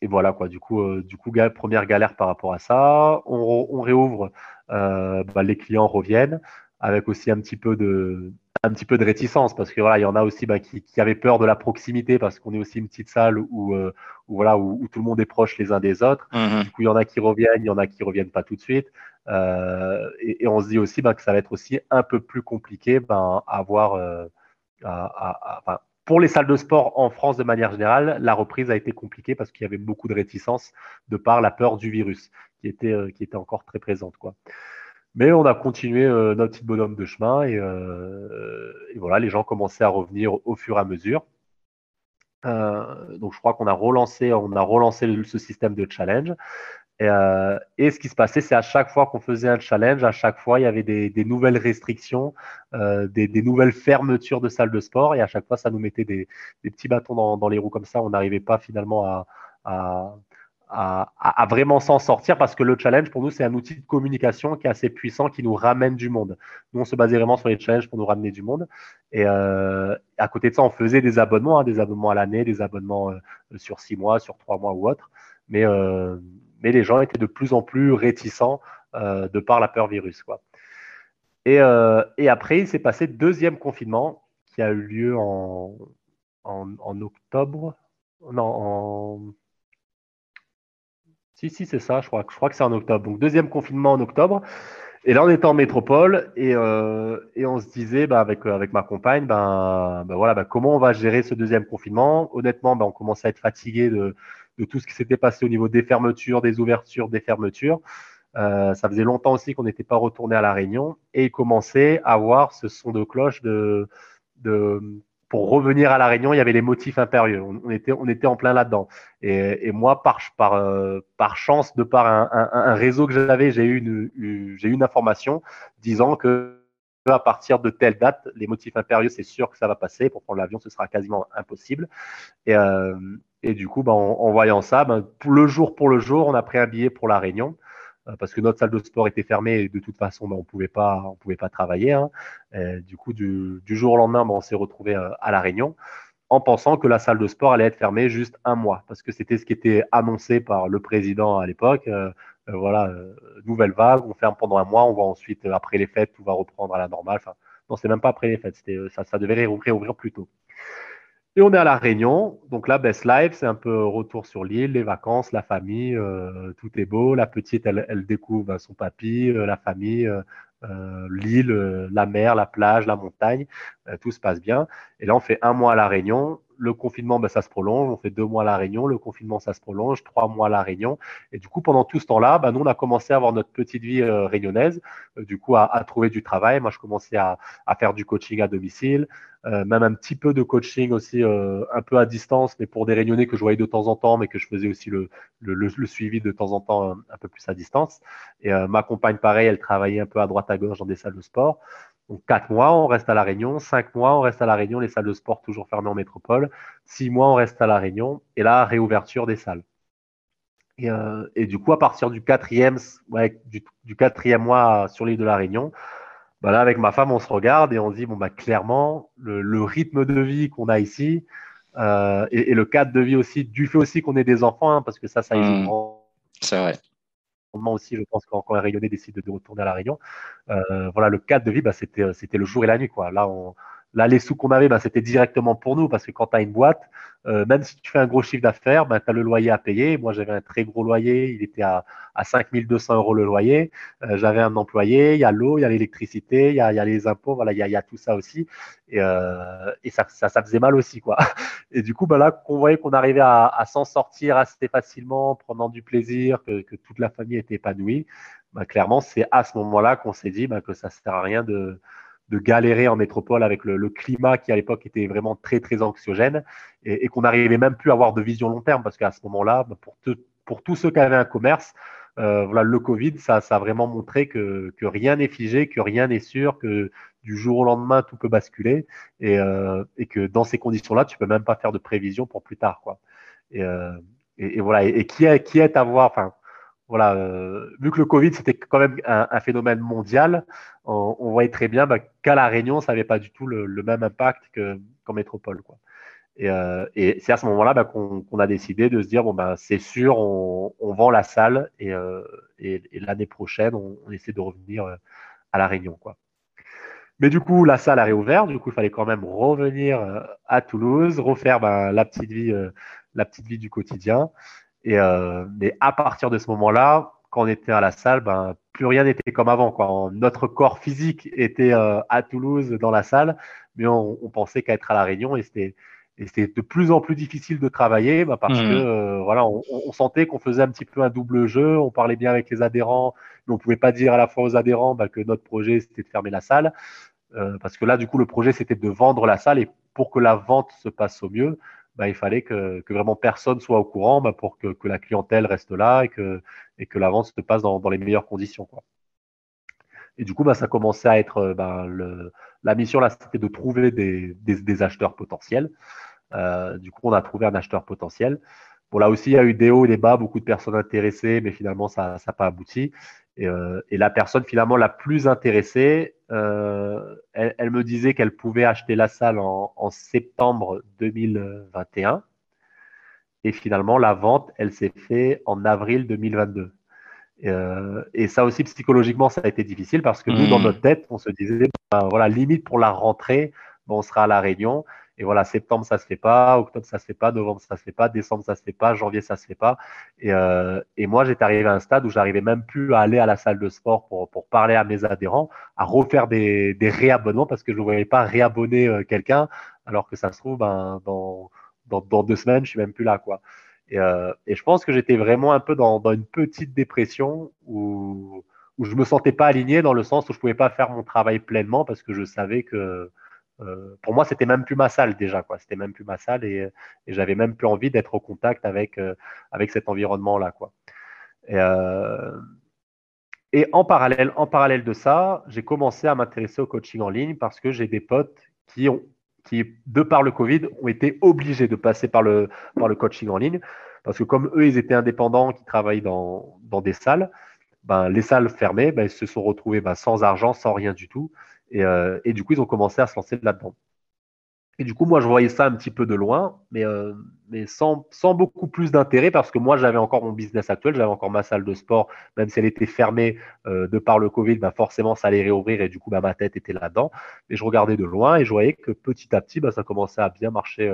et voilà quoi. Du coup, euh, du coup, première galère par rapport à ça. On, on réouvre, euh, bah, les clients reviennent avec aussi un petit peu de un petit peu de réticence parce que voilà, il y en a aussi bah, qui, qui, avaient peur de la proximité parce qu'on est aussi une petite salle où, euh, où voilà où, où, tout le monde est proche les uns des autres. Mmh du coup, il y en a qui reviennent, il y en a qui reviennent pas tout de suite. Et, et, on se dit aussi bah, que ça va être aussi un peu plus compliqué ben, à avoir à, à, à, pour les salles de sport en France de manière générale, la reprise a été compliquée parce qu'il y avait beaucoup de réticence de par la peur du virus qui était, euh, qui était encore très présente. Mais on a continué euh, notre petit bonhomme de chemin et, euh, et, voilà, les gens commençaient à revenir au fur et à mesure. Donc je crois qu'on a relancé, on a relancé ce système de challenge. Et, euh, et, ce qui se passait, c'est à chaque fois qu'on faisait un challenge, à chaque fois, il y avait des, nouvelles restrictions, euh, des, nouvelles fermetures de salles de sport, et à chaque fois, ça nous mettait des, petits bâtons dans, les roues comme ça. On n'arrivait pas finalement à, vraiment s'en sortir parce que le challenge, pour nous, c'est un outil de communication qui est assez puissant, qui nous ramène du monde. Nous, on se basait vraiment sur les challenges pour nous ramener du monde. Et euh, à côté de ça, on faisait des abonnements, hein, des abonnements à l'année, des abonnements sur six mois, sur trois mois ou autre. Mais mais les gens étaient de plus en plus réticents euh, de par la peur virus. Quoi. Et, euh, après, il s'est passé deuxième confinement qui a eu lieu en, octobre. Non, en. Si, si, c'est ça, je crois, que c'est en octobre. Donc, deuxième confinement en octobre. Et là, on était en métropole et, euh, on se disait bah, avec, avec ma compagne, ben, ben voilà, ben, comment on va gérer ce deuxième confinement? Honnêtement, ben, on commençait à être fatigué de, de tout ce qui s'était passé au niveau des fermetures, des ouvertures, des fermetures. Euh, ça faisait longtemps aussi qu'on n'était pas retourné à la Réunion et il commençait à avoir ce son de cloche de, de, pour revenir à la Réunion, il y avait les motifs impérieux. On, était, on était en plein là-dedans. Et, et, moi, par, par, euh, par chance, de par un, un, un réseau que j'avais, j'ai eu une, j'ai eu une information disant que à partir de telle date, les motifs impérieux, c'est sûr que ça va passer. Pour prendre l'avion, ce sera quasiment impossible. Et, euh, du coup, ben, en, voyant ça, ben, le jour pour le jour, on a pris un billet pour la Réunion. Euh, parce que notre salle de sport était fermée et de toute façon, ben, on pouvait pas, on pouvait pas travailler. Hein. du coup, du, jour au lendemain, on s'est retrouvé euh, à la Réunion en pensant que la salle de sport allait être fermée juste un mois, parce que c'était ce qui était annoncé par le président à l'époque. Euh, voilà, nouvelle vague, on ferme pendant un mois, on va ensuite, après les fêtes, tout va reprendre à la normale. Enfin, non, c'est même pas après les fêtes, ça, devait réouvrir plus tôt. Et on est à La Réunion. Donc là, Best Life, c'est un peu retour sur l'île, les vacances, la famille, euh, tout est beau. La petite, elle, découvre son papy, euh, la famille, euh, l'île, la mer, la plage, la montagne. tout se passe bien. Et là, on fait un mois à La Réunion le confinement, ben, ça se prolonge. On fait deux mois à La Réunion. Le confinement, ça se prolonge. Trois mois à La Réunion. Et du coup, pendant tout ce temps-là, ben, nous, on a commencé à avoir notre petite vie euh, réunionnaise, euh, du coup, à, trouver du travail. Moi, je commençais à, faire du coaching à domicile, euh, même un petit peu de coaching aussi, euh, un peu à distance, mais pour des réunionnais que je voyais de temps en temps, mais que je faisais aussi le, suivi de temps en temps un, un peu plus à distance. Et ma compagne, pareil, elle travaillait un peu à droite à gauche dans des salles de sport. Donc, quatre mois, on reste à La Réunion. Cinq mois, on reste à La Réunion, les salles de sport toujours fermées en métropole. Six mois, on reste à La Réunion. Et là, réouverture des salles. Et, euh, et du coup, à partir du quatrième, ouais, du, du, quatrième mois sur l'île de La Réunion, bah là, avec ma femme, on se regarde et on se dit, bon, bah, clairement, le, le rythme de vie qu'on a ici euh, et, et, le cadre de vie aussi, du fait aussi qu'on ait des enfants, hein, parce que ça, ça mmh. C'est vrai aussi, je pense, quand, quand les Réunionnais décident de retourner à La Réunion. Euh, voilà, le cadre de vie, bah, c'était, c'était le jour et la nuit. Quoi. Là, on, Là, les sous qu'on avait, bah, c'était directement pour nous parce que quand tu as une boîte, euh, même si tu fais un gros chiffre d'affaires, bah, tu as le loyer à payer. Moi, j'avais un très gros loyer, il était à, à 5200 euros le loyer. Euh, j'avais un employé, il y a l'eau, il y a l'électricité, il y a, les impôts, voilà, il y a, tout ça aussi. Et, euh, ça, ça, faisait mal aussi. (laughs) Et du coup, bah, là, qu'on voyait qu'on arrivait à, s'en sortir assez facilement, prenant du plaisir, que, que toute la famille était épanouie, clairement, c'est à ce moment-là qu'on s'est dit que ça ne sert à rien de de galérer en métropole avec le, climat qui à l'époque était vraiment très très anxiogène et, qu'on n'arrivait même plus à avoir de vision long terme parce qu'à ce moment-là, pour, pour tous ceux qui avaient un commerce, euh, voilà, le Covid, ça, ça a vraiment montré que, rien n'est figé, que rien n'est sûr, que du jour au lendemain tout peut basculer et, euh, que dans ces conditions-là, tu peux même pas faire de prévision pour plus tard, quoi. Et, euh, et voilà. Et, qui est qui est à voir, enfin voilà, euh, vu que le Covid c'était quand même un, phénomène mondial, on, voyait très bien bah, qu'à la Réunion ça n'avait pas du tout le, même impact qu'en métropole. Quoi. Et, euh, et c'est à ce moment-là bah, qu'on qu a décidé de se dire bon bah c'est sûr, on, vend la salle et, euh, et, l'année prochaine on, essaie de revenir euh, à la Réunion. Quoi. Mais du coup, la salle a réouvert. Du coup, il fallait quand même revenir euh, à Toulouse, refaire bah, la petite vie, la petite vie du quotidien. Et, euh, mais à partir de ce moment-là, quand on était à la salle, ben, plus rien n'était comme avant. Quoi. Notre corps physique était euh, à Toulouse dans la salle, mais on, on pensait qu'à être à la Réunion et c'était et c'était de plus en plus difficile de travailler bah, parce mmh. que euh, voilà, on, on sentait qu'on faisait un petit peu un double jeu. On parlait bien avec les adhérents, mais on pouvait pas dire à la fois aux adhérents bah, que notre projet c'était de fermer la salle, euh, parce que là du coup le projet c'était de vendre la salle et pour que la vente se passe au mieux, bah, il fallait que, vraiment personne soit au courant bah, pour que, la clientèle reste là et que, et que la vente se passe dans, les meilleures conditions. Quoi. Et du coup, bah, ça commençait à être bah, le, la mission là, c'était de trouver des acheteurs potentiels. Euh, du coup, on a trouvé un acheteur potentiel. Bon, là aussi, il y a eu des hauts et des bas, beaucoup de personnes intéressées, mais finalement, ça n'a pas abouti. Et, euh, et, la personne finalement la plus intéressée, euh, elle, elle, me disait qu'elle pouvait acheter la salle en, en, septembre 2021. Et finalement, la vente, elle s'est faite en avril 2022. Et, ça aussi, psychologiquement, ça a été difficile parce que nous, dans hmm. notre tête, on se disait, ben, voilà, limite pour la rentrée, on sera à La Réunion. Et voilà, septembre, ça se fait pas, octobre, ça se fait pas, novembre, ça se fait pas, décembre, ça se fait pas, janvier, ça se fait pas. Et, euh, et moi, j'étais arrivé à un stade où j'arrivais même plus à aller à la salle de sport pour, pour parler à mes adhérents, à refaire des, des réabonnements parce que je ne voyais pas réabonner euh, quelqu'un, alors que ça se trouve, ben, dans, dans, dans, deux semaines, je suis même plus là, quoi. Et, euh, et je pense que j'étais vraiment un peu dans, dans une petite dépression où, où je me sentais pas aligné dans le sens où je pouvais pas faire mon travail pleinement parce que je savais que euh, pour moi, c'était même plus ma salle déjà, quoi. C'était même plus ma salle et, j'avais même plus envie d'être au contact avec, euh, avec cet environnement-là, quoi. Et, euh, et, en parallèle, en parallèle de ça, j'ai commencé à m'intéresser au coaching en ligne parce que j'ai des potes qui ont, qui, de par le Covid, ont été obligés de passer par le, par le coaching en ligne parce que comme eux, ils étaient indépendants, qui travaillent dans, dans des salles, ben, les salles fermées, ben, ils se sont retrouvés ben, sans argent, sans rien du tout. Euh, et, du coup, ils ont commencé à se lancer là-dedans. Et du coup, moi, je voyais ça un petit peu de loin, mais, euh, mais sans, beaucoup plus d'intérêt parce que moi, j'avais encore mon business actuel, j'avais encore ma salle de sport, même si elle était fermée euh, de par le Covid, bah forcément, ça allait réouvrir et du coup, bah, ma tête était là-dedans. Et je regardais de loin et je voyais que petit à petit, bah, ça commençait à bien marcher,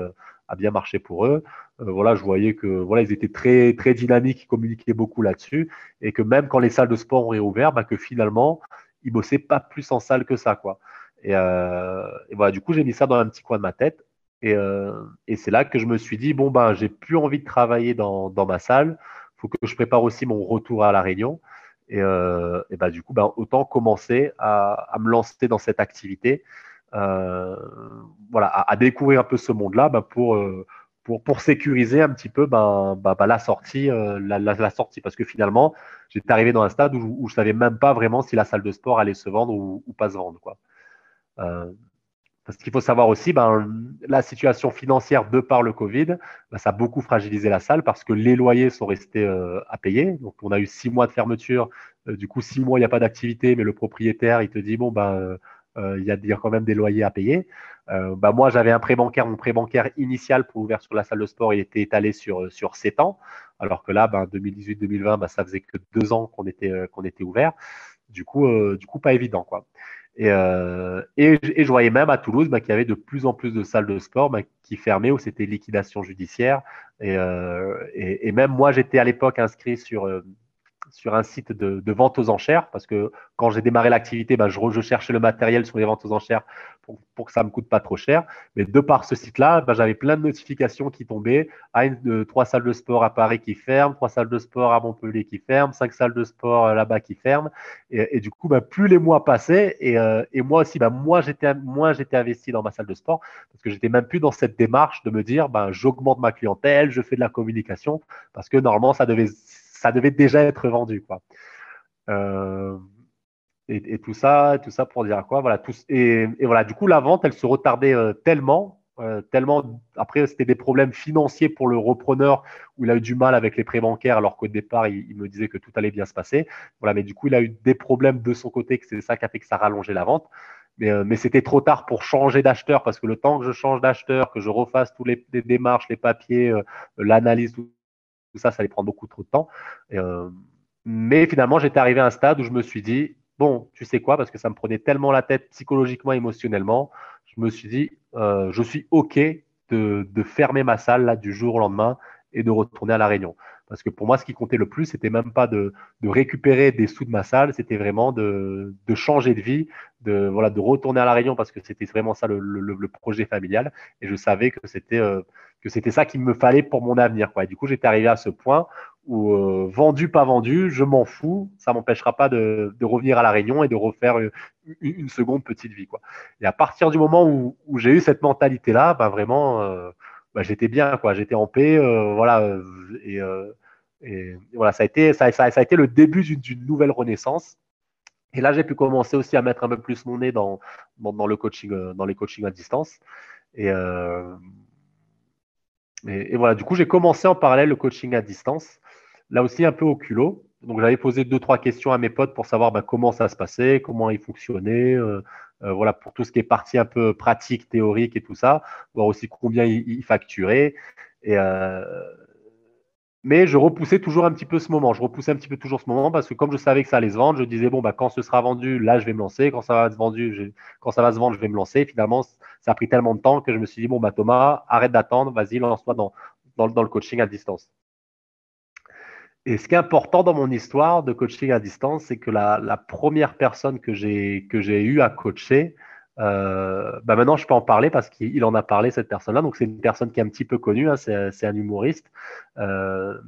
à bien marcher pour eux. voilà, je voyais que voilà, ils étaient très, très dynamiques, ils communiquaient beaucoup là-dessus et que même quand les salles de sport ont réouvert, bah, que finalement, il bossait pas plus en salle que ça, quoi. Euh, et, voilà, du coup, j'ai mis ça dans un petit coin de ma tête. Et, euh, c'est là que je me suis dit, bon, ben, j'ai plus envie de travailler dans, ma salle. Faut que je prépare aussi mon retour à La Réunion. Et, euh, ben, du coup, ben, autant commencer à, me lancer dans cette activité. voilà, à, découvrir un peu ce monde-là ben, pour, pour, pour sécuriser un petit peu ben, ben, ben la, sortie, euh, la, sortie. Parce que finalement, j'étais arrivé dans un stade où, je savais même pas vraiment si la salle de sport allait se vendre ou, pas se vendre. Quoi. Euh, parce qu'il faut savoir aussi, ben, la situation financière de par le Covid, ben, ça a beaucoup fragilisé la salle parce que les loyers sont restés euh, à payer. Donc, on a eu six mois de fermeture. Du coup, six mois, il n'y a pas d'activité, mais le propriétaire, il te dit, bon, ben, euh, il y a quand même des loyers à payer. Euh, bah moi, j'avais un prêt bancaire. Mon prêt bancaire initial pour l'ouverture de la salle de sport, il était étalé sur, sur 7 ans. Alors que là, ben, 2018-2020, ben, ça faisait que deux ans qu'on était, euh, qu'on était ouvert. Du coup, du coup, pas évident. Quoi. Et, et, je voyais même à Toulouse ben, qu'il y avait de plus en plus de salles de sport qui fermaient ou c'était liquidation judiciaire. Et, et même moi, j'étais à l'époque inscrit sur, sur un site de, vente aux enchères parce que quand j'ai démarré l'activité, bah, je, cherchais le matériel sur les ventes aux enchères pour, que ça me coûte pas trop cher. Mais de par ce site-là, bah, j'avais plein de notifications qui tombaient. Ah, une, trois salles de sport à Paris qui ferment, trois salles de sport à Montpellier qui ferment, cinq salles de sport euh, là-bas qui ferment. Et, du coup, bah, plus les mois passaient et, euh, moi aussi, moi j'étais moi j'étais investi dans ma salle de sport parce que j'étais même plus dans cette démarche de me dire, j'augmente ma clientèle, je fais de la communication parce que normalement ça devait ça devait déjà être vendu, quoi. Euh, et, tout ça, tout ça pour dire quoi Voilà. Tout, et, voilà. Du coup, la vente, elle se retardait euh, tellement, euh, tellement. Après, c'était des problèmes financiers pour le repreneur où il a eu du mal avec les prêts bancaires, alors qu'au départ, il, me disait que tout allait bien se passer. Voilà. Mais du coup, il a eu des problèmes de son côté, que c'est ça qui a fait que ça rallongeait la vente. Mais, c'était trop tard pour changer d'acheteur parce que le temps que je change d'acheteur, que je refasse tous les, démarches, les papiers, l'analyse, ça, ça allait prendre beaucoup trop de temps. Euh, mais finalement, j'étais arrivé à un stade où je me suis dit, bon, tu sais quoi, parce que ça me prenait tellement la tête psychologiquement, émotionnellement, je me suis dit, euh, je suis OK de, de, fermer ma salle là du jour au lendemain et de retourner à la Réunion. Parce que pour moi, ce qui comptait le plus, c'était même pas de, de, récupérer des sous de ma salle, c'était vraiment de, de, changer de vie, de voilà, de retourner à la Réunion parce que c'était vraiment ça le, le, le, projet familial. Et je savais que c'était euh, c'était ça qu'il me fallait pour mon avenir. Quoi. Et du coup, j'étais arrivé à ce point où euh, vendu, pas vendu, je m'en fous. Ça m'empêchera pas de, de, revenir à la Réunion et de refaire une, une, seconde petite vie. Quoi. Et à partir du moment où, où j'ai eu cette mentalité-là, bah, vraiment. Euh, bah, j'étais bien, quoi. J'étais en paix, euh, voilà. Euh, euh, et, voilà, ça a été, le début d'une nouvelle renaissance. Et là, j'ai pu commencer aussi à mettre un peu plus mon nez dans, le coaching, dans les coachings à distance. Et, voilà, du coup, j'ai commencé en parallèle le coaching à distance. Là aussi, un peu au culot. Donc, j'avais posé deux, trois questions à mes potes pour savoir bah, comment ça se passait, comment ils fonctionnaient, voilà, pour tout ce qui est partie un peu pratique, théorique et tout ça, voir aussi combien ils, facturaient. Et, euh, mais je repoussais toujours un petit peu ce moment. Je repoussais un petit peu toujours ce moment parce que comme je savais que ça allait se vendre, je disais bon bah quand ce sera vendu, là je vais me lancer. Quand ça va se vendre, je vais me lancer. finalement, ça a pris tellement de temps que je me suis dit bon bah Thomas, arrête d'attendre, vas-y lance-toi dans, dans, le coaching à distance. Et ce qui est important dans mon histoire de coaching à distance, c'est que la, la, première personne que j'ai que j'ai eu à coacher, euh, bah maintenant je peux en parler parce qu'il en a parlé cette personne-là. Donc c'est une personne qui est un petit peu connue, hein, c'est un humoriste. Euh,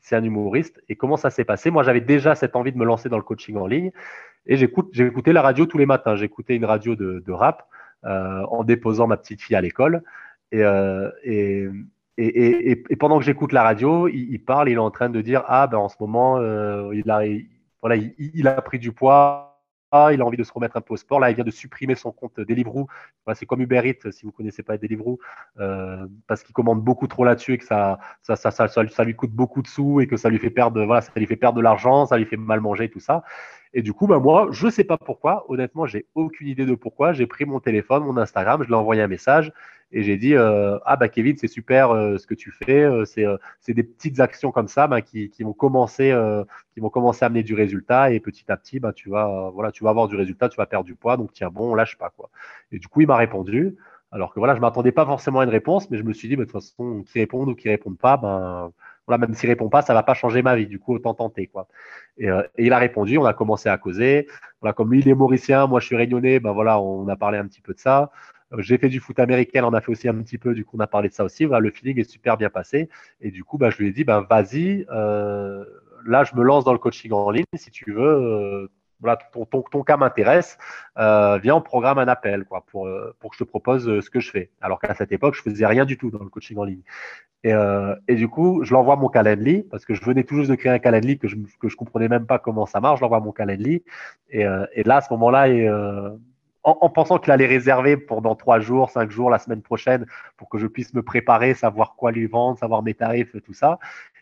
c'est un humoriste. Et comment ça s'est passé? Moi j'avais déjà cette envie de me lancer dans le coaching en ligne et j'écoutais la radio tous les matins. J'écoutais une radio de, de rap euh, en déposant ma petite fille à l'école. Et, euh, et, et, et, pendant que j'écoute la radio, il, il, parle, il est en train de dire ah ben en ce moment euh, il a voilà il, a pris du poids il a envie de se remettre un peu au sport. Là, il vient de supprimer son compte Deliveroo. c'est comme Uber Eats, si vous ne connaissez pas Deliveroo, euh, parce qu'il commande beaucoup trop là-dessus et que ça ça, ça, lui coûte beaucoup de sous et que ça lui fait perdre, voilà, ça lui fait perdre de l'argent, ça lui fait mal manger, tout ça. Et du coup, bah, moi, je ne sais pas pourquoi. Honnêtement, j'ai aucune idée de pourquoi. J'ai pris mon téléphone, mon Instagram, je lui ai envoyé un message et j'ai dit euh, Ah, bah, Kevin, c'est super euh, ce que tu fais. Euh, c'est des petites actions comme ça bah, qui, qui, vont commencer, qui vont commencer à amener du résultat. Et petit à petit, bah, tu, vas, voilà, tu vas avoir du résultat, tu vas perdre du poids. Donc, tiens, bon, on lâche pas. Quoi. Et du coup, il m'a répondu. Alors que voilà, je m'attendais pas forcément à une réponse, mais je me suis dit, bah, de toute façon, qui répondent ou qui répondent pas, ben voilà, même s'il répond pas, ça va pas changer ma vie. Du coup, autant tenter, quoi. Et, euh, et, il a répondu, on a commencé à causer. Voilà, comme lui, il est mauricien, moi, je suis réunionnais, ben voilà, on a parlé un petit peu de ça. Euh, j'ai fait du foot américain, on a fait aussi un petit peu, du coup, on a parlé de ça aussi. Voilà, le feeling est super bien passé. Et du coup, ben, je lui ai dit, ben, vas-y, euh, là, je me lance dans le coaching en ligne, si tu veux. Euh, voilà, ton, ton, ton cas m'intéresse, euh, viens, on programme un appel quoi, pour, euh, pour que je te propose euh, ce que je fais. Alors qu'à cette époque, je faisais rien du tout dans le coaching en ligne. Et, euh, et du coup, je l'envoie mon Calendly parce que je venais tout juste de créer un Calendly que je que je comprenais même pas comment ça marche. Je l'envoie mon Calendly et, euh, et là, à ce moment-là, et, en, en, pensant qu'il allait réserver pendant trois jours, cinq jours, la semaine prochaine, pour que je puisse me préparer, savoir quoi lui vendre, savoir mes tarifs, tout ça.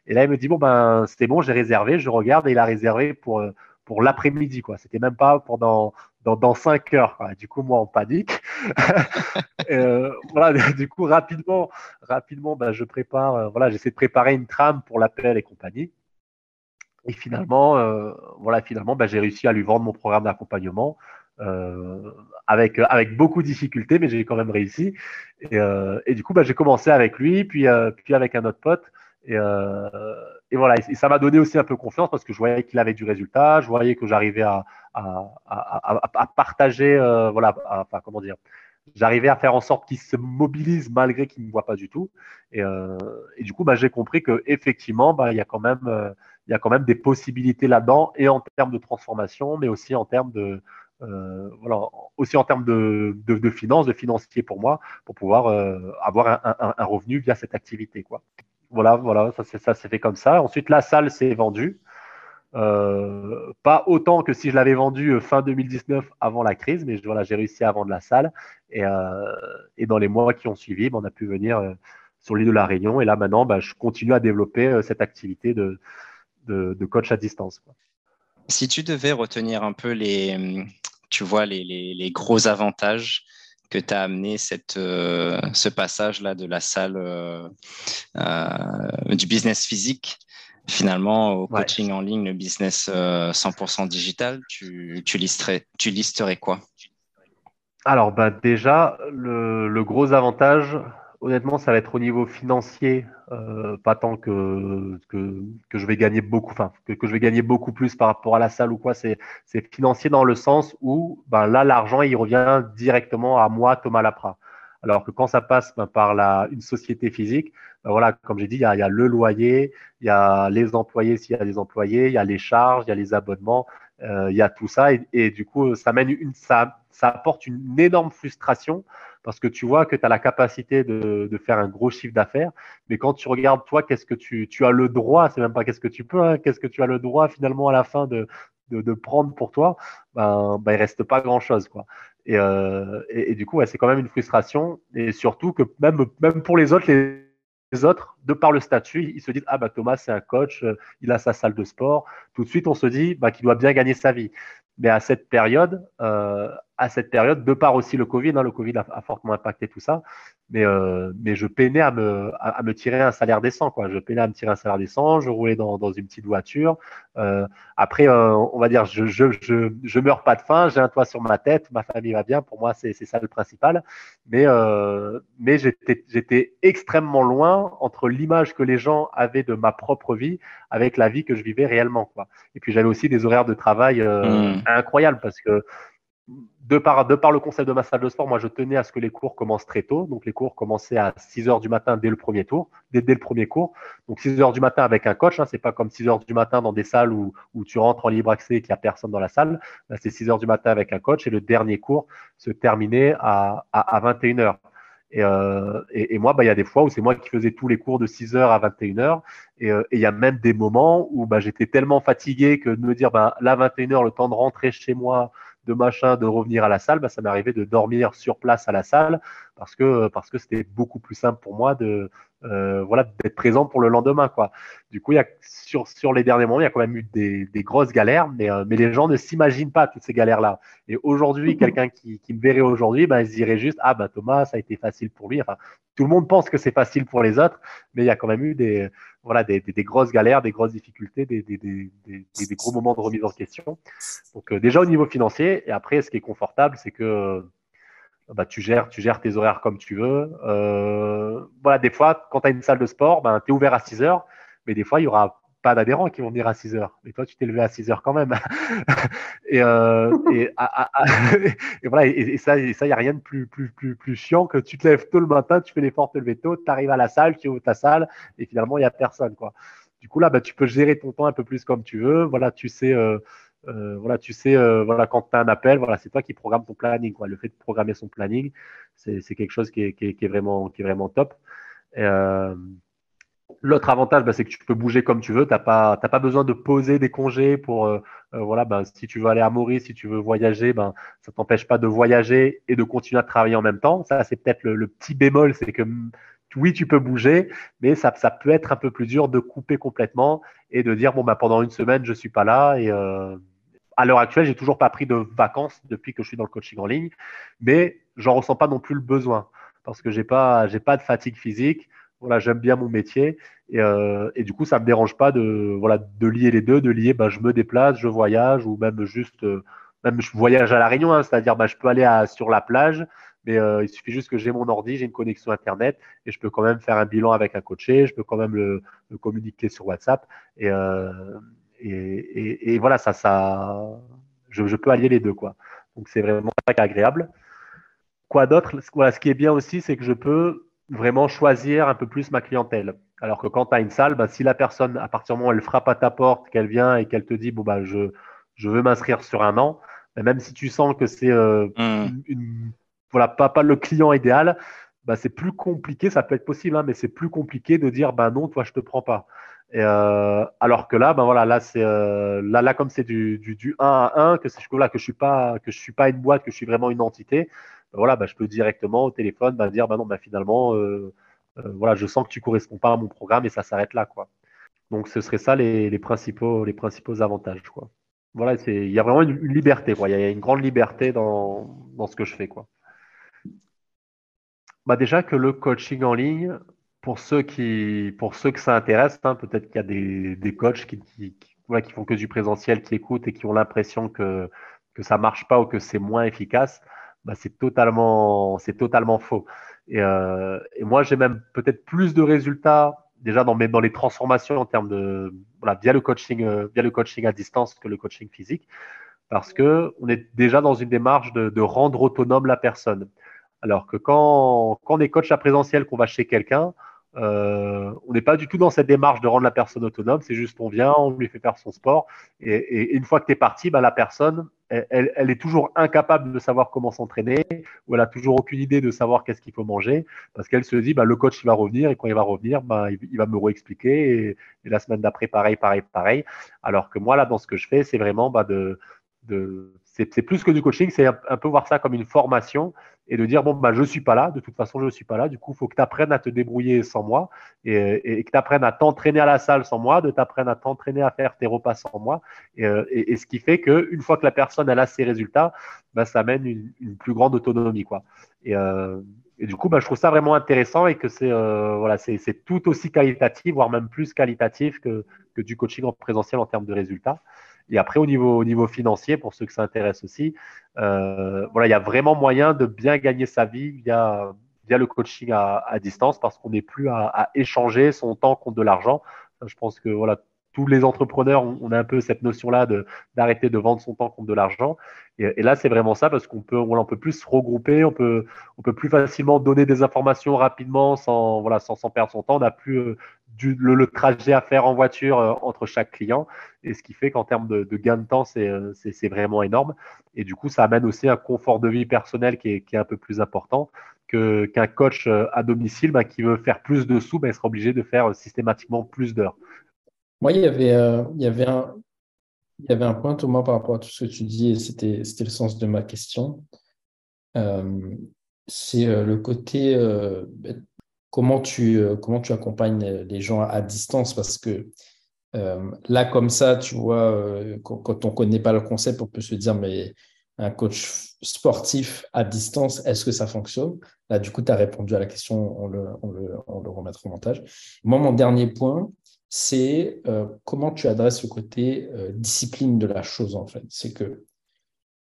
Et là, il me dit bon ben c'est bon, j'ai réservé. Je regarde et il a réservé pour pour l'après-midi, quoi. C'était même pas pendant dans, dans 5 heures. Du coup, moi, en panique. (laughs) euh, voilà, (laughs) du coup, rapidement, rapidement, ben, je prépare, euh, voilà, j'essaie de préparer une trame pour l'appel et compagnie. Et finalement, euh, voilà, finalement, ben, j'ai réussi à lui vendre mon programme d'accompagnement. Euh, avec, avec beaucoup de difficultés, mais j'ai quand même réussi. Et, euh, du coup, ben, j'ai commencé avec lui, puis, euh, puis avec un autre pote. Et, euh, et voilà, ça m'a donné aussi un peu confiance parce que je voyais qu'il avait du résultat, je voyais que j'arrivais à, à, partager, euh, voilà, comment dire, j'arrivais à faire en sorte qu'il se mobilise malgré qu'il ne me voit pas du tout. Et, euh, du coup, bah, j'ai compris que effectivement, bah, il y a quand même, euh, il y a quand même des possibilités là-dedans, et en termes de transformation, mais aussi en termes de, euh, voilà, aussi en termes de, finances, de financier pour moi, pour pouvoir euh, avoir un, revenu via cette activité, quoi voilà, voilà, ça, s'est fait comme ça. Ensuite, la salle s'est vendue. Euh, pas autant que si je l'avais vendue euh, fin 2019 avant la crise, mais j'ai réussi à vendre la salle. Et, euh, dans les mois qui ont suivi, ben, on a pu venir euh, sur l'île de la Réunion. Et là, maintenant, ben, je continue à développer euh, cette activité de, de, de, coach à distance. Quoi. Si tu devais retenir un peu les, tu vois, les, les, les gros avantages que tu as amené cette, euh, ce passage-là de la salle euh, euh, du business physique finalement au coaching ouais. en ligne, le business 100% digital, tu, tu, listerais, tu listerais quoi? Alors bah déjà, le, le, gros avantage, honnêtement, ça va être au niveau financier, euh, pas tant que, que, je vais gagner beaucoup, enfin, que, je vais gagner beaucoup plus par rapport à la salle ou quoi. C'est financier dans le sens où, ben là, l'argent, il revient directement à moi, Thomas Lapra. Alors que quand ça passe ben, par la, une société physique, ben voilà, comme j'ai dit, il y, a, il y, a, le loyer, il y a les employés s'il y a des employés, il y a les charges, il y a les abonnements, euh, il y a tout ça. Et, et, du coup, ça, mène une, ça, ça apporte une énorme frustration parce que tu vois que tu as la capacité de, faire un gros chiffre d'affaires, mais quand tu regardes toi, qu'est-ce que tu, as le droit, c'est même pas qu'est-ce que tu peux, hein, qu'est-ce que tu as le droit finalement à la fin de, prendre pour toi, ben, ben il reste pas grand-chose quoi. Et, euh, et, du coup, c'est quand même une frustration, et surtout que même, pour les autres, les autres, de par le statut, ils se disent Ah, bah Thomas, c'est un coach, il a sa salle de sport. Tout de suite, on se dit bah, qu'il doit bien gagner sa vie. Mais à cette période, à cette période, de part aussi le Covid, hein, le Covid a, fortement impacté tout ça, mais, euh, mais je peinais à me, à, me tirer un salaire décent. Quoi. Je peinais à me tirer un salaire décent, je roulais dans, une petite voiture. Euh, après, euh, on va dire, je, je, je, meurs pas de faim, j'ai un toit sur ma tête, ma famille va bien, pour moi, c'est ça le principal. Mais, euh, mais j'étais extrêmement loin entre l'image que les gens avaient de ma propre vie avec la vie que je vivais réellement. Quoi. Et puis j'avais aussi des horaires de travail euh, mmh. Incroyables parce que de par, de par le concept de ma salle de sport, moi, je tenais à ce que les cours commencent très tôt. Donc, les cours commençaient à 6 heures du matin dès le premier tour, dès, le premier cours. Donc, 6 heures du matin avec un coach. Hein, c'est pas comme 6 heures du matin dans des salles où, où tu rentres en libre accès et qu'il n'y a personne dans la salle. c'est 6 heures du matin avec un coach et le dernier cours se terminait à, à, 21 heures. Euh, et, moi, bah, il y a des fois où c'est moi qui faisais tous les cours de 6 heures à 21 heures. Euh, et il y a même des moments où bah, j'étais tellement fatigué que de me dire, bah, là, 21 heures, le temps de rentrer chez moi, de machin, de revenir à la salle, bah, ça arrivé de dormir sur place à la salle parce que parce que c'était beaucoup plus simple pour moi de euh, voilà d'être présent pour le lendemain quoi. Du coup, il y a sur sur les derniers moments, il y a quand même eu des, des grosses galères, mais euh, mais les gens ne s'imaginent pas toutes ces galères là. Et aujourd'hui, quelqu'un qui, qui me verrait aujourd'hui, bah, il se dirait juste ah bah Thomas, ça a été facile pour lui. Enfin, tout le monde pense que c'est facile pour les autres, mais il y a quand même eu des voilà, des, des, grosses galères, des grosses difficultés, des, des gros moments de remise en question. Donc euh, déjà au niveau financier, et après ce qui est confortable, c'est que bah, tu, gères, tes horaires comme tu veux. Euh, voilà, des fois, quand tu as une salle de sport, ben, tu es ouvert à 6 heures, mais des fois, il y aura pas d'adhérents qui vont venir à 6 heures. Et toi, tu t'es levé à 6 heures quand même. (laughs) et, euh, et, (laughs) voilà, et, ça, il n'y a rien de plus, plus, plus, plus chiant que tu te lèves tôt le matin, tu fais l'effort de te lever tôt, tu arrives à la salle, tu ouvres ta salle, et finalement, il n'y a personne. Quoi. Du coup, là, bah, tu peux gérer ton temps un peu plus comme tu veux. Voilà, tu sais. Euh, euh, voilà, tu sais, euh, voilà, quand tu as un appel, voilà, c'est toi qui programme ton planning. Quoi. Le fait de programmer son planning, c'est quelque chose qui est, qui est, vraiment, qui est vraiment top. Euh, L'autre avantage, bah, c'est que tu peux bouger comme tu veux. Tu n'as pas, pas besoin de poser des congés pour, euh, voilà, bah, si tu veux aller à Maurice, si tu veux voyager, ben, ça t'empêche pas de voyager et de continuer à travailler en même temps. Ça, c'est peut-être le, petit bémol, c'est que oui, tu peux bouger, mais ça, ça, peut être un peu plus dur de couper complètement et de dire, bon, bah, pendant une semaine, je ne suis pas là. Et à l'heure actuelle, j'ai toujours pas pris de vacances depuis que je suis dans le coaching en ligne, mais j'en ressens pas non plus le besoin parce que j'ai pas, j'ai pas de fatigue physique. Voilà, j'aime bien mon métier et, euh, du coup, ça me dérange pas de, voilà, de lier les deux, de lier, bah, je me déplace, je voyage ou même juste, euh, même je voyage à la Réunion, hein, c'est-à-dire, bah, je peux aller sur la plage, mais euh, il suffit juste que j'ai mon ordi, j'ai une connexion internet et je peux quand même faire un bilan avec un coaché, je peux quand même le, communiquer sur WhatsApp et, et, et, et, voilà, ça, ça, je, je, peux allier les deux, quoi. Donc c'est vraiment agréable. Quoi d'autre? Voilà, ce qui est bien aussi, c'est que je peux vraiment choisir un peu plus ma clientèle. Alors que quand tu as une salle, bah, si la personne, à partir du moment où elle frappe à ta porte, qu'elle vient et qu'elle te dit bon bah je, je veux m'inscrire sur un an, bah, même si tu sens que c'est euh, mmh. une, voilà pas, pas le client idéal, bah, c'est plus compliqué. Ça peut être possible, hein, mais c'est plus compliqué de dire bah non, toi je te prends pas. Euh, alors que là, ben voilà, là c'est euh, là, là comme c'est du, du, du, 1 à 1, que, là, que je suis pas que je suis pas une boîte, que je suis vraiment une entité, ben voilà, ben je peux directement au téléphone ben dire ben non, finalement, euh, voilà, je sens que tu corresponds pas à mon programme et ça s'arrête là, quoi. Donc ce serait ça les, les principaux les principaux avantages, quoi. Voilà, c'est il y a vraiment une, une liberté, quoi. Il y a une grande liberté dans, dans ce que je fais, quoi. Bah déjà que le coaching en ligne, pour ceux qui, pour ceux que ça intéresse, hein, peut-être qu'il y a des, des coachs qui, qui, qui, qui, font que du présentiel, qui écoutent et qui ont l'impression que, que ça marche pas ou que c'est moins efficace. Bah, c'est totalement, c'est totalement faux. Et, euh, et moi, j'ai même peut-être plus de résultats déjà dans, mes, dans les transformations en termes de, voilà, via le coaching, euh, via le coaching à distance que le coaching physique, parce que on est déjà dans une démarche de, de rendre autonome la personne. Alors que quand, quand on est coach à présentiel, qu'on va chez quelqu'un, euh, on n'est pas du tout dans cette démarche de rendre la personne autonome, c'est juste on vient, on lui fait faire son sport, et, une fois que tu es parti, bah, la personne, elle, est toujours incapable de savoir comment s'entraîner, ou elle a toujours aucune idée de savoir qu'est-ce qu'il faut manger, parce qu'elle se dit, bah, le coach il va revenir, et quand il va revenir, bah, il, il va me réexpliquer, et, et, la semaine d'après, pareil, pareil, pareil. Alors que moi, là, dans ce que je fais, c'est vraiment bah, de, de c'est plus que du coaching, c'est un, peu voir ça comme une formation et de dire bon, bah, je ne suis pas là, de toute façon, je ne suis pas là. Du coup, il faut que tu apprennes à te débrouiller sans moi et, que tu apprennes à t'entraîner à la salle sans moi, de t'apprendre à t'entraîner à faire tes repas sans moi. Et, ce qui fait qu'une fois que la personne elle a ses résultats, bah, ça amène une, plus grande autonomie. Quoi. Et, euh, du coup, bah, je trouve ça vraiment intéressant et que c'est euh, voilà, tout aussi qualitatif, voire même plus qualitatif que, que du coaching en présentiel en termes de résultats. Et après, au niveau, au niveau financier, pour ceux que ça intéresse aussi, euh, voilà, il y a vraiment moyen de bien gagner sa vie via, le coaching à, à distance parce qu'on n'est plus à, à, échanger son temps contre de l'argent. Je pense que voilà, tous les entrepreneurs, on, a un peu cette notion-là d'arrêter de, vendre son temps contre de l'argent. Et, là, c'est vraiment ça parce qu'on peut, on, peut plus se regrouper, on peut, on peut plus facilement donner des informations rapidement sans, voilà, sans, perdre son temps. On n'a plus euh, le, trajet à faire en voiture euh, entre chaque client. Et ce qui fait qu'en termes de, gain de temps, euh, c'est vraiment énorme. Et du coup, ça amène aussi un confort de vie personnel qui est, qui est un peu plus important qu'un coach à domicile bah, qui veut faire plus de sous, bah, il sera obligé de faire systématiquement plus d'heures. Moi, il y avait, euh, il y avait un, il y avait un point, Thomas, par rapport à tout ce que tu dis, et c'était, le sens de ma question. Euh, c'est euh, le côté comment tu, comment tu accompagnes les gens à, distance, parce que là, comme ça, tu vois, quand, on ne connaît pas le concept, on peut se dire, mais un coach sportif à distance, est-ce que ça fonctionne? Là, du coup, tu as répondu à la question, on le, on on le remettra au montage. Moi, mon dernier point, c'est euh, comment tu adresses le côté euh, discipline de la chose, en fait. C'est que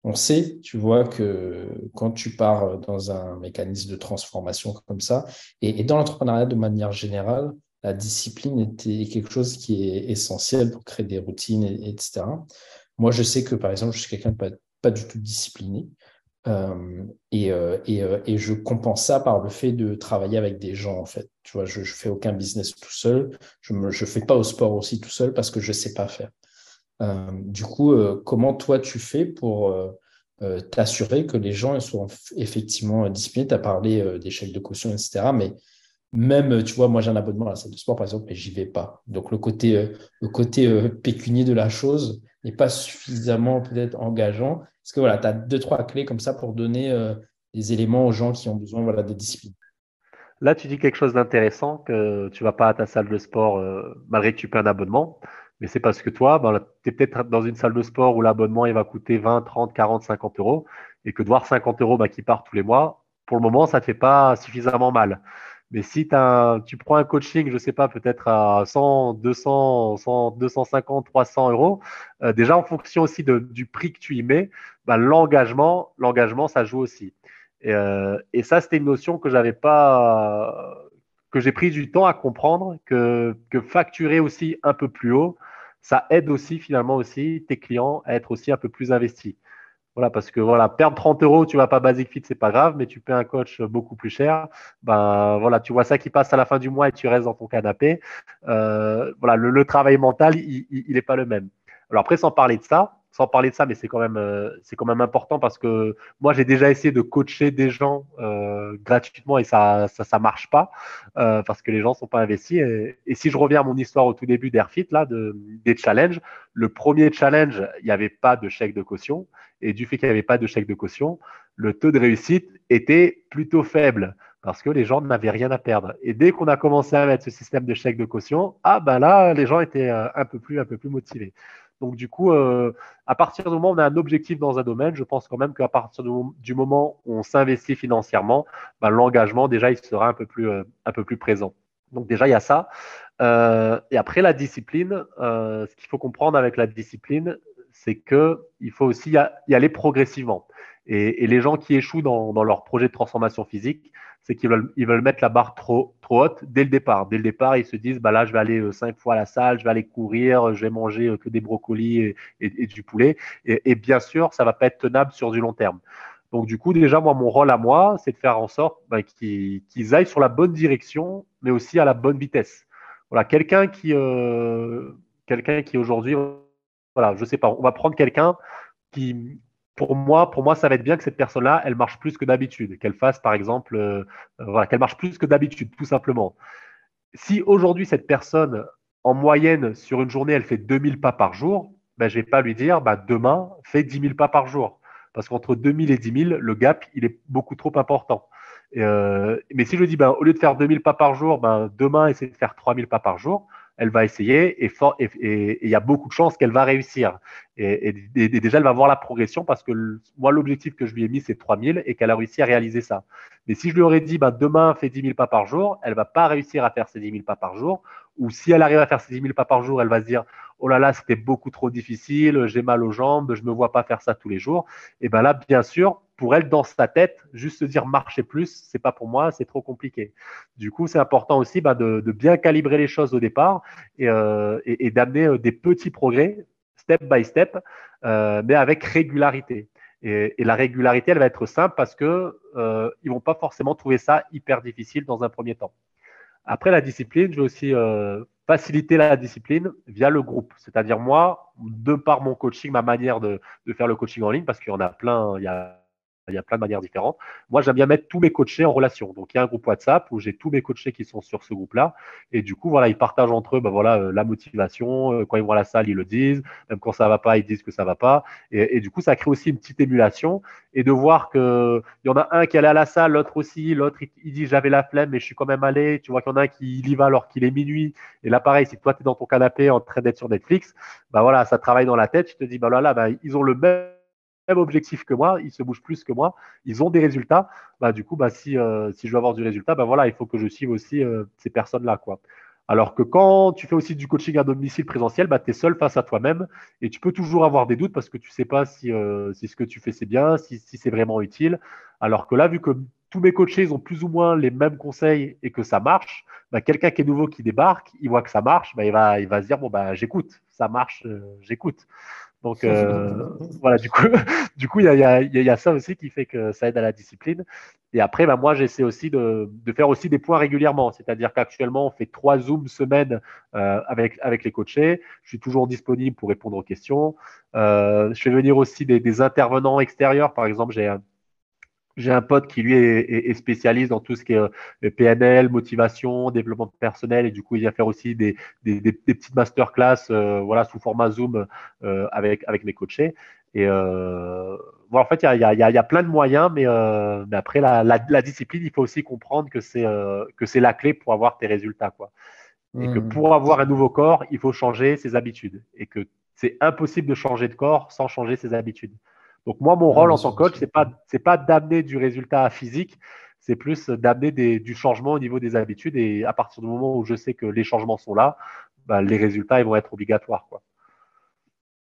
on sait, tu vois, que quand tu pars dans un mécanisme de transformation comme ça, et, dans l'entrepreneuriat de manière générale, la discipline était quelque chose qui est essentiel pour créer des routines, etc. Moi, je sais que, par exemple, je suis quelqu'un de pas, pas du tout discipliné. Euh, et, euh, et, euh, et, je compense ça par le fait de travailler avec des gens, en fait. Tu vois, je ne fais aucun business tout seul. Je ne je fais pas au sport aussi tout seul parce que je ne sais pas faire. du coup, comment toi tu fais pour t'assurer que les gens soient effectivement disciplinés? Tu as parlé chèques de caution, etc. Mais même, tu vois, moi j'ai un abonnement à la salle de sport, par exemple, mais j'y vais pas. Donc le côté, le côté pécunier de la chose n'est pas suffisamment peut-être engageant. Est-ce que voilà, tu as deux, trois clés comme ça pour donner euh, des éléments aux gens qui ont besoin voilà, de discipline Là, tu dis quelque chose d'intéressant, que tu vas pas à ta salle de sport euh, malgré que tu paies un abonnement. Mais c'est parce que toi, ben, tu es peut-être dans une salle de sport où l'abonnement il va coûter 20, 30, 40, 50 euros et que de voir 50 euros ben, qui partent tous les mois, pour le moment, ça ne te fait pas suffisamment mal. Mais si tu prends un coaching, je ne sais pas, peut-être à 100, 200, 100, 250, 300 euros, euh, déjà en fonction aussi du prix que tu y mets, bah, l'engagement, l'engagement, ça joue aussi. Et, euh, ça, c'était une notion que j'avais pas, que j'ai pris du temps à comprendre, que, que facturer aussi un peu plus haut, ça aide aussi finalement aussi tes clients à être aussi un peu plus investis. Voilà, parce que voilà, perdre 30 euros, tu vas pas Basic Fit, c'est pas grave, mais tu paies un coach beaucoup plus cher. Ben voilà, tu vois ça qui passe à la fin du mois et tu restes dans ton canapé. Euh, voilà, le, travail mental, il n'est pas le même. Alors après, sans parler de ça, sans parler de ça, mais c'est quand même euh, c'est quand même important parce que moi j'ai déjà essayé de coacher des gens euh, gratuitement et ça ça marche pas euh, parce que les gens sont pas investis. Et, si je reviens à mon histoire au tout début d'Airfit là, de, des challenges, le premier challenge il n'y avait pas de chèque de caution et du fait qu'il n'y avait pas de chèque de caution, le taux de réussite était plutôt faible parce que les gens n'avaient rien à perdre. Et dès qu'on a commencé à mettre ce système de chèque de caution, ah ben là les gens étaient un peu plus un peu plus motivés. Donc, du coup, euh, à partir du moment où on a un objectif dans un domaine, je pense quand même qu'à partir du moment où on s'investit financièrement, ben, l'engagement, déjà, il sera un peu plus, euh, un peu plus présent. Donc, déjà, il y a ça. Euh, et après, la discipline, ce qu'il faut comprendre avec la discipline, c'est qu'il faut aussi y aller progressivement. Et, les gens qui échouent dans, dans, leur projet de transformation physique, c'est qu'ils veulent, mettre la barre trop, haute dès le départ. Dès le départ, ils se disent, bah là, je vais aller euh, cinq fois à la salle, je vais aller courir, je vais manger euh, que des brocolis et, du poulet. Et, bien sûr, ça va pas être tenable sur du long terme. Donc, du coup, déjà, moi, mon rôle à moi, c'est de faire en sorte bah, qu'ils aillent sur la bonne direction, mais aussi à la bonne vitesse. Voilà, quelqu'un qui, euh, quelqu'un qui aujourd'hui, voilà, je sais pas, on va prendre quelqu'un qui, pour moi, ça va être bien que cette personne-là, elle marche plus que d'habitude, qu'elle fasse, par exemple, euh, euh, voilà, qu'elle marche plus que d'habitude, tout simplement. Si aujourd'hui cette personne, en moyenne, sur une journée, elle fait 2000 pas par jour, ben, je ne vais pas lui dire ben, demain, fais 10 000 pas par jour. Parce qu'entre 2000 et 10 000, le gap, il est beaucoup trop important. Euh, mais si je dis, ben, au lieu de faire 2000 pas par jour, ben, demain, essaie de faire 3000 pas par jour, elle va essayer et il y a beaucoup de chances qu'elle va réussir. Et, déjà, elle va voir la progression parce que moi, l'objectif que je lui ai mis, c'est 3000 et qu'elle a réussi à réaliser ça. Mais si je lui aurais dit, ben, demain, fais 10 000 pas par jour, elle va pas réussir à faire ces 10 000 pas par jour. Ou si elle arrive à faire ces 10 000 pas par jour, elle va se dire, oh là là, c'était beaucoup trop difficile, j'ai mal aux jambes, je me vois pas faire ça tous les jours. Et ben là, bien sûr, pour elle, dans sa tête, juste se dire marcher plus, c'est pas pour moi, c'est trop compliqué. Du coup, c'est important aussi bah, de, bien calibrer les choses au départ et, euh, d'amener euh, des petits progrès, step by step, euh, mais avec régularité. Et, la régularité, elle va être simple parce que euh, ils vont pas forcément trouver ça hyper difficile dans un premier temps. Après la discipline, je vais aussi faciliter la discipline via le groupe. C'est-à-dire moi, de par mon coaching, ma manière de, de faire le coaching en ligne, parce qu'il y en a plein, il y a il y a plein de manières différentes. Moi, j'aime bien mettre tous mes coachés en relation. Donc, il y a un groupe WhatsApp où j'ai tous mes coachés qui sont sur ce groupe-là. Et du coup, voilà, ils partagent entre eux ben voilà, euh, la motivation. Euh, quand ils vont à la salle, ils le disent. Même quand ça va pas, ils disent que ça va pas. Et, du coup, ça crée aussi une petite émulation. Et de voir qu'il y en a un qui allait à la salle, l'autre aussi. L'autre, il, dit j'avais la flemme, mais je suis quand même allé. Tu vois qu'il y en a un qui y va alors qu'il est minuit. Et là, pareil, si toi, tu es dans ton canapé en train d'être sur Netflix, bah voilà, ça travaille dans la tête. Je te dis, bah là, là, ils ont le même même objectif que moi, ils se bougent plus que moi, ils ont des résultats. Bah, du coup, bah, si, euh, si je veux avoir du résultat, bah, voilà, il faut que je suive aussi euh, ces personnes-là. Alors que quand tu fais aussi du coaching à domicile présentiel, bah, tu es seul face à toi-même et tu peux toujours avoir des doutes parce que tu ne sais pas si, euh, si, ce que tu fais c'est bien, si, si c'est vraiment utile. Alors que là, vu que tous mes coachés ont plus ou moins les mêmes conseils et que ça marche, bah, quelqu'un qui est nouveau qui débarque, il voit que ça marche, bah, il, va, il va se dire bon bah j'écoute, ça marche, j'écoute. Donc euh, voilà, du coup, (laughs) du coup, il y a, y a, ça aussi qui fait que ça aide à la discipline. Et après, bah, moi, j'essaie aussi de, de, faire aussi des points régulièrement. C'est-à-dire qu'actuellement, on fait trois zooms semaine euh, avec, avec les coachés. Je suis toujours disponible pour répondre aux questions. Euh, je fais venir aussi des, des intervenants extérieurs. Par exemple, j'ai un j'ai un pote qui lui est, spécialiste dans tout ce qui est euh, PNL, motivation, développement personnel, et du coup il vient faire aussi des, des, des, petites masterclass, euh, voilà, sous format Zoom euh, avec avec mes coachés. Et euh, en fait, il y a, y, a, y a, plein de moyens, mais, mais après la, la, la, discipline, il faut aussi comprendre que c'est la clé pour avoir tes résultats, quoi. Et que mmh. pour avoir un nouveau corps, il faut changer ses habitudes, et que c'est impossible de changer de corps sans changer ses habitudes. Donc moi, mon rôle en tant que coach, c'est pas c'est pas d'amener du résultat physique, c'est plus d'amener du changement au niveau des habitudes. Et à partir du moment où je sais que les changements sont là, bah, les résultats ils vont être obligatoires. Quoi.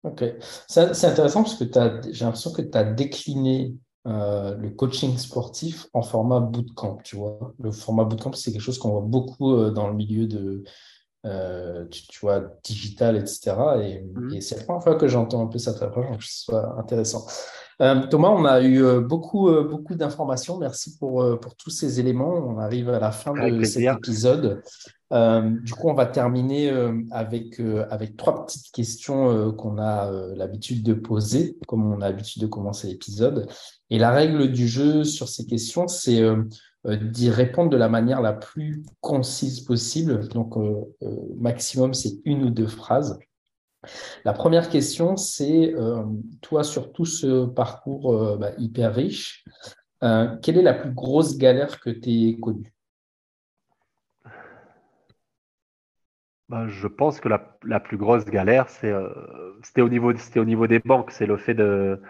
Ok, c'est intéressant parce que j'ai l'impression que tu as décliné euh, le coaching sportif en format bootcamp. Tu vois, le format bootcamp, c'est quelque chose qu'on voit beaucoup euh, dans le milieu de, euh, tu, vois, digital, etc. Mmh. Et, c'est la première fois que j'entends un peu cette approche, donc ce soit intéressant. Euh, Thomas, on a eu euh, beaucoup, beaucoup d'informations. Merci pour, pour tous ces éléments. On arrive à la fin de cet épisode. du coup, on va terminer avec, avec trois petites questions qu'on a l'habitude de poser, comme on a l'habitude de commencer l'épisode. Et la règle du jeu sur ces questions, c'est d'y répondre de la manière la plus concise possible. Donc, euh, euh, maximum, c'est une ou deux phrases. La première question, c'est, toi, sur tout ce parcours bah, hyper riche, quelle est la plus grosse galère que tu aies connue? Bah, Je pense que la, la plus grosse galère, c'était au, niveau, au niveau des banques. C'est le fait de,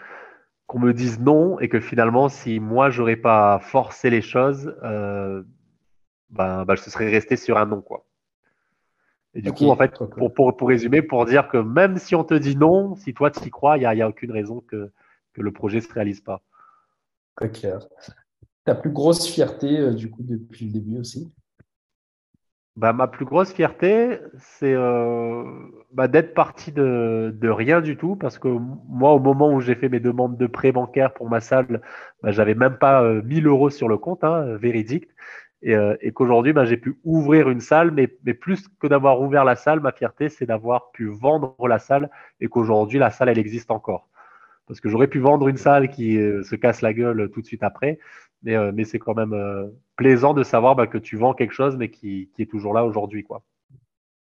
qu'on me dise non et que finalement, si moi, j'aurais pas forcé les choses, euh, ben, ben, je serais resté sur un non. Quoi. Et du coup, en fait, pour, pour, pour, résumer, pour dire que même si on te dit non, si toi tu y crois, il n'y a, y a, aucune raison que, que le projet ne se réalise pas. Très clair. Ta plus grosse fierté, euh, du coup, depuis le début aussi? Bah, ma plus grosse fierté, c'est euh, bah, d'être parti de, rien du tout, parce que moi, au moment où j'ai fait mes demandes de prêt bancaire pour ma salle, bah, j'avais même pas 1000 euh, euros sur le compte, hein, véridique, et, euh, qu'aujourd'hui, j'ai pu ouvrir une salle, mais plus que d'avoir ouvert la salle, ma fierté, c'est d'avoir pu vendre la salle, et qu'aujourd'hui, la salle, elle existe encore. Parce que j'aurais pu vendre une salle qui se casse la gueule tout de suite après, mais, euh, mais c'est quand même euh, plaisant de savoir bah, que tu vends quelque chose, mais qui, qui, est toujours là aujourd'hui. quoi.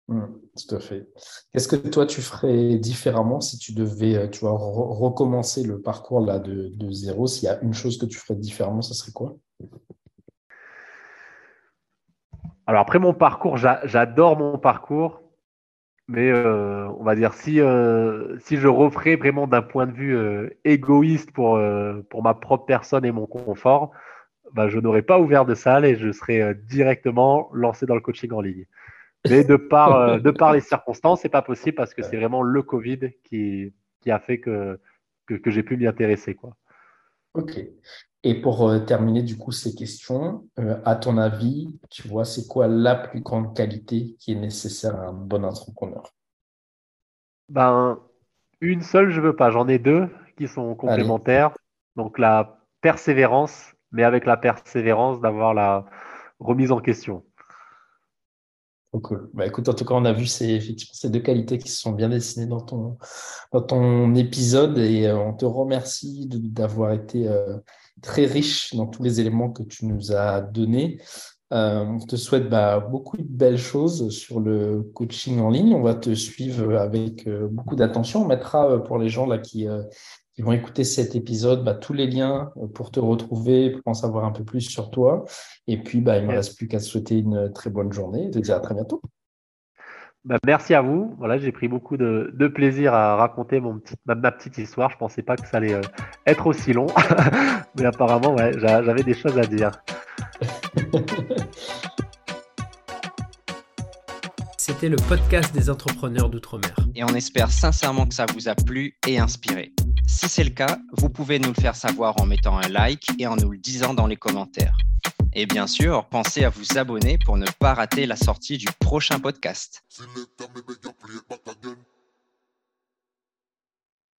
Mmh, tout à fait. Qu'est-ce que toi, tu ferais différemment si tu devais euh, tu vois, recommencer le parcours là, de, de zéro? S'il y a une chose que tu ferais différemment, ce serait quoi? Alors après mon parcours, j'adore mon parcours, mais euh, on va dire si, euh, si je referais vraiment d'un point de vue égoïste pour, pour ma propre personne et mon confort, bah, je n'aurais pas ouvert de salle et je serais directement lancé dans le coaching en ligne. Mais de par, euh, de par les circonstances, c'est pas possible parce que c'est vraiment le Covid qui, qui a fait que, que, j'ai pu m'y intéresser. Quoi. Ok. Et pour euh, terminer du coup ces questions, euh, à ton avis, tu vois, c'est quoi la plus grande qualité qui est nécessaire à un bon entrepreneur? Ben, une seule, je veux pas. J'en ai deux qui sont complémentaires. Donc la persévérance, mais avec la persévérance d'avoir la remise en question. Bah, écoute, en tout cas, on a vu ces, effectivement ces deux qualités qui se sont bien dessinées dans ton, dans ton épisode et euh, on te remercie d'avoir été euh, très riche dans tous les éléments que tu nous as donnés. Euh, on te souhaite bah, beaucoup de belles choses sur le coaching en ligne. On va te suivre avec beaucoup d'attention. On mettra pour les gens là qui, qui vont écouter cet épisode, bah, tous les liens euh, pour te retrouver, pour en savoir un peu plus sur toi. Et puis, bah, il ne me reste plus qu'à te souhaiter une très bonne journée et te dire à très bientôt. Bah, merci à vous. Voilà, j'ai pris beaucoup de, plaisir à raconter mon ma, petite histoire. Je ne pensais pas que ça allait euh, être aussi long, (laughs) mais apparemment, ouais, j'avais des choses à dire. (laughs) C'était le podcast des entrepreneurs d'outre-mer. Et on espère sincèrement que ça vous a plu et inspiré. Si c'est le cas, vous pouvez nous le faire savoir en mettant un like et en nous le disant dans les commentaires. Et bien sûr, pensez à vous abonner pour ne pas rater la sortie du prochain podcast.